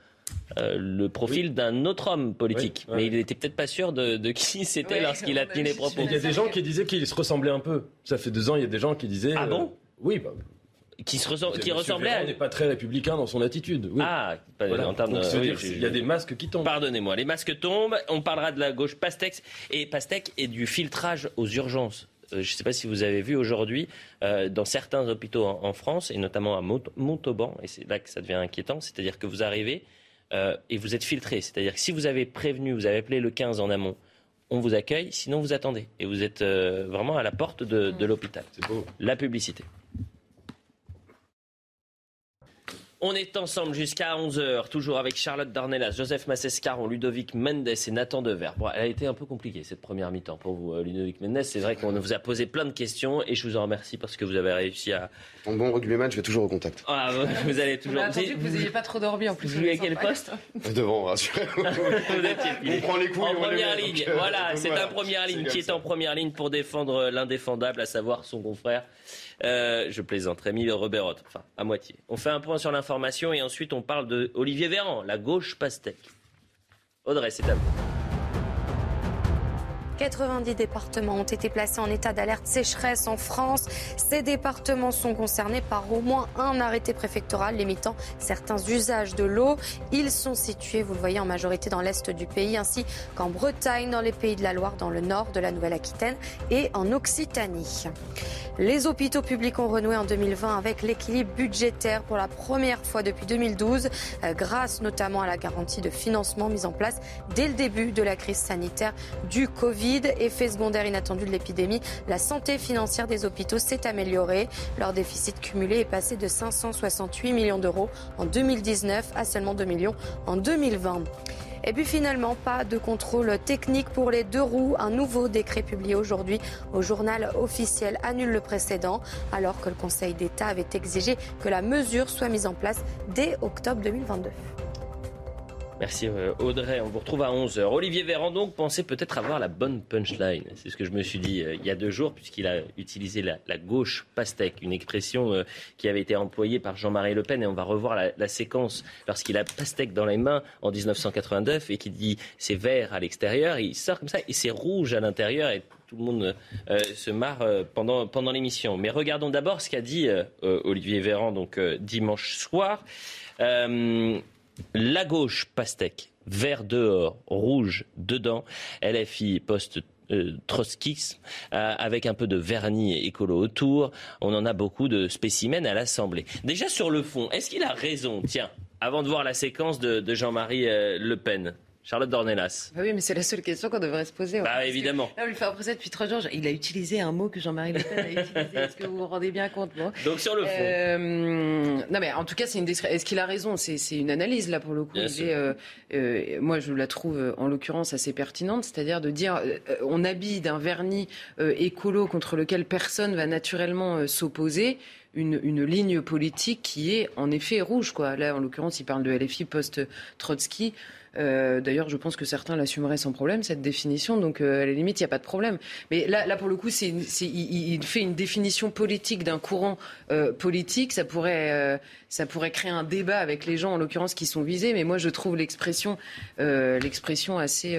euh, le profil d'un autre homme politique, Oui, ouais. mais il n'était peut-être pas sûr de, de qui c'était Oui, lorsqu'il a tenu les propos. Il y a des gens qui disaient qu'il se ressemblait un peu. Ça fait deux ans, il y a des gens qui disaient. Ah euh, bon? Oui, bah, Qui, se ressemble- qui ressemblait à... n'est pas très républicain dans son attitude. Oui. Ah, pas- Voilà. en termes Donc, de- oui, il y a des masques qui tombent. Pardonnez-moi, les masques tombent. On parlera de la gauche Pastèque et Pastèque et du filtrage aux urgences. Euh, je ne sais pas si vous avez vu aujourd'hui euh, dans certains hôpitaux en, en France et notamment à Mont- Montauban, et c'est là que ça devient inquiétant, c'est-à-dire que vous arrivez euh, et vous êtes filtré, c'est-à-dire que si vous avez prévenu, vous avez appelé le 15 en amont, on vous accueille, sinon vous attendez et vous êtes euh, vraiment à la porte de, de l'hôpital. C'est beau. La publicité. On est ensemble jusqu'à 11h, toujours avec Charlotte Darnelas, Joseph Massescaron, Ludovic Mendes et Nathan Dever. Bon, elle a été un peu compliquée cette première mi-temps pour vous, euh, Ludovic Mendes. C'est vrai qu'on vous a posé plein de questions et je vous en remercie parce que vous avez réussi à. En bon rugbyman, je vais toujours au contact. Ah, vous- vous allez On toujours. a attendu que vous n'ayez pas trop dormi en plus. Vous jouez à quel poste Devant, rassurez-vous. On prend les coups en on première ligne. donc, euh, voilà, c'est voilà. un première ligne qui est en première ligne pour défendre l'indéfendable, à savoir son confrère. Euh, je plaisante, Rémi Roberotte, enfin à moitié. On fait un point sur l'information et ensuite on parle de Olivier Véran, la gauche pastèque. Audrey, c'est à vous. 90 départements ont été placés en état d'alerte sécheresse en France. Ces départements sont concernés par au moins un arrêté préfectoral limitant certains usages de l'eau. Ils sont situés, vous le voyez, en majorité dans l'est du pays, ainsi qu'en Bretagne, dans les pays de la Loire, dans le nord de la Nouvelle-Aquitaine et en Occitanie. Les hôpitaux publics ont renoué en 2020 avec l'équilibre budgétaire pour la première fois depuis 2012, euh, grâce notamment à la garantie de financement mise en place dès le début de la crise sanitaire du Covid. Effet secondaire inattendu de l'épidémie, la santé financière des hôpitaux s'est améliorée. Leur déficit cumulé est passé de 568 millions d'euros en 2019 à seulement 2 millions en 2020. Et puis finalement, pas de contrôle technique pour les deux roues. Un nouveau décret publié aujourd'hui au journal officiel annule le précédent, alors que le Conseil d'État avait exigé que la mesure soit mise en place dès octobre 2022. Merci euh, Audrey, on vous retrouve à 11h. Olivier Véran donc pensait peut-être avoir la bonne punchline. C'est ce que je me suis dit euh, il y a deux jours puisqu'il a utilisé la, gauche pastèque, une expression euh, qui avait été employée par Jean-Marie Le Pen et on va revoir la, séquence lorsqu'il a pastèque dans les mains en 1989 et qui dit c'est vert à l'extérieur, il sort comme ça et c'est rouge à l'intérieur et tout le monde se marre pendant, pendant l'émission. Mais regardons d'abord ce qu'a dit Olivier Véran donc dimanche soir. La gauche pastèque, vert dehors, rouge dedans. LFI poste euh, euh, avec un peu de vernis écolo autour. On en a beaucoup de spécimens à l'Assemblée. Déjà sur le fond, est-ce qu'il a raison Tiens, avant de voir la séquence de, Jean-Marie euh, Le Pen? Charlotte Dornelas. Bah oui, mais c'est la seule question qu'on devrait se poser. Bah, évidemment. là, on lui fait un depuis trois jours. Il a utilisé un mot que Jean-Marie Le Pen a utilisé. Est-ce que vous vous rendez bien compte Donc sur le fond. Euh, non, mais en tout cas, c'est une Est-ce qu'il a raison? C'est une analyse là pour le coup. Euh, euh, moi, je la trouve en l'occurrence assez pertinente, c'est-à-dire de dire on habille d'un vernis écolo contre lequel personne va naturellement s'opposer. Une, une, ligne politique qui est en effet rouge. Quoi. Là, en l'occurrence, il parle de LFI post-Trotsky. Euh, d'ailleurs, je pense que certains l'assumeraient sans problème, cette définition. Donc, euh, à la limite, il n'y a pas de problème. Mais là, pour le coup, c'est, il, fait une définition politique d'un courant euh, politique. Ça pourrait, créer un débat avec les gens, en l'occurrence, qui sont visés. Mais moi, je trouve l'expression, assez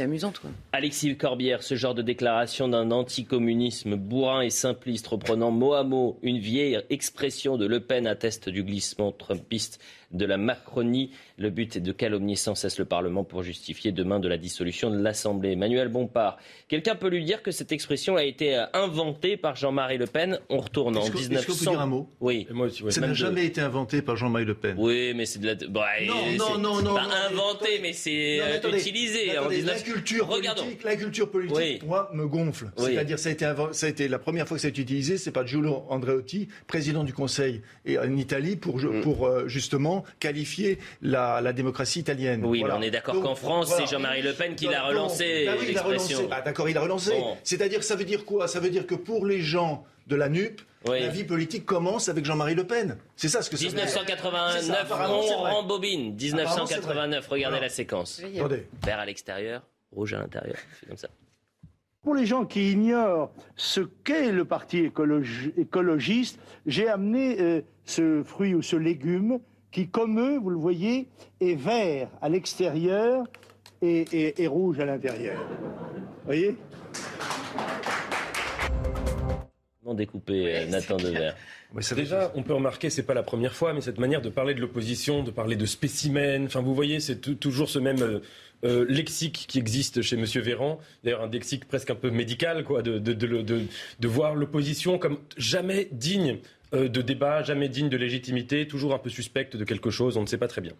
amusante. Alexis Corbière, ce genre de déclaration d'un anticommunisme bourrin et simpliste, reprenant mot à mot une vieille expression de Le Pen, atteste du glissement trumpiste de la Macronie. Le but est de calomnier sans cesse le Parlement pour justifier demain de la dissolution de l'Assemblée. Emmanuel Bompard, quelqu'un peut lui dire que cette expression a été euh, inventée par Jean-Marie Le Pen? On retourne en 1900. Est-ce dire un mot? Oui. Ça n'a jamais été inventé par Jean-Marie Le Pen. Oui, mais c'est de la. Bah, non, non, non, Pas inventé, mais c'est euh, utilisé. en 19... La culture politique, la culture politique moi, me gonfle. C'est-à-dire, ça, a été ça a été la première fois que ça a été utilisé, c'est pas Giulio Andreotti, président du Conseil en Italie, pour, mm. pour euh, justement qualifier la, la démocratie italienne. Oui, mais on est d'accord qu'en France, c'est Jean-Marie Le Pen qui l'a relancé. Bah l'expression. Ah, d'accord, il l'a relancé. C'est-à-dire, ça veut dire quoi? Ça veut dire que pour les gens de la NUP, La vie politique commence avec Jean-Marie Le Pen. C'est ça ce que ça 1989, on rembobine. 1989, regardez la séquence. Attendez. Vert à l'extérieur, rouge à l'intérieur. C'est comme ça. Pour les gens qui ignorent ce qu'est le parti écologiste, j'ai amené euh, ce fruit ou ce légume qui, comme eux, vous le voyez, est vert à l'extérieur et, rouge à l'intérieur. Vous voyez Non découpé, euh, Nathan Devers. Déjà, on peut remarquer, c'est pas la première fois, mais cette manière de parler de l'opposition, de parler de spécimens, enfin, vous voyez, c'est toujours ce même euh, euh, lexique qui existe chez M. Véran, d'ailleurs un lexique presque un peu médical, quoi, de, de, de, de voir l'opposition comme jamais digne euh, de débat, jamais digne de légitimité, toujours un peu suspecte de quelque chose, on ne sait pas très bien.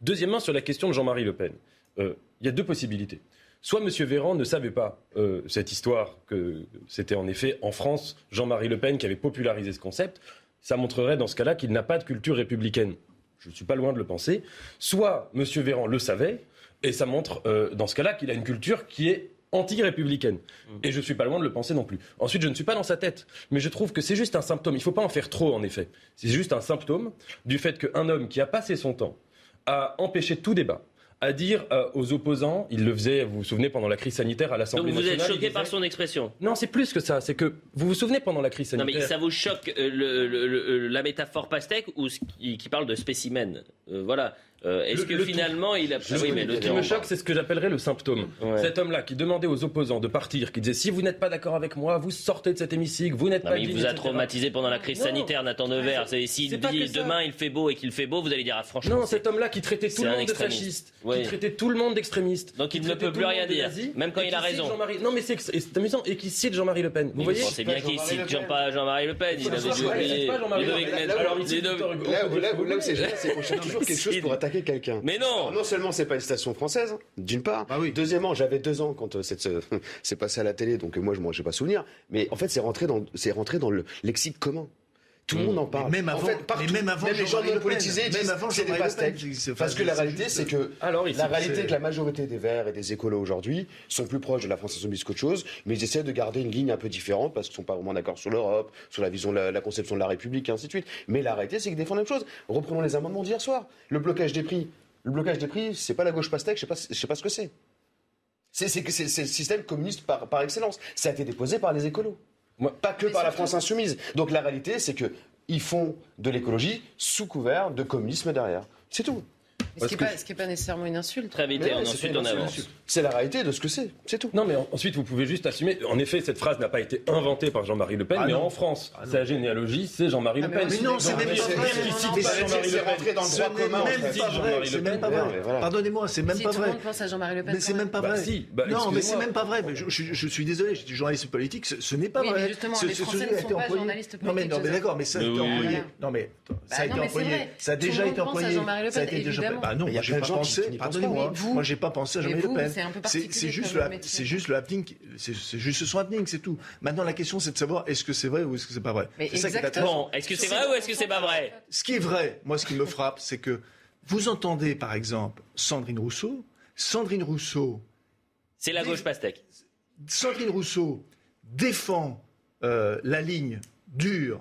Deuxièmement, sur la question de Jean-Marie Le Pen, euh, il y a deux possibilités. Soit M. Véran ne savait pas euh, cette histoire, que c'était en effet en France Jean-Marie Le Pen qui avait popularisé ce concept. Ça montrerait dans ce cas-là qu'il n'a pas de culture républicaine. Je ne suis pas loin de le penser. Soit M. Véran le savait, et ça montre dans ce cas-là qu'il a une culture qui est anti-républicaine. Mmh. Et je ne suis pas loin de le penser non plus. Ensuite, je ne suis pas dans sa tête. Mais je trouve que c'est juste un symptôme. Il ne faut pas en faire trop, en effet. C'est juste un symptôme du fait qu'un homme qui a passé son temps à empêcher tout débat, à dire euh, aux opposants, il le faisait, vous vous souvenez, pendant la crise sanitaire à l'Assemblée nationale. Donc vous êtes choqué par son expression Non, c'est plus que ça. C'est que vous vous souvenez pendant la crise sanitaire. Non, mais ça vous choque euh, la métaphore pastèque ou ce qui, parle de spécimen? Euh, Voilà. Euh, est-ce que finalement il a. Ah oui, mais le ce qui me choque, c'est ce que j'appellerais le symptôme. Cet homme-là qui demandait aux opposants de partir, qui disait si vous n'êtes pas d'accord avec moi, vous sortez de cet hémicycle, vous n'êtes pas. Mais il vous a traumatisé pendant la crise sanitaire, Nathan Devers. Si demain il fait beau et qu'il fait beau, vous allez dire ah, franchement. Non, cet homme-là qui traitait tout le monde de fasciste, qui traitait tout le monde d'extrémiste. Donc il ne peut plus rien dire, même quand il a raison. Non, mais c'est amusant et qui cite Jean-Marie Le Pen. Vous voyez C'est bien qu'il cite Jean-Marie Le Pen. Il avait dû oublier. Là où c'est c'est qu'on cherche toujours quelque chose pour attaquer quelqu'un. Mais non Non seulement c'est pas une station française, d'une part. Ah Deuxièmement, j'avais deux ans quand euh, cette- c'est passé à la télé, donc euh, moi je m'en j'ai pas souvenir. Mais en fait, c'est rentré dans, c'est rentré dans le lexique commun. Tout le monde en parle. Mais même En avant- fait, partout, mais même avant les gens non politisés Même disent avant c'est des pastèques. Parce que la réalité, c'est que Alors, la réalité, que la majorité des Verts et des écolos aujourd'hui sont plus proches de la France Insoumise qu'autre chose, mais ils essaient de garder une ligne un peu différente parce qu'ils sont pas vraiment d'accord sur l'Europe, sur la vision la, la conception de la République et ainsi de suite. Mais la réalité, c'est qu'ils défendent la même chose. Reprenons les amendements d'hier soir. Le blocage des prix. Le blocage des prix, c'est pas la gauche pastèque, je sais pas, je sais pas ce que c'est. C'est c'est que c'est c'est le système communiste par, par excellence. Ça a été déposé par les écolos. Pas que par la France insoumise. Donc la réalité, c'est que ils font de l'écologie sous couvert de communisme derrière. C'est tout. Ce qui n'est pas, nécessairement une insulte. Très vite, ensuite on avance. C'est la réalité de ce que c'est. C'est tout. Non, mais en- ensuite, vous pouvez juste assumer. En effet, cette phrase n'a pas été inventée par Jean-Marie Le Pen, Ah mais non. en France, sa généalogie, c'est Jean-Marie Le mais Pen. Mais non, c'est même pas vrai. c'est- Jean-Marie c'est Le Pen rentré dans le droit commun. Le C'est même pas vrai. Pardonnez-moi, c'est même Si pas le vrai. pense à Jean-Marie Le Pen. Mais c'est quand même pas Bah vrai. bah, non, mais c'est même pas vrai. Mais je, suis désolé, je suis journaliste politique, ce, n'est pas vrai. justement, Ce- les Français ne a sont été pas employé. journalistes Non mais, politiques, non, mais d'accord, mais ça a été employé. Non mais ça Bah a été mais c'est employé. Ça a le déjà été employé. Le Ça a été déjà. évidemment. Bah non, moi j'ai pas pensé. Pardonnez-moi. vous- Moi j'ai pas pensé à Jean-Marie Le Pen. c'est juste c'est juste le happening. C'est juste son happening, c'est tout. Maintenant la question c'est de savoir est-ce que c'est vrai ou est-ce que c'est pas vrai? Mais C'est ça qui est. Bon, est-ce que c'est vrai ou est-ce que c'est pas vrai? Ce qui est vrai, moi, ce qui me frappe, c'est que vous entendez, par exemple, Sandrine Rousseau. Sandrine Rousseau, C'est la gauche pastèque. Sandrine Rousseau défend euh, la ligne dure,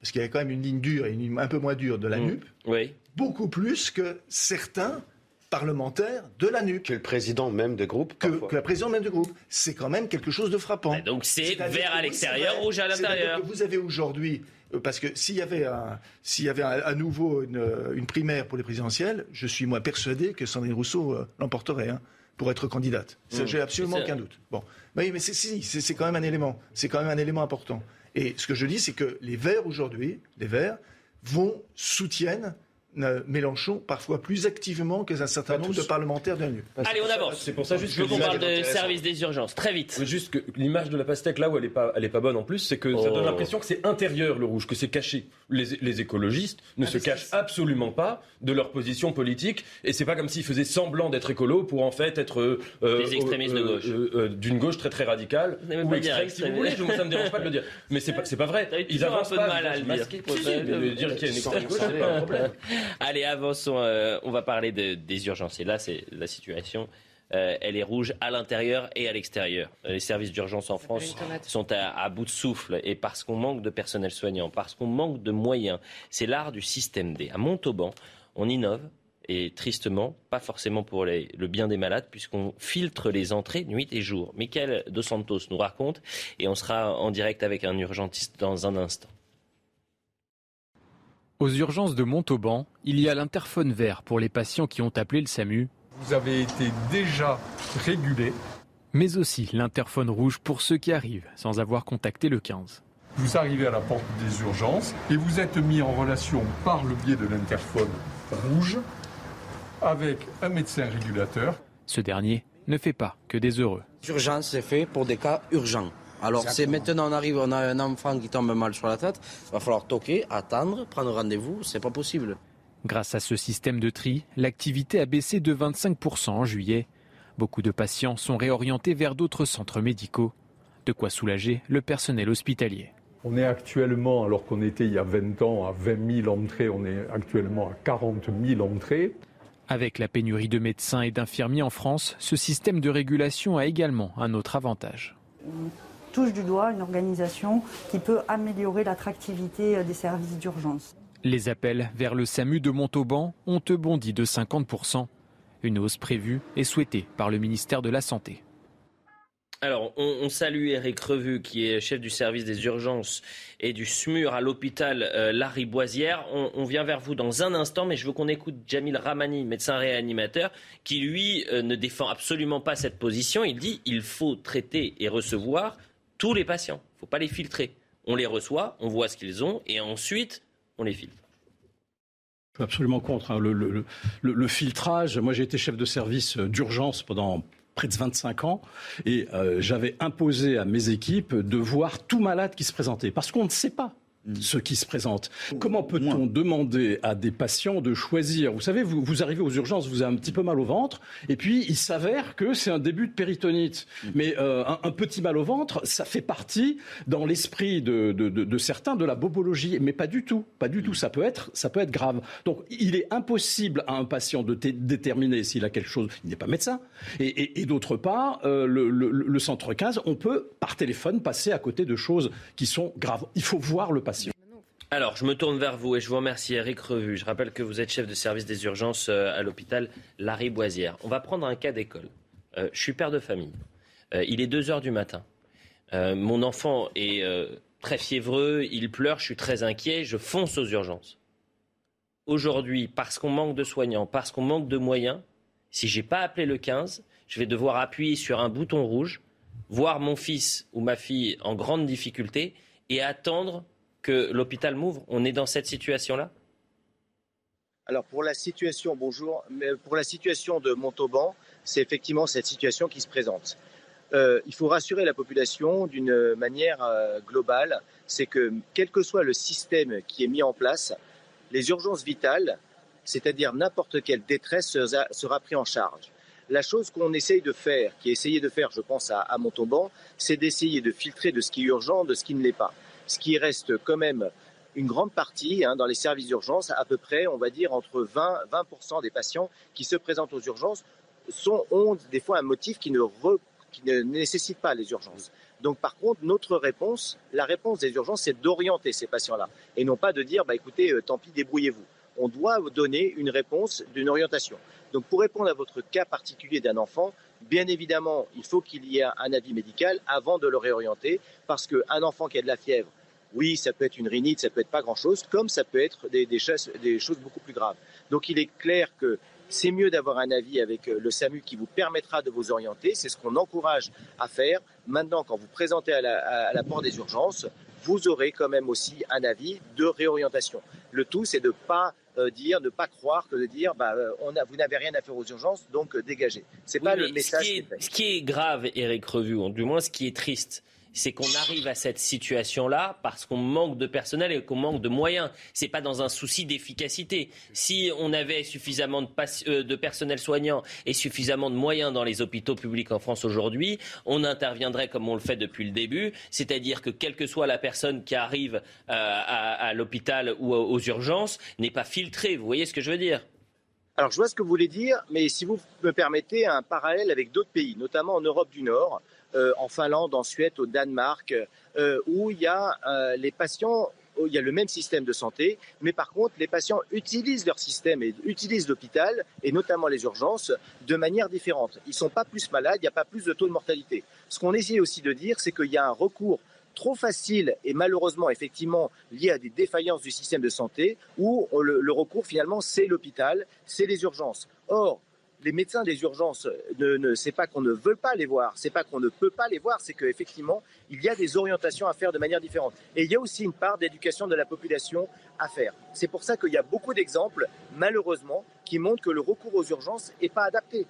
parce qu'il y a quand même une ligne dure et une ligne un peu moins dure de la Mm. NUP, Oui. Beaucoup plus que certains parlementaires de la NUP, Que le président même de groupe. que, la présidente même du groupe. C'est quand même quelque chose de frappant. Bah, donc c'est vert à l'extérieur, rouge à l'intérieur. Vous avez aujourd'hui, euh, parce que s'il y avait, un, s'il y avait un- à nouveau une, euh, une primaire pour les présidentielles, je suis moi persuadé que Sandrine Rousseau euh, l'emporterait hein, pour être candidate. Mmh. J'ai absolument aucun doute. Bon, oui, mais c'est, si, c'est, quand même un élément. C'est quand même un élément important. Et ce que je dis, c'est que les Verts aujourd'hui, les Verts, vont soutiennent Mélenchon parfois plus activement qu'un certain nombre de parlementaires de la NUP. Allez, on avance. C'est pour ça juste Je veux que qu'on parle de service des urgences. Très vite. Juste que l'image de la pastèque, là où elle est pas, elle est pas bonne en plus, c'est que ça Oh. donne l'impression que c'est intérieur le rouge, que c'est caché. Les, les écologistes ne se cachent absolument pas de leur position politique, et c'est pas comme s'ils faisaient semblant d'être écolos pour en fait être euh, Des extrémistes de gauche. euh, euh, d'une gauche très très radicale ou pas dire extrême si vous extrémiste. voulez. Ça me dérange pas de le dire, mais c'est pas, c'est pas vrai. Ils un avancent peu de pas. mal à le dire. pas- dire qu'il y a une extrême gauche, c'est pas un problème. Allez, avançons. euh, on va parler de- des urgences. Et là, c'est la situation. euh, elle est rouge à l'intérieur et à l'extérieur. Les services d'urgence en France sont à, à bout de souffle et parce qu'on manque de personnel soignant, parce qu'on manque de moyens. C'est l'art du système D. À Montauban, on innove et tristement, pas forcément pour les- le bien des malades, puisqu'on filtre les entrées nuit et jour. Michael Dos Santos nous raconte et on sera en direct avec un urgentiste dans un instant. Aux urgences de Montauban, il y a l'interphone vert pour les patients qui ont appelé le SAMU, Vous avez été déjà régulé. mais aussi l'interphone rouge pour ceux qui arrivent sans avoir contacté le 15. Vous arrivez à la porte des urgences et vous êtes mis en relation par le biais de l'interphone rouge avec un médecin régulateur. Ce dernier ne fait pas que des heureux. Urgence, c'est fait pour des cas urgents. Alors c'est maintenant on arrive, on a un enfant qui tombe mal sur la tête, il va falloir toquer, attendre, prendre rendez-vous, c'est pas possible. Grâce à ce système de tri, l'activité a baissé de 25% en juillet. Beaucoup de patients sont réorientés vers d'autres centres médicaux. De quoi soulager le personnel hospitalier. On est actuellement, alors qu'on était il y a 20 ans à 20 000 entrées, on est actuellement à 40 000 entrées. Avec la pénurie de médecins et d'infirmiers en France, ce système de régulation a également un autre avantage. Touche du doigt une organisation qui peut améliorer l'attractivité euh, des services d'urgence. Les appels vers le SAMU de Montauban ont bondi de 50%. Une hausse prévue et souhaitée par le ministère de la Santé. Alors, on, on salue Eric Revu, qui est chef du service des urgences et du SMUR à l'hôpital euh, Larry Boisière. On, on vient vers vous dans un instant, mais je veux qu'on écoute Jamil Ramani, médecin réanimateur, qui lui euh, ne défend absolument pas cette position. Il dit il faut traiter et recevoir tous les patients. Il ne faut pas les filtrer. On les reçoit, on voit ce qu'ils ont, et ensuite on les filtre. Absolument contre hein, le, le- le- le filtrage. Moi, j'ai été chef de service euh, d'urgence pendant près de 25 ans et euh, j'avais imposé à mes équipes de voir tout malade qui se présentait parce qu'on ne sait pas. Ce qui se présente. Comment peut-on demander à des patients de choisir? Vous savez, vous, vous, arrivez aux urgences, vous avez un petit peu mal au ventre, et puis il s'avère que c'est un début de péritonite. Mais euh, un, un, petit mal au ventre, ça fait partie dans l'esprit de, de, de, de, certains de la bobologie, mais pas du tout. Pas du tout. Ça peut être, ça peut être grave. Donc il est impossible à un patient de déterminer s'il a quelque chose. Il n'est pas médecin. Et, et, et d'autre part, euh, le, le, le centre 15, on peut par téléphone passer à côté de choses qui sont graves. Il faut voir le patient. Alors, je me tourne vers vous et je vous remercie, Eric Revu. Je rappelle que vous êtes chef de service des urgences euh, à l'hôpital Larry Boisière. On va prendre un cas d'école. Euh, je suis père de famille. Euh, il est 2 heures du matin. Mon enfant est très fiévreux, il pleure, je suis très inquiet, je fonce aux urgences. Aujourd'hui, parce qu'on manque de soignants, parce qu'on manque de moyens, si je n'ai pas appelé le 15, je vais devoir appuyer sur un bouton rouge, voir mon fils ou ma fille en grande difficulté et attendre que l'hôpital m'ouvre On est dans cette situation-là? Alors pour la situation, bonjour, pour la situation de Montauban, c'est effectivement cette situation qui se présente. Euh, il faut rassurer la population d'une manière euh, globale, c'est que quel que soit le système qui est mis en place, les urgences vitales, c'est-à-dire n'importe quelle détresse, sera, sera pris en charge. La chose qu'on essaye de faire, qui est essayé de faire, je pense, à Montauban, c'est d'essayer de filtrer de ce qui est urgent, de ce qui ne l'est pas ce qui reste quand même une grande partie hein, dans les services d'urgence, à peu près, on va dire, entre 20 20% des patients qui se présentent aux urgences ont des fois un motif qui ne, re, qui ne nécessite pas les urgences. Donc par contre, notre réponse, la réponse des urgences, c'est d'orienter ces patients-là et non pas de dire, bah, écoutez, euh, tant pis, débrouillez-vous. On doit donner une réponse d'une orientation. Donc pour répondre à votre cas particulier d'un enfant, bien évidemment, il faut qu'il y ait un avis médical avant de le réorienter parce qu'un enfant qui a de la fièvre, oui, ça peut être une rhinite, ça peut être pas grand-chose, comme ça peut être des, des, choses, des choses beaucoup plus graves. Donc il est clair que c'est mieux d'avoir un avis avec euh, le SAMU qui vous permettra de vous orienter. C'est ce qu'on encourage à faire. Maintenant, quand vous présentez à la, à la porte des urgences, vous aurez quand même aussi un avis de réorientation. Le tout, c'est de ne pas euh, dire, ne pas croire que de dire, bah, euh, on a, vous n'avez rien à faire aux urgences, donc euh, dégagez. C'est oui, pas le message. Ce qui, est, ce qui est grave, Eric Revu, ou du moins ce qui est triste, c'est qu'on arrive à cette situation-là parce qu'on manque de personnel et qu'on manque de moyens. C'est pas dans un souci d'efficacité. Si on avait suffisamment de, euh, de, personnel soignant et suffisamment de moyens dans les hôpitaux publics en France aujourd'hui, on interviendrait comme on le fait depuis le début, c'est-à-dire que quelle que soit la personne qui arrive euh, à, à l'hôpital ou aux urgences n'est pas filtrée. Vous voyez ce que je veux dire? Alors je vois ce que vous voulez dire, mais si vous me permettez un parallèle avec d'autres pays, notamment en Europe du Nord, en Finlande, en Suède, au Danemark, euh, où il y a euh, les patients il y a le même système de santé, mais par contre, les patients utilisent leur système et utilisent l'hôpital, et notamment les urgences, de manière différente. Ils ne sont pas plus malades, il n'y a pas plus de taux de mortalité. Ce qu'on essaie aussi de dire, c'est qu'il y a un recours trop facile et malheureusement effectivement lié à des défaillances du système de santé où le, le recours finalement c'est l'hôpital, c'est les urgences. Or, les médecins des urgences, ne, ne c'est pas qu'on ne veut pas les voir, c'est pas qu'on ne peut pas les voir, c'est qu'effectivement, il y a des orientations à faire de manière différente. Et il y a aussi une part d'éducation de la population à faire. C'est pour ça qu'il y a beaucoup d'exemples, malheureusement, qui montrent que le recours aux urgences n'est pas adapté.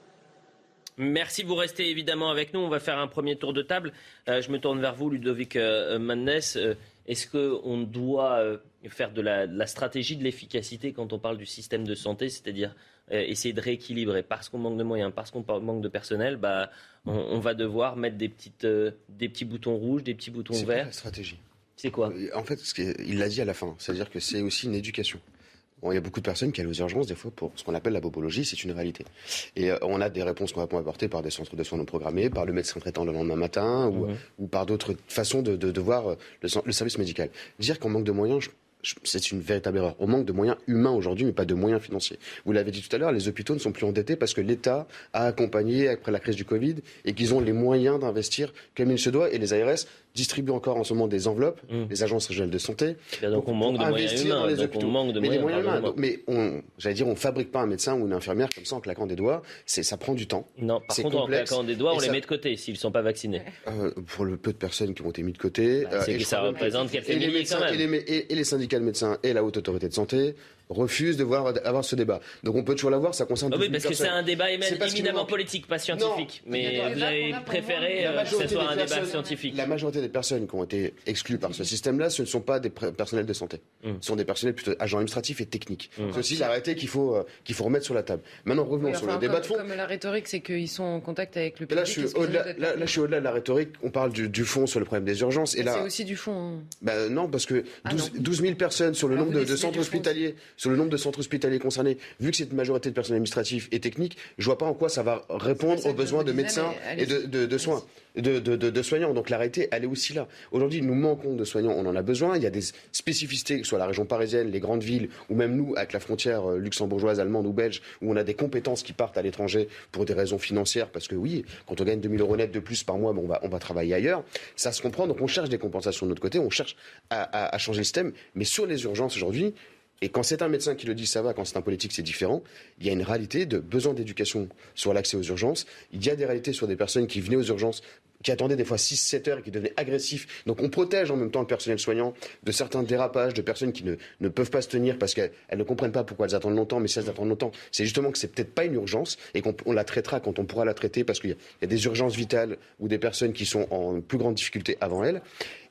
Merci, vous restez évidemment avec nous. On va faire un premier tour de table. Euh, je me tourne vers vous, Ludovic euh. Euh, Est-ce qu'on doit euh, faire de la, de la stratégie de l'efficacité quand on parle du système de santé, c'est-à-dire euh, essayer de rééquilibrer parce qu'on manque de moyens, parce qu'on manque de personnel, bah, on, on, va devoir mettre des, petites, euh, des petits boutons rouges, des petits boutons verts. C'est la stratégie. C'est quoi? En fait, ce il l'a dit à la fin, c'est-à-dire que c'est aussi une éducation. Bon, il y a beaucoup de personnes qui allent aux urgences, des fois, pour ce qu'on appelle la bobologie, c'est une réalité. Et euh, on a des réponses qu'on va pouvoir apporter par des centres de soins non programmés, par le médecin traitant le lendemain matin, ou, Mhm. mmh. ou par d'autres façons de, de, de voir le, le, service médical. Dire qu'on manque de moyens, je, c'est une véritable erreur. On manque de moyens humains aujourd'hui, mais pas de moyens financiers. Vous l'avez dit tout à l'heure, les hôpitaux ne sont plus endettés parce que l'État a accompagné après la crise du Covid et qu'ils ont les moyens d'investir comme il se doit. Et les ARS distribuent encore en ce moment des enveloppes, mmh. les agences régionales de santé. Bien, donc on manque de moyens humains. les donc hôpitaux. on manque de mais moyens, moyens humains. Donc, mais on, j'allais dire, on fabrique pas un médecin ou une infirmière comme ça en claquant des doigts. C'est, ça prend du temps. Non, par contre, complexe. en claquant des doigts, on les met de côté s'ils ne sont pas vaccinés. Euh, pour le peu de personnes qui ont été mises de côté. Bah, c'est euh, que ça représente quelques et milliers les médecins, les, et, et les syndicats de médecins et la haute autorité de santé refuse de voir avoir ce débat. Donc on peut toujours l'avoir, ça concerne. Ah oui, 12 000 parce que c'est un débat parce éminemment politique, pas scientifique. mais vous avez préféré euh, que ce soit un débat scientifique. La majorité des personnes qui ont été exclues par ce système-là, ce ne sont pas des personnels de santé. Hum. Ce sont des personnels plutôt agents administratifs et techniques. C'est aussi la réalité qu'il faut, euh, qu'il faut remettre sur la table. Maintenant, revenons Oui, sur le débat de fond. comme la rhétorique, c'est qu'ils sont en contact avec le public. là, je suis au-delà, d'être- là, là, je suis au-delà de la rhétorique. On parle du, du fond sur le problème des urgences. Et Mais là, C'est aussi du fond. hein. bah, non, parce que Ah 12, non. 12 000 personnes sur le nombre de, centres hospitaliers, sur le nombre de centres hospitaliers concernés, vu que c'est une majorité de personnel administratif et technique, je vois pas en quoi ça va répondre aux besoins de médecins et de, de- de soins. De, soignants. Donc la réalité, elle est aussi là. Aujourd'hui, nous manquons de soignants, on en a besoin. Il y a des spécificités, que ce soit la région parisienne, les grandes villes, ou même nous, avec la frontière euh, luxembourgeoise, allemande ou belge, où on a des compétences qui partent à l'étranger pour des raisons financières, parce que oui, quand on gagne 2000 euros net de plus par mois, bon, on, va, on va travailler ailleurs. Ça se comprend, donc on cherche des compensations de notre côté, on cherche à, à- à changer le système. Mais sur les urgences aujourd'hui, et quand c'est un médecin qui le dit, ça va. Quand c'est un politique, c'est différent. Il y a une réalité de besoin d'éducation sur l'accès aux urgences. Il y a des réalités sur des personnes qui venaient aux urgences qui attendaient des fois 6-7 heures et qui devenaient agressifs. Donc on protège en même temps le personnel soignant de certains dérapages, de personnes qui ne, ne peuvent pas se tenir parce qu'elles elles ne comprennent pas pourquoi elles attendent longtemps, mais si elles attendent longtemps, c'est justement que c'est peut-être pas une urgence et qu'on on la traitera quand on pourra la traiter parce qu'il y, y a des urgences vitales ou des personnes qui sont en plus grande difficulté avant elles.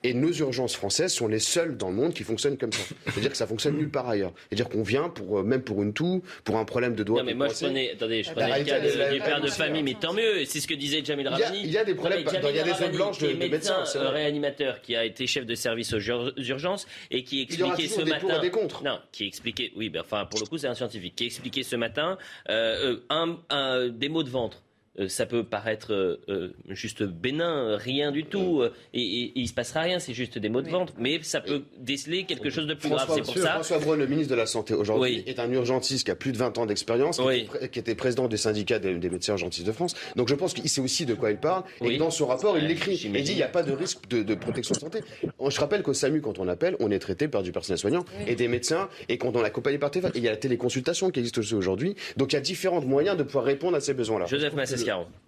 Et nos urgences françaises sont les seules dans le monde qui fonctionnent comme ça. C'est-à-dire que ça fonctionne nulle part ailleurs. C'est-à-dire qu'on vient pour, euh, même pour une toux, pour un problème de doigt. Non, mais moi, je prenais, attendez, je prenais le cas elle est de- là, du père de famille, mais tant mieux. C'est ce que disait Jamil Il y a- Ramani. il y a des Non, problèmes, il y a des Ramani, blanches de- de médecins, c'est euh, vrai. réanimateur, qui a été chef de service aux ur- urgences et qui expliquait ce toujours des pour matin. et des contre. Non, qui expliquait. Oui, ben, enfin, pour le coup, c'est un scientifique qui expliquait ce matin euh, euh, un, un- des maux de ventre. Euh, ça peut paraître euh, euh, juste bénin, rien du tout, et, et- et il se passera rien, c'est juste des maux de ventre, mais ça peut déceler quelque chose de plus grave. François, C'est pour Monsieur ça. François Braun, le ministre de la Santé aujourd'hui, Oui. est un urgentiste qui a plus de 20 ans d'expérience, qui, était pré- qui était président des syndicats des, des médecins urgentistes de France. Donc je pense qu'il sait aussi de quoi il parle. Et Oui. dans son rapport, il l'écrit. Et il dit il n'y a pas de risque de, de protection de santé. Je rappelle qu'au SAMU, quand on appelle, on est traité par du personnel soignant et des médecins. Et quand on est accompagné par téléphone, et il y a la téléconsultation qui existe aussi aujourd'hui. Donc il y a différents moyens de pouvoir répondre à ces besoins-là. Joseph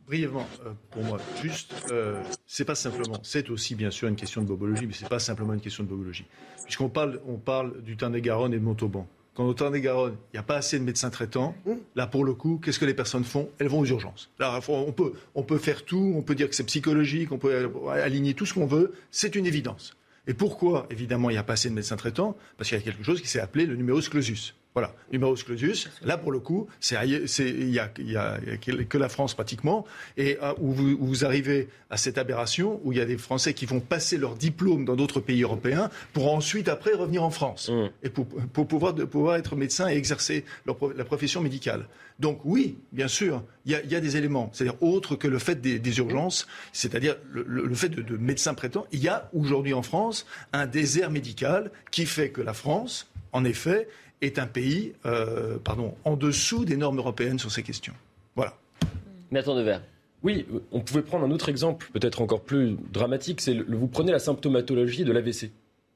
Brièvement, euh, pour moi, juste, euh, c'est pas simplement, c'est aussi bien sûr une question de bobologie, mais c'est pas simplement une question de bobologie. Puisqu'on parle, on parle du Tarn-et-Garonne et de Montauban. Quand au Tarn-et-Garonne, il n'y a pas assez de médecins traitants, là pour le coup, qu'est-ce que les personnes font? Elles vont aux urgences. Là, on peut, on peut faire tout, on peut dire que c'est psychologique, on peut euh, aligner tout ce qu'on veut, c'est une évidence. Et pourquoi, évidemment, il n'y a pas assez de médecins traitants? Parce qu'il y a quelque chose qui s'est appelé le numerus clausus. Voilà, numerus clausus. Là, pour le coup, il y a, que- la France pratiquement, et euh, où vous, où vous arrivez à cette aberration où il y a des Français qui vont passer leur diplôme dans d'autres pays européens pour ensuite après revenir en France et pour, pour pouvoir, de, pouvoir être médecin et exercer leur la profession médicale. Donc oui, bien sûr, il y a, il y a des éléments, c'est-à-dire autres que le fait des, des urgences, c'est-à-dire le, le- le fait de, de médecins traitants. Il y a aujourd'hui en France un désert médical qui fait que la France, en effet, est un pays, euh, pardon, en dessous des normes européennes sur ces questions. Voilà. Nathan Devers. Oui, on pouvait prendre un autre exemple, peut-être encore plus dramatique. C'est le- vous prenez la symptomatologie de l'AVC.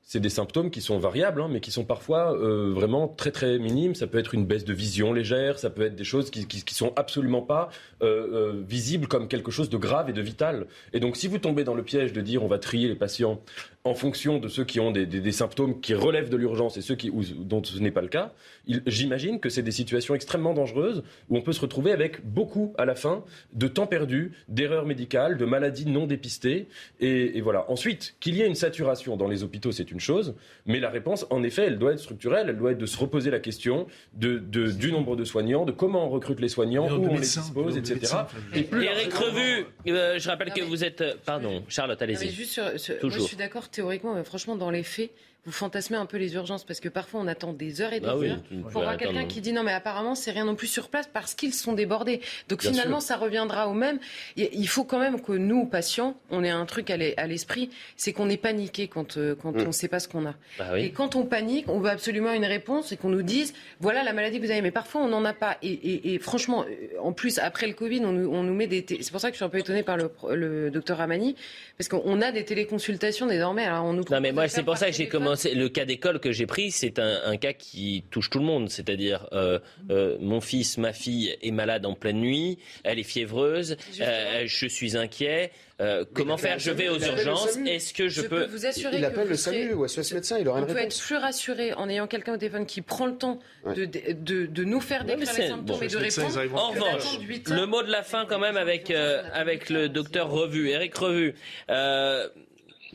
C'est des symptômes qui sont variables, hein, mais qui sont parfois euh, vraiment très très minimes. Ça peut être une baisse de vision légère, ça peut être des choses qui, qui, qui sont absolument pas euh, euh, visibles comme quelque chose de grave et de vital. Et donc, si vous tombez dans le piège de dire on va trier les patients en fonction de ceux qui ont des, des- des symptômes qui relèvent de l'urgence et ceux qui, où- dont ce n'est pas le cas, il- j'imagine que c'est des situations extrêmement dangereuses où on peut se retrouver avec beaucoup à la fin de temps perdu, d'erreurs médicales, de maladies non dépistées. Et, et voilà. Ensuite, qu'il y ait une saturation dans les hôpitaux, c'est une chose, mais la réponse, en effet, elle doit être structurelle. Elle doit être de se reposer la question de, de- du nombre de soignants, de comment on recrute les soignants, où on les dispose, etc. médecins, Et plus Eric Revu, euh, je rappelle que vous êtes. euh, Pardon, Charlotte, allez-y. juste sur- sur- moi, je Toujours. suis d'accord théoriquement, mais franchement, dans les faits, vous fantasmez un peu les urgences parce que parfois on attend des heures et des Ah oui, heures pour peux voir attendre. quelqu'un qui dit non mais apparemment c'est rien non plus sur place parce qu'ils sont débordés. Donc Bien finalement sûr. ça reviendra au même. Il faut quand même que nous patients, on ait un truc à l'e- à l'esprit, c'est qu'on est paniqué quand euh, quand Mm. on ne sait pas ce qu'on a. Bah oui. Et quand on panique, on veut absolument une réponse et qu'on nous dise voilà la maladie que vous avez. Mais parfois on n'en a pas. Et, et- et franchement, euh, en plus après le Covid, on nous, on nous met des. C'est pour ça que je suis un peu étonnée par le, le docteur Ramani parce qu'on a des téléconsultations désormais. Alors on nous Non, mais moi, c'est pour ça que j'ai c'est le cas d'école que j'ai pris, c'est un, un, cas qui touche tout le monde. C'est-à-dire, euh, euh, mon fils, ma fille est malade en pleine nuit, elle est fiévreuse, euh, je suis inquiet. Euh, comment faire Je vais aux urgences. Est-ce que je, je peux... vous assurer Il que appelle vous le SAMU ou SOS médecin, il aura on une peut réponse. être plus rassuré en ayant quelqu'un au téléphone qui prend le temps de, de, de nous faire décrire les symptômes bon. et de répondre. En revanche, le mot de la fin quand même avec, euh, avec le docteur Revu, Eric Revu. Euh,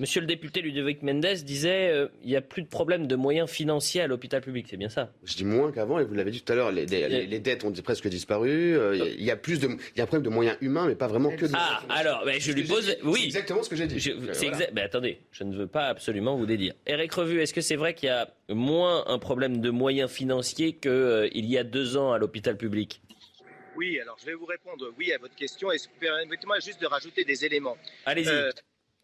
Monsieur le député Ludovic Mendes disait euh, il n'y a plus de problème de moyens financiers à l'hôpital public, c'est bien ça? Je dis moins qu'avant, et vous l'avez dit tout à l'heure, les, les- les- les dettes ont presque disparu. euh, Il y a- il y a plus de, il y a un problème de moyens humains, mais pas vraiment que de. Ah, alors, ben, je lui pose. Oui. C'est exactement ce que j'ai dit. Je- Euh, c'est voilà. exa- ben, attendez, je ne veux pas absolument vous dédire. Eric Revu, est-ce que c'est vrai qu'il y a moins un problème de moyens financiers qu'il y a deux ans à l'hôpital public? Oui, alors je vais vous répondre oui à votre question et permettez-moi juste de rajouter des éléments. Allez-y.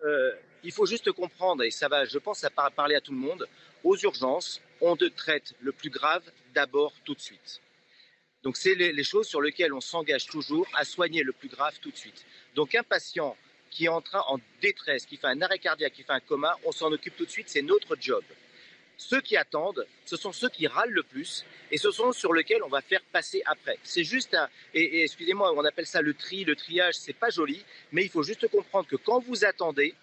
Euh, il faut juste comprendre, et ça va, je pense, va parler à tout le monde, aux urgences, on te traite le plus grave d'abord tout de suite. Donc c'est les, les choses sur lesquelles on s'engage toujours à soigner le plus grave tout de suite. Donc un patient qui est en train en détresse, qui fait un arrêt cardiaque, qui fait un coma, on s'en occupe tout de suite, c'est notre job. Ceux qui attendent, ce sont ceux qui râlent le plus et ce sont sur lesquels on va faire passer après. C'est juste un, et, et excusez-moi, on appelle ça le tri, le triage, c'est pas joli, mais il faut juste comprendre que quand vous attendez,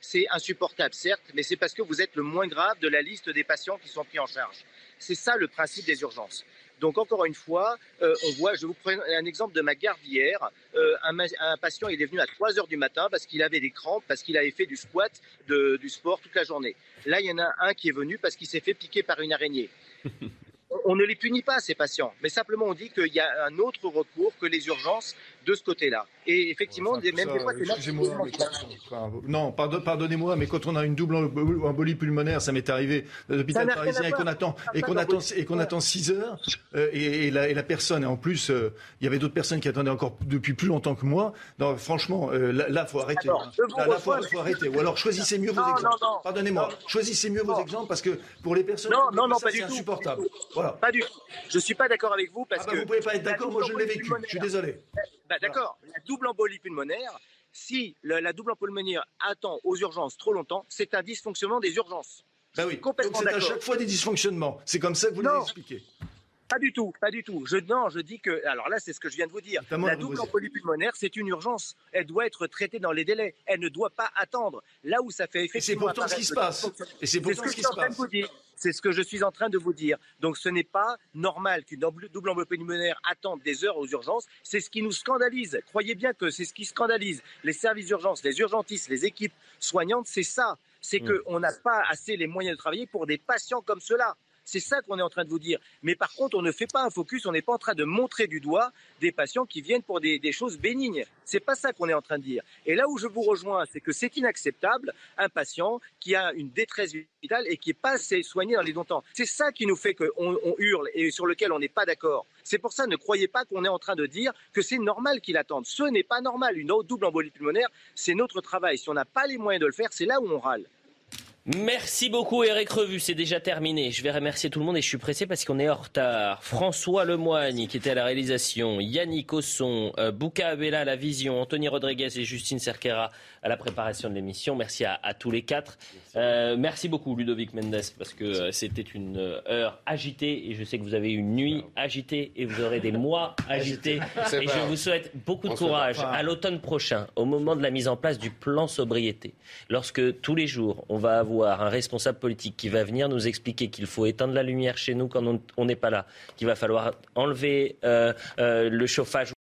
c'est insupportable, certes, mais c'est parce que vous êtes le moins grave de la liste des patients qui sont pris en charge. C'est ça le principe des urgences. Donc encore une fois, euh, on voit, je vous prends un exemple de ma garde d'hier. Euh, un, patient, il est venu à 3 heures du matin parce qu'il avait des crampes, parce qu'il avait fait du squat, de- du sport toute la journée. Là, il y en a un qui est venu parce qu'il s'est fait piquer par une araignée. On ne les punit pas, ces patients, mais simplement on dit qu'il y a un autre recours que les urgences de ce côté-là. Et effectivement, des, même Ça, des fois, c'est enfin, non, pardon- pardonnez-moi, mais quand on a une double embo- embolie pulmonaire, ça m'est arrivé à Ça l'hôpital à parisien et qu'on attend Ça et qu'on attend et qu'on attend 6 heures euh, et, et la, et la personne et en plus euh, il y avait d'autres personnes qui attendaient encore depuis plus longtemps que moi. Non, franchement, euh, là, là, faut arrêter. Alors, Là, là, faut, arrêter. Ou alors choisissez mieux vos exemples. Pardonnez-moi, choisissez mieux vos exemples parce que pour les personnes, Non, non, c'est insupportable. Voilà. Pas du tout. Je suis pas d'accord avec vous parce Ah bah, que vous pouvez pas être d'accord, moi je l'ai vécu. Je suis désolé. Bah, d'accord. La double embolie pulmonaire, si la double embolie pulmonaire attend aux urgences trop longtemps, c'est un dysfonctionnement des urgences. Bah oui. Complètement Donc c'est à chaque fois des dysfonctionnements. C'est comme ça que vous l'avez expliqué. Pas du tout, pas du tout. Je, non, je dis que, alors là, c'est ce que je viens de vous dire. Notamment La double embolie pulmonaire, c'est une urgence. Elle doit être traitée dans les délais. Elle ne doit pas attendre. Là où ça fait effectivement. pourtant ce qui se passe. Et c'est pourtant ce que ce qui je se passe. vous dire. C'est ce que je suis en train de vous dire. Donc ce n'est pas normal qu'une double embolie pulmonaire attende des heures aux urgences. C'est ce qui nous scandalise. Croyez bien que c'est ce qui scandalise les services d'urgence, les urgentistes, les équipes soignantes. C'est ça. C'est Mm. qu'on n'a pas assez les moyens de travailler pour des patients comme ceux-là. C'est ça qu'on est en train de vous dire. Mais par contre, on ne fait pas un focus, on n'est pas en train de montrer du doigt des patients qui viennent pour des, choses bénignes. C'est pas ça qu'on est en train de dire. Et là où je vous rejoins, c'est que c'est inacceptable un patient qui a une détresse vitale et qui n'est pas assez soigné dans les longtemps. C'est ça qui nous fait qu'on on hurle et sur lequel on n'est pas d'accord. C'est pour ça, ne croyez pas qu'on est en train de dire que c'est normal qu'il attende. Ce n'est pas normal. Une double embolie pulmonaire, c'est notre travail. Si on n'a pas les moyens de le faire, c'est là où on râle. Merci beaucoup Eric Revu, c'est déjà terminé. Je vais remercier tout le monde et je suis pressé parce qu'on est en retard. François Lemoigne qui était à la réalisation, Yannick Osson, euh, Bouka Abella à la vision, Anthony Rodriguez et Justine Cerquera à la préparation de l'émission. Merci à, à tous les quatre. Euh, merci beaucoup Ludovic Mendes parce que euh, c'était une heure agitée et je sais que vous avez une nuit agitée et vous aurez des mois agités. Et je vous souhaite beaucoup de On courage à l'automne prochain, au moment de la mise en place du plan sobriété, lorsque tous les jours on va avoir un responsable politique qui va venir nous expliquer qu'il faut éteindre la lumière chez nous quand on n'est pas là, qu'il va falloir enlever euh, euh, le chauffage